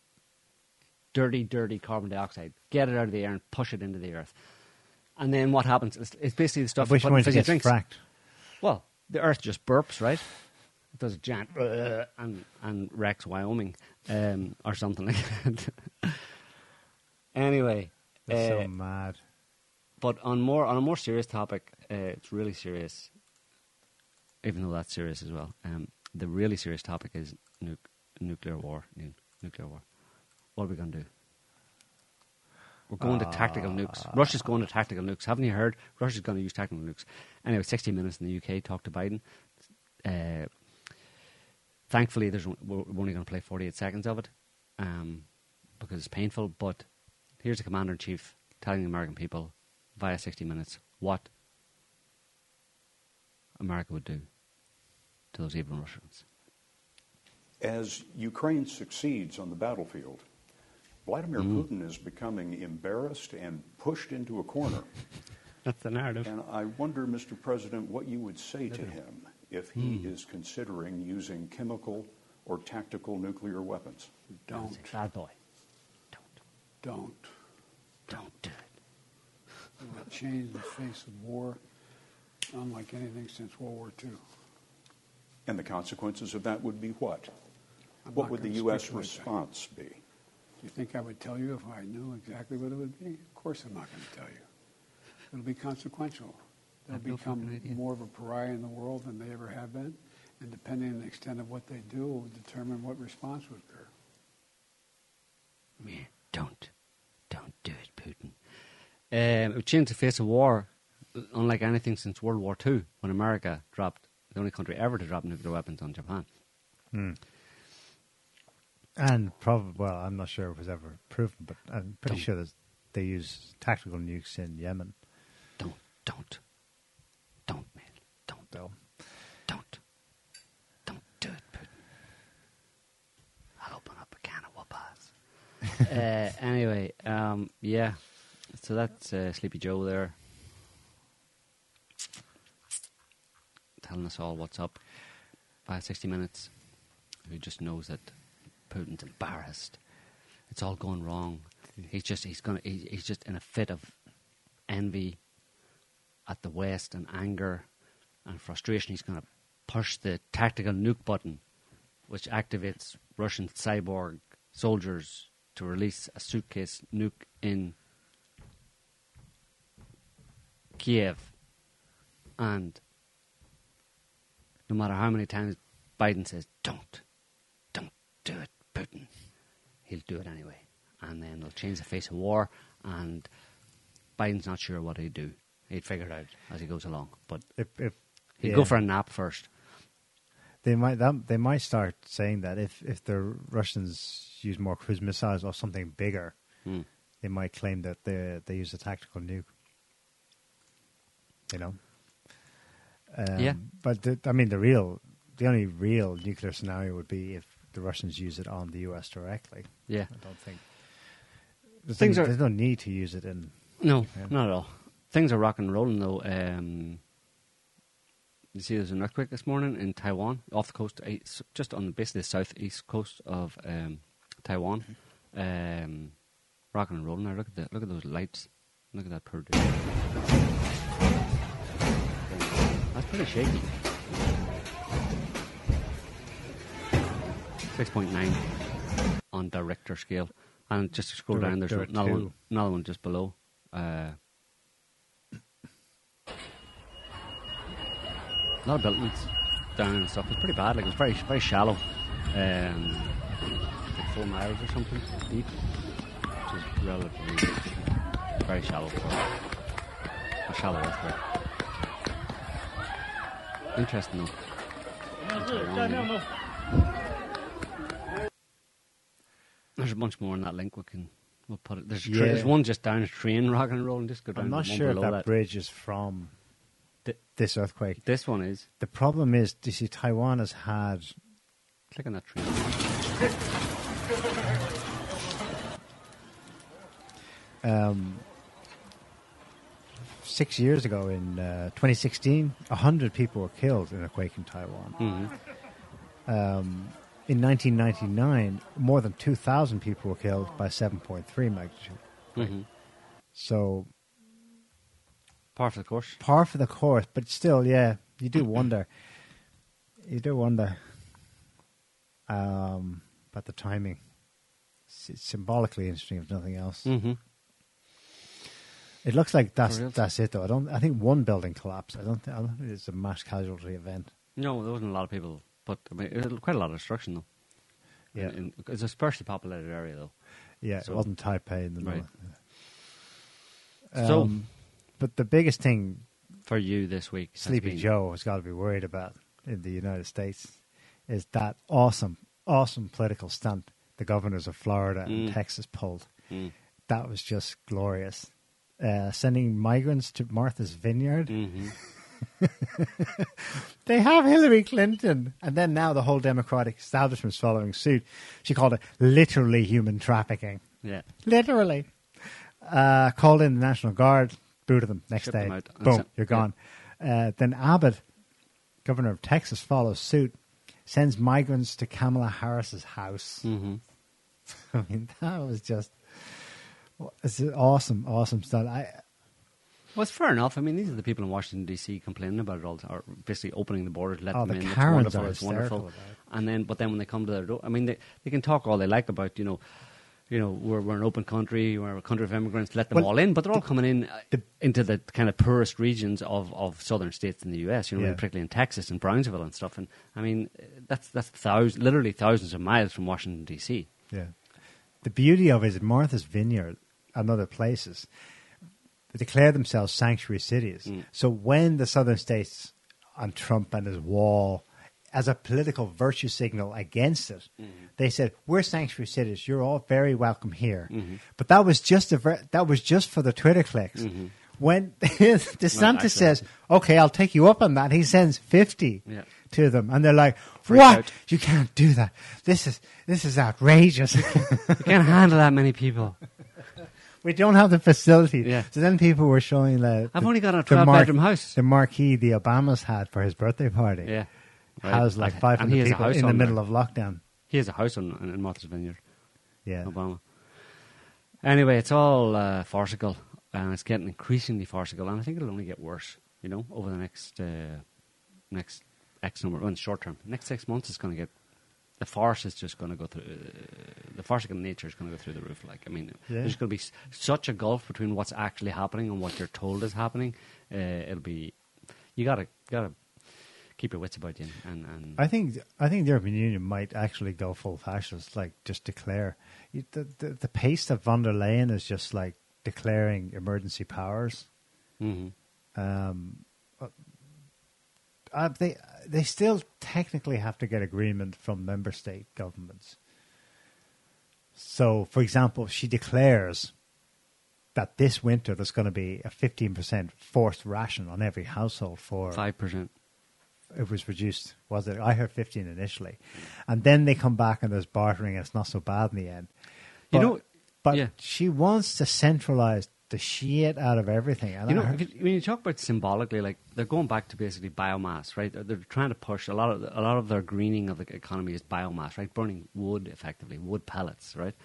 Dirty, dirty carbon dioxide. Get it out of the air and push it into the earth. And then what happens? It's, it's basically the stuff Which you put in one gets drinks. fracked? Well, the earth just burps, right? It does a giant uh, and and wrecks Wyoming um, or something like that. anyway, That's uh, so mad. but on more on a more serious topic, uh, it's really serious. Even though that's serious as well, um, the really serious topic is nu- nuclear war. Nu- nuclear war. What are we going to do? We're going to tactical nukes. Russia's going to tactical nukes. Haven't you heard? Russia's going to use tactical nukes. Anyway, 60 Minutes in the UK talked to Biden. Uh, thankfully, there's, we're we're only going to play 48 seconds of it um, because it's painful. But here's the commander in chief telling the American people via 60 Minutes what America would do to those evil Russians. As Ukraine succeeds on the battlefield, Vladimir mm. Putin is becoming embarrassed and pushed into a corner. That's the narrative. And I wonder, Mr. President, what you would say to him if he mm. is considering using chemical or tactical nuclear weapons. Don't, Bad boy. Don't. don't. Don't do it. It will change the face of war unlike anything since World War II. And the consequences of that would be what? I'm What would the U.S. speculate that. response be? Do you think I would tell you if I knew exactly what it would be? Of course I'm not going to tell you. It'll be consequential. They'll I've no become more of a pariah in the world than they ever have been. And depending on the extent of what they do, will determine what response would occur. Yeah, don't. Don't do it, Putin. Um, it would change the face of war, unlike anything since World War II, when America dropped, the only country ever to drop nuclear weapons on Japan. And probably, well, I'm not sure it was ever proven, but I'm pretty Don't. sure that they use tactical nukes in Yemen. Don't, don't, don't, man. Don't, So, don't, don't do it, Putin. I'll open up a can of whoop-ass. uh, anyway, um, yeah. So that's uh, Sleepy Joe there. Telling us all what's up. By 60 minutes. Who just knows that Putin's embarrassed. It's all going wrong. He's just he's gonna he, he's just in a fit of envy at the West and anger and frustration. He's to push the tactical nuke button which activates Russian cyborg soldiers to release a suitcase nuke in Kiev. And no matter how many times Biden says, don't, don't do it, Putin, he'll do it anyway. And then they'll change the face of war, and Biden's not sure what he'd do. He'd figure it out as he goes along. But If, if he'd yeah. go for a nap first. They might that, they might start saying that if if the Russians use more cruise missiles or something bigger, Hmm. they might claim that they they use a tactical nuke. You know. Um, Yeah. But the, I mean, the real, the only real nuclear scenario would be if the Russians use it on the U.S. directly. Yeah. I don't think. There's, Things no, are- there's no need to use it in. No, Yeah. not at all. Things are rock and rolling though. Um, you see, there's an earthquake this morning in Taiwan, off the coast, eh, s- just on basically the southeast coast of um, Taiwan. Um, rocking and rolling there. Look at that! Look at those lights. Look at that poor dude. That's pretty shaky. Six point nine on the Richter scale, and just to scroll down, there's another one, another one just below. Uh, a lot of buildings down and stuff. It's pretty bad. Like it was very very shallow. Um, like four miles or something deep, which is relatively very shallow for a shallow earthquake. Interesting though. There's a bunch more in that link we can we'll put it. There's, tra- Yeah. there's one just down a train rocking and rolling. Just go down. I'm not sure if below that, bridge is from Th- this earthquake. This one is. The problem is, you see, Taiwan has had Click on that train. um, six years ago in uh, 2016, 100 people were killed in a quake in Taiwan. Mhm. Um, in 1999, more than 2,000 people were killed by 7.3 magnitude. Mhm. So, Par for the course. par for the course, but still, yeah, you do wonder. You do wonder um, about the timing. It's, it's symbolically interesting, if nothing else. Mm-hmm. It looks like that's that's it though. I don't. I think one building collapsed. I don't. Think, I don't think it's a mass casualty event. No, there wasn't a lot of people, but I mean, quite a lot of destruction though. Yeah. In- in- it's a sparsely populated area though. Yeah, So- it wasn't Taipei in the Right. north. So- Um, but the biggest thing For you this week, Sleepy Joe has got to be worried about in the United States is that awesome, awesome political stunt the governors of Florida and Mm. Texas pulled. Mm. That was just glorious. Uh, sending migrants to Martha's Vineyard. Mhm. They have Hillary Clinton. And then now the whole Democratic establishment's following suit. She called it literally human trafficking. Yeah. Literally. Uh, called in the National Guard, booted them next Shipped day. them Boom, you're gone. Uh, then Abbott, governor of Texas, follows suit, sends migrants to Kamala Harris's house. Mm-hmm. I mean, that was just it's awesome, awesome stuff. I, Well, it's fair enough. I mean, these are the people in Washington D.C. complaining about it all, or basically opening the borders, let Oh, them the in. It's Karens wonderful. are It's wonderful. And then, but then when they come to their door, I mean, they they can talk all they like about, you know, you know, we're we're an open country, we're a country of immigrants, let them Well, all in, but they're all coming in uh, the- into the kind of poorest regions of, of southern states in the U.S. You know, Yeah. particularly in Texas and Brownsville and stuff. And I mean, that's that's thousands, literally thousands of miles from Washington D.C. yeah. The beauty of it is Martha's Vineyard and other places declare themselves sanctuary cities. Mm. So when the southern states on Trump and his wall, as a political virtue signal against it, Mm-hmm. they said, "We're sanctuary cities. You're all very welcome here." Mm-hmm. But that was just a ver- that was just for the Twitter clicks. When DeSantis actually- says, "Okay, I'll take you up on that," he sends fifty Yeah. to them, and they're like, Freak "What? out. You can't do that. This is this is outrageous." You can't handle that many people. We don't have the facility. Yeah. So then people were showing the. I've the- only got a 12 mark- bedroom house. The marquee the Obamas had for his birthday party. Yeah. Housed like five a people house in the middle there. of lockdown. He has a house on, in Martha's Vineyard. Yeah. Obama. Anyway, it's all uh, farcical, and it's getting increasingly farcical, and I think it'll only get worse. You know, over the next uh, next X number, well, in short term, next six months, it's going to get the force is just going to go through. Uh, the force of nature is going to go through the roof. Like I mean, Yeah. there's going to be s- such a gulf between what's actually happening and what you're told is happening. Uh, it'll be you gotta gotta keep your wits about you and and I think I think the European Union might actually go full fascist, like just declare the the, the pace that von der Leyen is just like declaring emergency powers. Mhm. Um, uh, they they still technically have to get agreement from member state governments. So, for example, she declares that this winter there's going to be a fifteen percent forced ration on every household for five percent. it was reduced, was it? I heard 15 initially. And then they come back and there's bartering and it's not so bad in the end. You know- but yeah. she wants to centralize the shit out of everything. And You know, heard- if you, when you talk about symbolically, like they're going back to basically biomass, right? They're, trying to push a lot of a lot of their greening of the economy is biomass, right? Burning wood, effectively, wood pellets, right?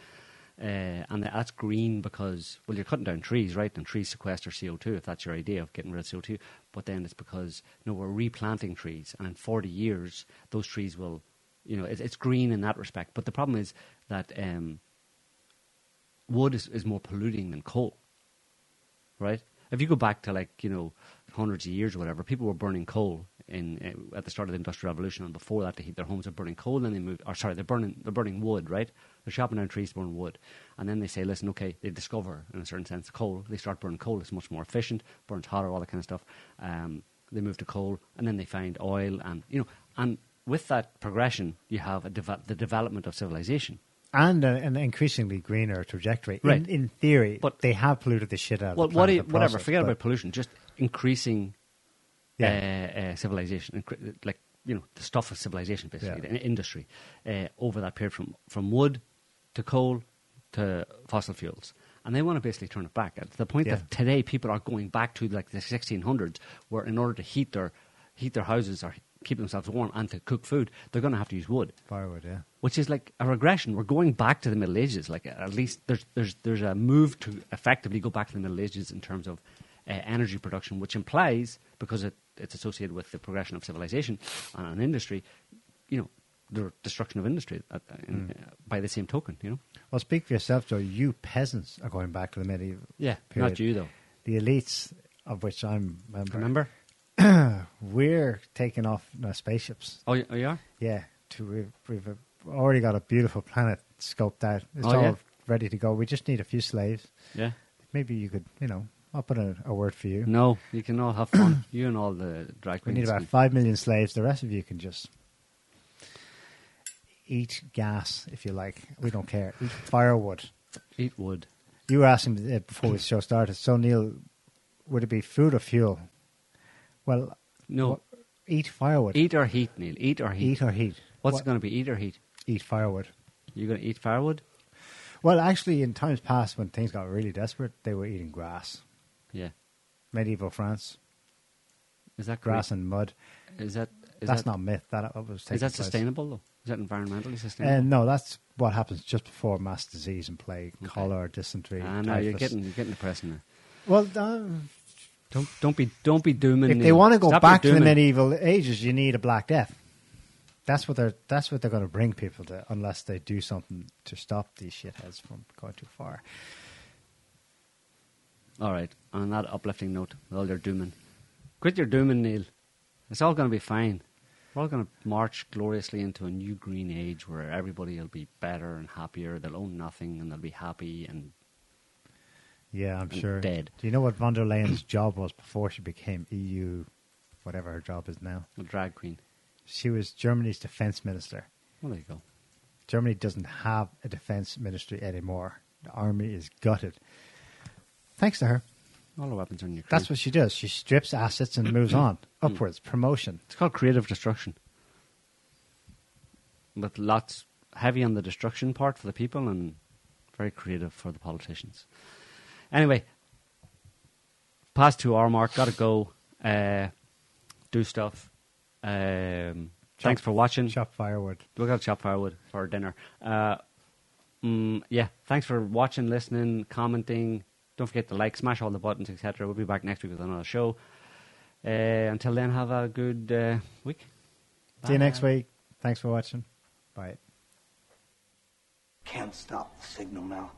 Uh, and that's green because well, you're cutting down trees, right? And trees sequester CO two if that's your idea of getting rid of CO two. But then it's because you know we're replanting trees, and in 40 years those trees will, you know, it's, it's green in that respect. But the problem is that um, wood is, is more polluting than coal right? If you go back to like you know hundreds of years or whatever, people were burning coal in uh, at the start of the industrial revolution, and before that, to heat their homes, they're burning coal. Then they move, or sorry, they're burning they're burning wood, right? They're chopping down trees to burn wood, and then they say, listen, okay, they discover in a certain sense coal. They start burning coal. It's much more efficient, burns hotter, all that kind of stuff. Um, they move to coal, and then they find oil, and you know, and with that progression, you have a deve- the development of civilization. And an increasingly greener trajectory. Right. In, in theory, But- they have polluted the shit out Well, of the what planet you, whatever, forget about pollution. Just increasing Yeah. uh, uh, civilization, like you know, the stuff of civilization, basically, Yeah. industry, uh, over that period from from wood to coal to fossil fuels, and they want to basically turn it back. At the point Yeah. that today people are going back to like the 1600s, where in order to heat their heat their houses or keep themselves warm and to cook food, they're going to have to use wood Firewood, yeah. which is like a regression. We're going back to the Middle Ages. Like at least there's there's there's a move to effectively go back to the Middle Ages in terms of uh, energy production, which implies because it, it's associated with the progression of civilization and an industry, you know, the destruction of industry at, in, uh, by the same token. You know, Well, speak for yourself, Joe. You peasants are going back to the medieval yeah, period. not you though. The elites, of which I'm a member, Remember? we're taking off in our spaceships. Oh, you, oh, you are. Yeah, to we've, we've already got a beautiful planet scoped out. It's Oh, all yeah? ready to go. We just need a few slaves. Yeah. Maybe you could, you know, I'll put a, a word for you. No, you can all have fun. you and all the drag queens. We need about five million slaves. The rest of you can just eat gas if you like. We don't care. Eat firewood. eat wood. You were asking uh, before the show started. So Niall, would it be food or fuel? Well, No, what- eat firewood. eat or heat, Niall. Eat or heat. Eat or heat. What's What- it going to be? Eat or heat? Eat firewood. You're going to eat firewood? Well, actually, in times past, when things got really desperate, they were eating grass. Yeah. Medieval France, Is that grass great? and mud. Is that is that's that, not myth. That was is that place. sustainable though? Is that environmentally sustainable? Uh, no, that's what happens just before mass disease and plague, Okay. cholera, dysentery. Ah, no, you're getting you're getting depressing now. well. Um, Don't don't be don't be dooming. if they want to go Stop back to the medieval ages, you need a Black Death. That's what they're. That's what they're going to bring people to, unless they do something to stop these shitheads from going too far. All right. On that uplifting note, with all your dooming, quit your dooming, Niall. It's all going to be fine. We're all going to march gloriously into a new green age where everybody will be better and happier. They'll own nothing and they'll be happy and Yeah, I'm sure. dead. Do you know what von der Leyen's job was before she became EU, whatever her job is now? a drag queen. She was Germany's defense minister. Well, there you go. Germany doesn't have a defense ministry anymore. The army is gutted. Thanks to her. All the weapons are in Ukraine. That's what she does. She strips assets and moves on hmm. upwards, promotion. It's called creative destruction. With lots heavy on the destruction part for the people and very creative for the politicians. Anyway, past two hour mark, gotta go. Uh, do stuff. Um, thanks for watching. Chop firewood. We got to chop firewood for dinner. Uh, mm, yeah, thanks for watching, listening, commenting. Don't forget to like, smash all the buttons, etc. We'll be back next week with another show. Uh, until then, have a good uh, week. See you next week. Thanks for watching. Bye. Can't stop the signal now.